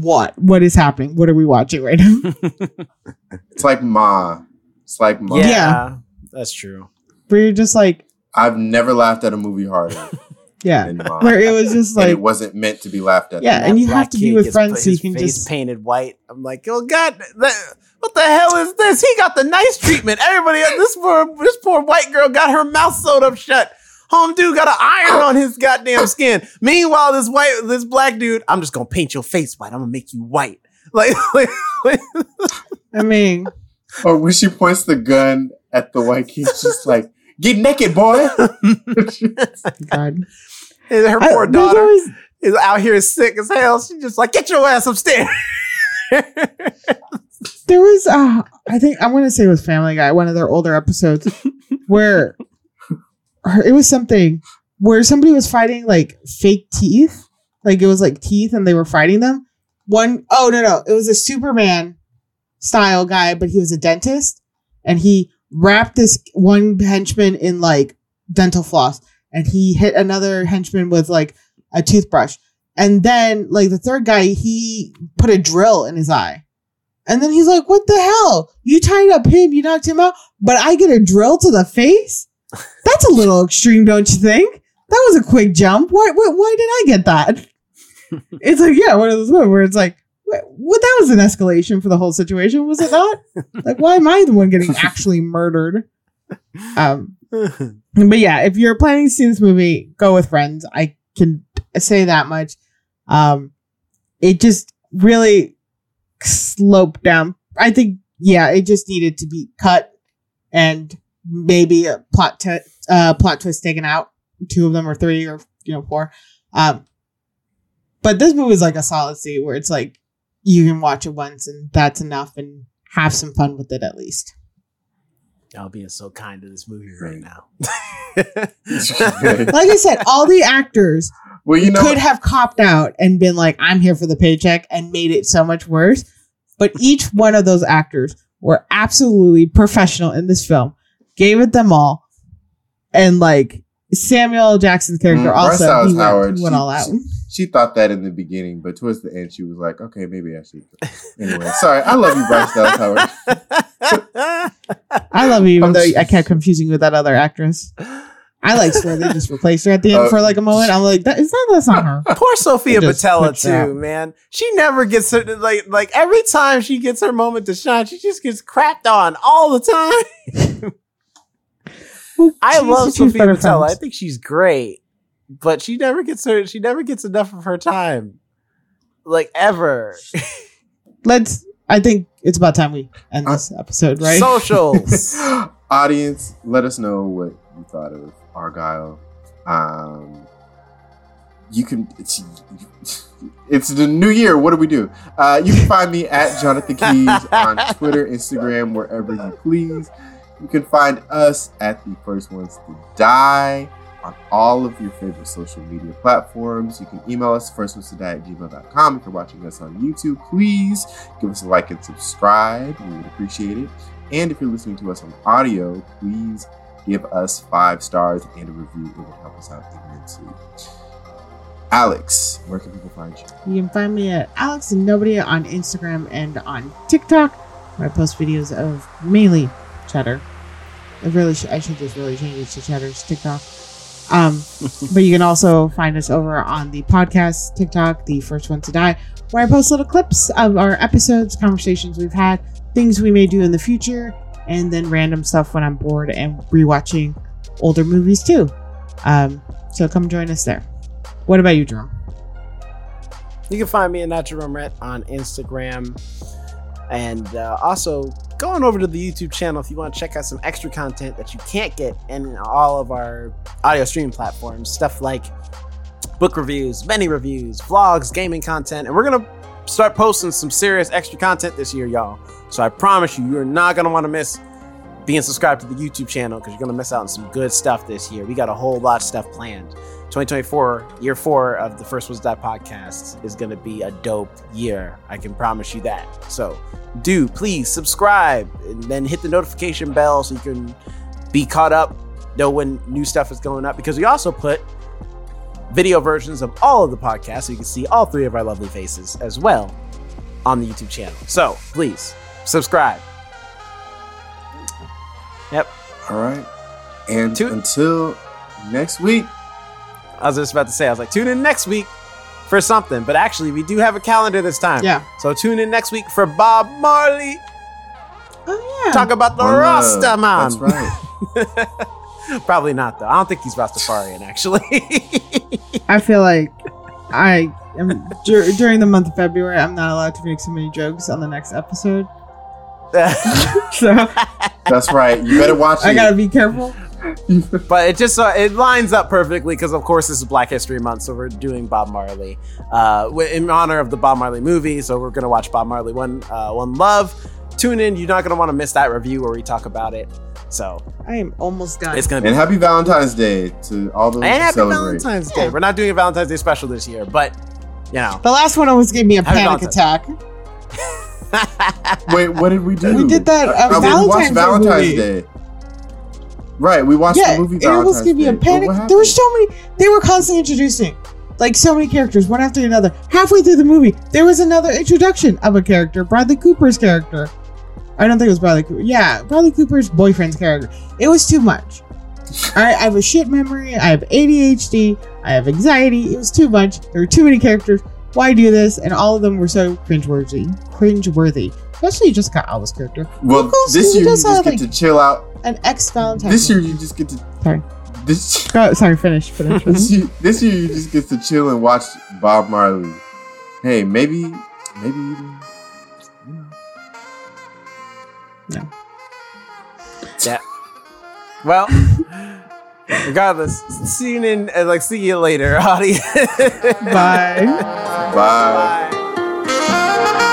what? What is happening? What are we watching right now? (laughs) it's like Ma. It's like Ma. yeah, Yeah. that's true. Where you're just like, I've never laughed at a movie harder (laughs) yeah. Where it was just and like it wasn't meant to be laughed at. Yeah, and you have to be with friends so you his can face just- painted white. I'm like, oh god, that, what the hell is this? He got the nice treatment. Everybody, this poor this poor white girl got her mouth sewed up shut. Home dude got an iron on his goddamn skin. Meanwhile, this white, this black dude, I'm just gonna paint your face white. I'm gonna make you white. Like, (laughs) like, like I mean, Or when she points the gun at the white kid, she's like, "Get naked, boy." God. her I- poor there's daughter always- is out here sick as hell. She's just like, get your ass upstairs. (laughs) there was uh I think I want to say it was Family Guy, one of their older episodes, (laughs) where it was something where somebody was fighting like fake teeth, like it was like teeth, and they were fighting them. One oh no no, it was a Superman style guy, but he was a dentist, and he wrapped this one henchman in like dental floss, and he hit another henchman with like a toothbrush, and then like the third guy, he put a drill in his eye. And then he's like, "What the hell? You tied up him, you knocked him out, but I get a drill to the face? That's a little extreme, don't you think? That was a quick jump. Why? Why, why did I get that? (laughs) it's like, yeah, one of those moments where it's like, what, what? That was an escalation for the whole situation, was it not? like, why am I the one getting actually murdered? Um, but yeah, if you're planning to see this movie, go with friends. I can say that much. Um, it just really sloped down. I think, yeah, it just needed to be cut and maybe a plot t- uh, plot twist taken out. Two of them or three or you know four. Um, but this movie is like a solid C where it's like you can watch it once and that's enough and have some fun with it at least. Y'all being so kind to this movie right now. (laughs) Like I said, all the actors well, you know, could have copped out and been like, I'm here for the paycheck and made it so much worse. But each one of those actors were absolutely professional in this film, gave it them all. And like Samuel Jackson's character Mm, also he went, Howard, he went she- all out. she thought that in the beginning, but towards the end, she was like, "Okay, maybe I should." Anyway, sorry. I love you, Bryce Dallas Howard. (laughs) I love you, even I'm though s- I kept confusing you with that other actress. I like swear they just replaced her at the end Uh, for like a moment. I'm like, that is not that's not her. Poor Sofia It Boutella too, out. man. She never gets her like like every time she gets her moment to shine, she just gets crapped on all the time. (laughs) I She's- love she's Sofia better Boutella. I think she's great, but she never gets her. She never gets enough of her time, like ever. (laughs) Let's. I think it's about time we end Uh, this episode, right? Socials. (laughs) Audience, let us know what you thought of Argylle. Um, you can. It's, (laughs) it's the new year. What do we do? Uh, you can find me at Jonathan Keys (laughs) on Twitter, Instagram, wherever you please. You can find us at the first ones to die. on all of your favorite social media platforms. You can email us firstones2die at gmail.com. If you're watching us on YouTube, please give us a like and subscribe. We would appreciate it. And if you're listening to us on audio, please give us five stars and a review. It would help us out immensely. Alex, where can people find you? You can find me at Alex and Nobody on Instagram and on TikTok, where I post videos of mainly cheddar. I really, sh- I should just really change it to cheddar's TikTok. Um, (laughs) but you can also find us over on the podcast TikTok, the first one to die, where I post little clips of our episodes, conversations we've had, things we may do in the future, and then random stuff when I'm bored and rewatching older movies too. Um, so come join us there. What about you, Jerome? You can find me at Natural Ret on Instagram. And uh, also, go on over to the YouTube channel if you want to check out some extra content that you can't get in all of our audio streaming platforms. Stuff like book reviews, many reviews, vlogs, gaming content. And we're going to start posting some serious extra content this year, y'all. So I promise you, you're not going to want to miss being subscribed to the YouTube channel because you're going to miss out on some good stuff this year. We got a whole lot of stuff planned. 2024, year four of the First Was Die podcast, is going to be a dope year. I can promise you that. So, do please subscribe and then hit the notification bell so you can be caught up, know when new stuff is going up. Because we also put video versions of all of the podcasts so you can see all three of our lovely faces as well on the YouTube channel. So, please subscribe. Yep. All right. And Two- until next week, I was just about to say, I was like, tune in next week for something. But actually, we do have a calendar this time. Yeah. So tune in next week for Bob Marley. Oh yeah. Talk about the on, uh, Rasta man. That's right. (laughs) Probably not though. I don't think he's Rastafarian actually. (laughs) I feel like I am dur- during the month of February. I'm not allowed to make so many jokes on the next episode, so That's right. You better watch I it. I gotta be careful. but it just uh, it lines up perfectly because of course this is Black History Month, so we're doing Bob Marley uh, in honor of the Bob Marley movie. So we're gonna watch Bob Marley One uh, One Love. Tune in. You're not gonna want to miss that review where we talk about it. So I am almost done. it's gonna be and happy Valentine's Day to all those and who happy celebrate. Valentine's Day. Yeah. We're not doing a Valentine's Day special this year, but you know. the last one almost gave me a panic attack. (laughs) (laughs) Wait, what did we do? We did that, uh, I- I- we watched Valentine's Valentine's. Day. Right, we watched yeah, the movie it Valentine's almost gave me a panic. There were so many. They were constantly introducing, like so many characters, one after another. Halfway through the movie, there was another introduction of a character, Bradley Cooper's character. I don't think it was Bradley Cooper. Yeah, Bradley Cooper's boyfriend's character. It was too much. Right, I have a shit memory. I have ADHD. I have anxiety. It was too much. There were too many characters. Why do this? And all of them were so cringeworthy. Cringeworthy. Especially Jessica Alba's character. Well, Who this who year you just get like- to chill out. An ex Valentine. This year you just get to. Sorry. This, (laughs) Go, sorry, finish. (laughs) Finish. this, year, this year you just get to chill and watch Bob Marley. Hey, maybe, maybe even. you know. Yeah. Well, Regardless, see you in uh, like see you later, (laughs) audience. Bye. Bye. Bye.